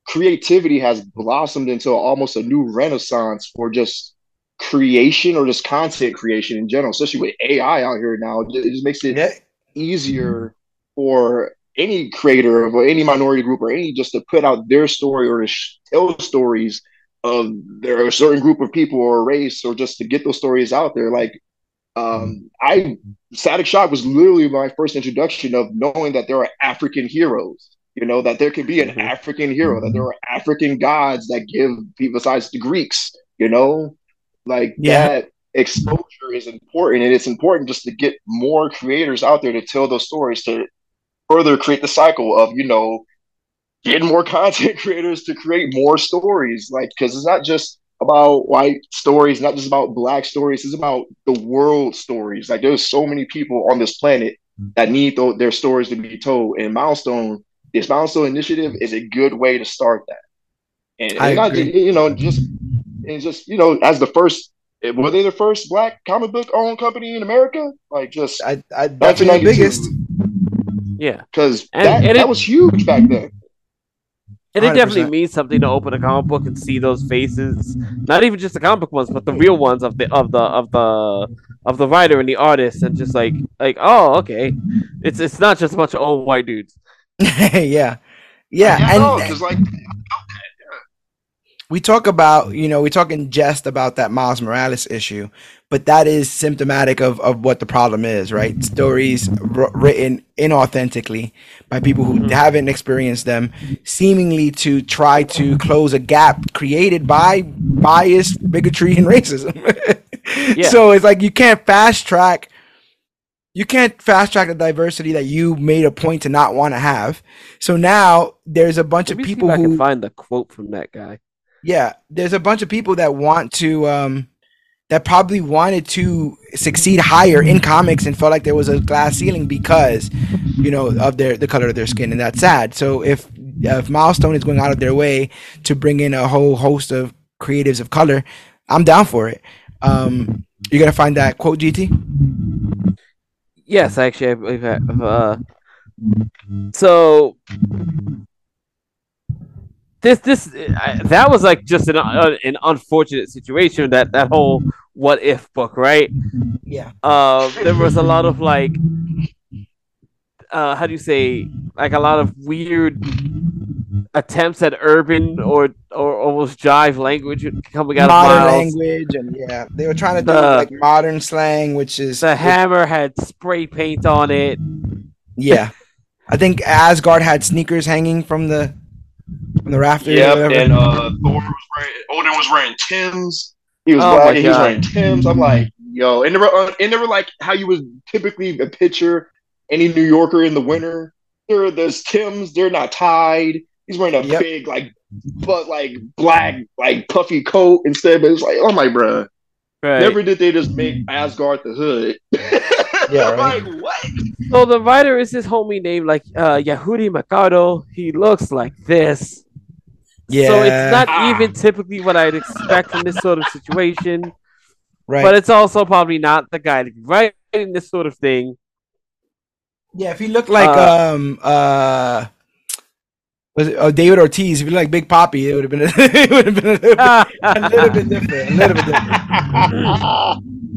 creativity has blossomed into almost a new renaissance for just creation or just content creation in general, especially with AI out here now. It just makes it yeah. easier for any creator or any minority group or any just to put out their story or to tell stories of there are a certain group of people or race or just to get those stories out there. Like um, I Static Shock was literally my first introduction of knowing that there are African heroes. You know that there can be an mm-hmm. African hero, that there are African gods that give people besides the Greeks. You know, like yeah. that exposure is important, and it's important just to get more creators out there to tell those stories to further create the cycle of you know getting more content creators to create more stories. Like because it's not just about white stories not just about black stories it's about the world stories. Like there's so many people on this planet that need th- their stories to be told and milestone this milestone initiative is a good way to start that. And, and not you know just and just you know as the first were they the first black comic book owned company in america like just I, I, that's the biggest yeah, because that, that it, was huge back then. And it 100%. definitely means something to open a comic book and see those faces. Not even just the comic book ones, but the real ones of the of the of the of the writer and the artist, and just like like oh okay, it's it's not just a bunch of old white dudes. yeah, yeah, yeah and like we talk about, you know, we talk in jest about that Miles Morales issue, but that is symptomatic of, of what the problem is, right? Stories r- written inauthentically by people who mm-hmm. haven't experienced them, seemingly to try to close a gap created by bias, bigotry, and racism. yeah. So it's like you can't fast track. You can't fast track the diversity that you made a point to not want to have. So now there's a bunch Let of people who I can find the quote from that guy. Yeah, there's a bunch of people that want to um that probably wanted to succeed higher in comics and felt like there was a glass ceiling because you know of their the color of their skin and that's sad. So if if Milestone is going out of their way to bring in a whole host of creatives of color, I'm down for it. Um, you're gonna find that quote, GT. Yes, actually, I believe Uh, so this this that was like just an uh, an unfortunate situation that that whole what if book right? Yeah. Uh, there was a lot of like uh, how do you say like a lot of weird attempts at urban or or almost jive language coming out modern of modern language and yeah they were trying to do the, like modern slang which is the hammer had spray paint on it. Yeah. I think asgard had sneakers hanging from the from the rafters. Yep, and uh, Thor was wearing, Odin was wearing Tims. He was, oh black, he was wearing Tims. I'm like, yo, and never, uh, and never like how you would typically picture any New Yorker in the winter. There, there's Tims. They're not tied. He's wearing a yep. big like, but like black like puffy coat instead. But it's like, oh my bro. Right. Never did they just make Asgard the hood. yeah, right. like what? So the writer is this homie named like uh, Yehudi Mercado. He looks like this. Yeah. So it's not ah. even typically what I'd expect from this sort of situation. Right. But it's also probably not the guy to be writing this sort of thing. Yeah, if he looked like uh, um uh was it, oh, David Ortiz. If you like Big Poppy, it would have been a, it would have been a little, bit, a little bit different. A little bit different.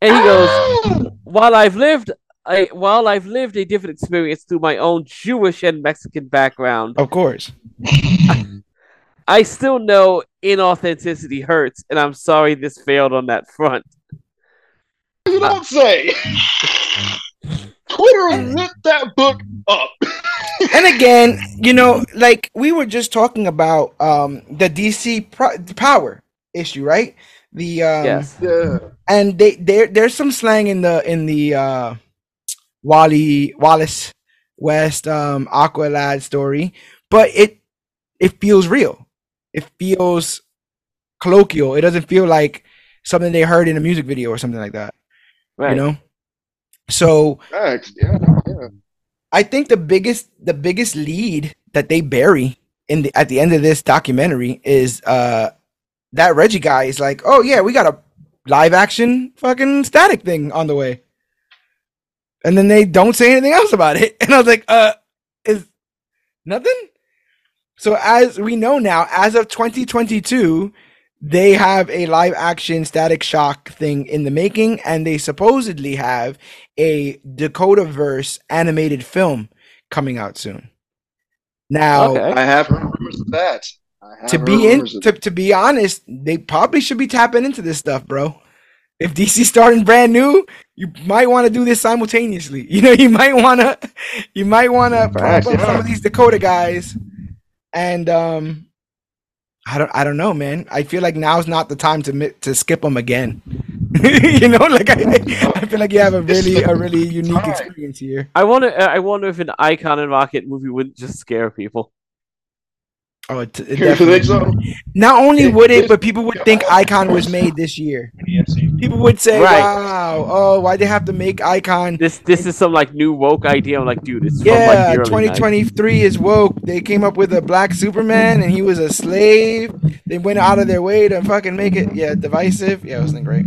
and he goes, "While I've lived, I while I've lived a different experience through my own Jewish and Mexican background, of course, I still know inauthenticity hurts, and I'm sorry this failed on that front." You don't uh, say. Twitter lit that book up. and again, you know, like we were just talking about um the DC pro- power issue, right? The um yes. yeah. and they there there's some slang in the in the uh Wally Wallace West um Aqualad story, but it it feels real. It feels colloquial. It doesn't feel like something they heard in a music video or something like that. Right. You know? So yeah, yeah. I think the biggest the biggest lead that they bury in the at the end of this documentary is uh that Reggie guy is like, oh yeah, we got a live action fucking static thing on the way. And then they don't say anything else about it. And I was like, uh, is nothing? So as we know now, as of 2022, they have a live action Static Shock thing in the making, and they supposedly have a Dakota verse animated film coming out soon. Now, okay. I have heard rumors of that. To be in, to, to be honest, they probably should be tapping into this stuff, bro. If DC starting brand new, you might want to do this simultaneously. You know, you might want to, you might want to pump up some of these Dakota guys, and um, I don't, I don't know, man. I feel like now's not the time to to skip them again. you know, like I, I feel like you have a really, a really unique experience here. I wonder, I wonder if an Icon and Rocket movie wouldn't just scare people. Oh, it, it definitely. So? Not only would it, but people would think Icon was made this year. People would say, right. "Wow, oh, why they have to make Icon?" This this is some like new woke idea. I'm like, dude, it's yeah. Like 2023 is woke. They came up with a black Superman, and he was a slave. They went out of their way to fucking make it, yeah, divisive. Yeah, it wasn't great.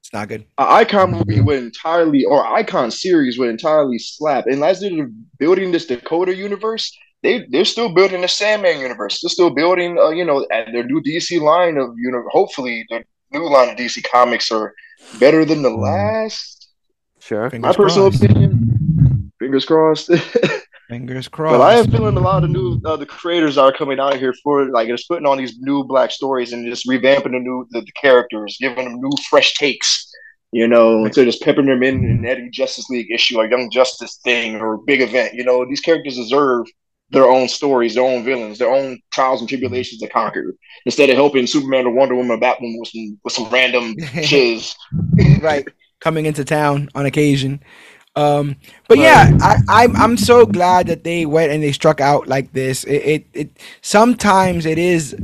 It's not good. An Icon movie would entirely, or Icon series would entirely slap. And as they're building this Dakota universe, they they're still building the Sandman universe. They're still building, uh, you know, their new DC line of you know. Hopefully, the new line of DC comics are better than the last. Sure, Fingers my crossed. personal opinion. Fingers crossed. Fingers crossed. But I am feeling a lot of new uh, the creators are coming out here for like just putting on these new black stories and just revamping the new the, the characters, giving them new fresh takes. You know, right. instead of just peppering them in an Eddie Justice League issue or Young Justice thing or big event. You know, these characters deserve their own stories, their own villains, their own trials and tribulations to conquer. Instead of helping Superman or Wonder Woman or Batwoman with some with some random shiz. right. Coming into town on occasion. Um, but yeah, I, I'm I'm so glad that they went and they struck out like this. It, it, it sometimes it is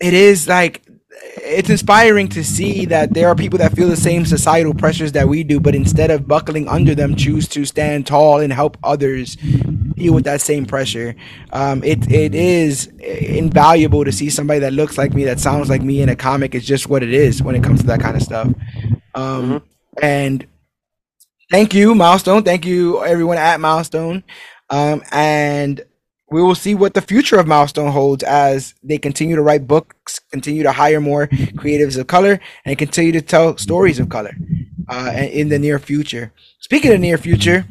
it is like it's inspiring to see that there are people that feel the same societal pressures that we do, but instead of buckling under them, choose to stand tall and help others deal with that same pressure. Um, it it is invaluable to see somebody that looks like me, that sounds like me in a comic. It's just what it is when it comes to that kind of stuff. Um, mm-hmm. And thank you, Milestone. Thank you, everyone at Milestone. Um, and we will see what the future of Milestone holds as they continue to write books, continue to hire more creatives of color, and continue to tell stories of color uh, in the near future. Speaking of near future,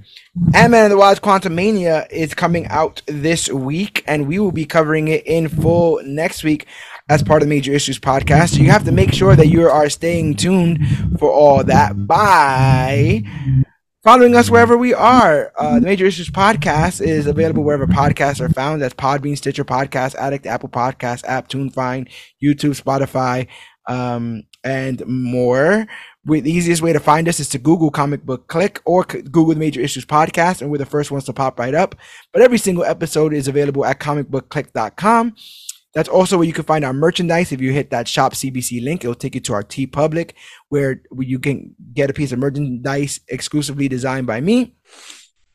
Ant-Man and the Wasp Quantumania is coming out this week, and we will be covering it in full next week as part of the Major Issues podcast. So you have to make sure that you are staying tuned for all that by following us wherever we are. Uh, the Major Issues Podcast is available wherever podcasts are found. That's Podbean, Stitcher, Podcast Addict, Apple Podcast app, TuneFind, YouTube, Spotify, um, and more. We, the easiest way to find us is to Google Comic Book Clique or Google the Major Issues Podcast, and we're the first ones to pop right up. But every single episode is available at comicbookclique.com. That's also where you can find our merchandise. If you hit that shop CBC link, it'll take you to our TeePublic, where you can get a piece of merchandise exclusively designed by me.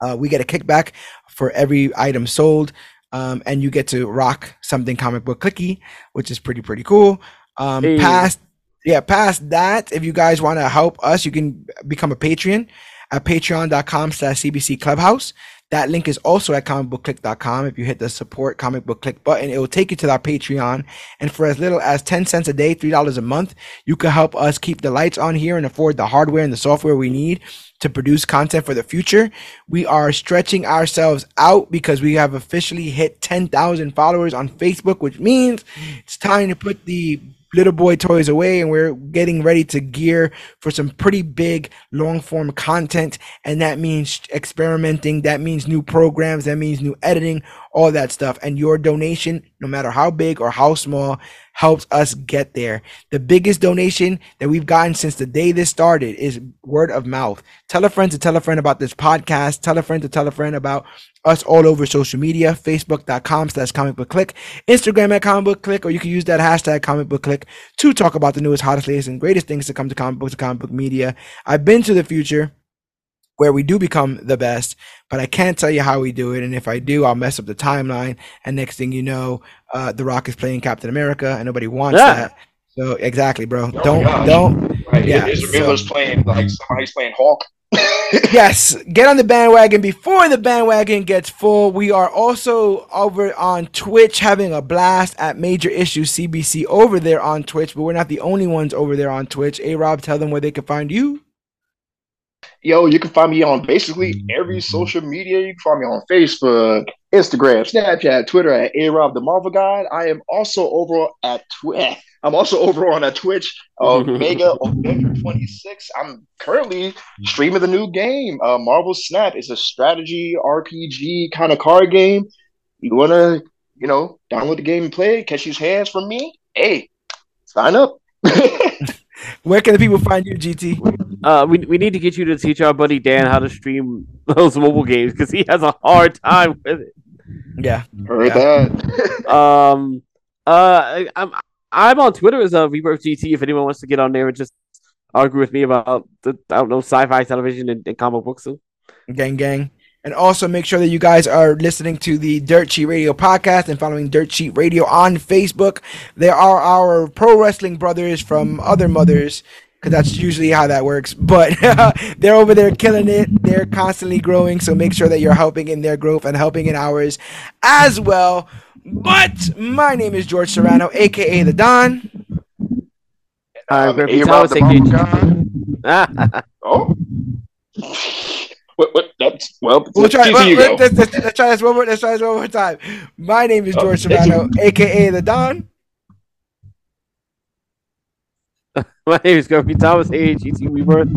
Uh, we get a kickback for every item sold, um, and you get to rock something comic book clicky, which is pretty pretty cool. Um, hey. Past yeah, past that, if you guys want to help us, you can become a Patreon at patreon.com slash CBC Clubhouse. That link is also at comicbookclique.com. If you hit the support comic book clique button, it will take you to our Patreon. And for as little as 10 cents a day, $3 a month, you can help us keep the lights on here and afford the hardware and the software we need to produce content for the future. We are stretching ourselves out because we have officially hit 10,000 followers on Facebook, which means it's time to put the little boy toys away and we're getting ready to gear for some pretty big long form content. And that means experimenting that means new programs that means new editing all that stuff. And your donation no matter how big or how small helps us get there. The biggest donation that we've gotten since the day this started is word of mouth. Tell a friend to tell a friend about this podcast. Tell a friend to tell a friend about us all over social media facebook.com slash comic book clique instagram at comic book clique or you can use that hashtag comic book clique to talk about the newest hottest latest and greatest things to come to comic books and comic book media i've been to the future where we do become the best but i can't tell you how we do it and if i do i'll mess up the timeline and next thing you know uh, the rock is playing captain america and nobody wants yeah. that so exactly bro oh don't don't right. yeah, Ezra Miller's so, playing like somebody's playing Hulk yes, get on the bandwagon before the bandwagon gets full. We are also over on Twitch having a blast at Major Issue CBC over there on Twitch, but we're not the only ones over there on Twitch. A Rob, tell them where they can find you. Yo, you can find me on basically every social media. You can find me on Facebook, Instagram, Snapchat, Twitter at A Rob the Marvel Guy. I am also over at Twitch. I'm also over on a Twitch, uh, Mega Avenger 26. I'm currently streaming the new game, uh, Marvel Snap. It's a strategy RPG kind of card game. You wanna, you know, download the game and play it, catch these hands from me? Hey, sign up. Where can the people find you, GT? Uh, we, we need to get you to teach our buddy Dan how to stream those mobile games because he has a hard time with it. Yeah, heard yeah. that. um, uh, I'm I'm on Twitter as a Rebirth GT. If anyone wants to get on there and just argue with me about the I don't know sci-fi television and, and comic books. So. Gang, gang. And also make sure that you guys are listening to the Dirt Sheet Radio podcast and following Dirt Sheet Radio on Facebook. There are our pro wrestling brothers from other mothers, because that's usually how that works. But they're over there killing it. They're constantly growing. So make sure that you're helping in their growth and helping in ours as well. But my name is George Serrano, aka the Don. Uh, Um, Griffey A-Rob Thomas, the aka Marvel Oh. What, what, that's, well, We'll try, well, you let's, let's, let's try this one more. Let's try this one more time. My name is Oh, George thank Serrano, aka the Don. My name is Griffey Thomas, aka GT Rebirth.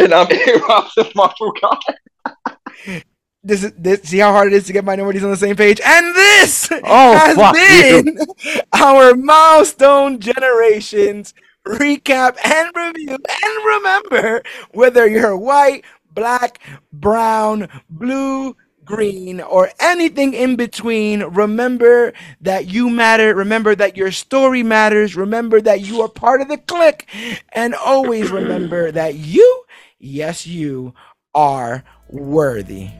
and I'm A-Rob the Marvel Guy. This is this. See how hard it is to get minorities on the same page. And this Oh, has been our milestone generations recap and review. And remember, whether you're white, black, brown, blue, green, or anything in between, remember that you matter. Remember that your story matters. Remember that you are part of the clique. And always remember that you, yes, you are worthy.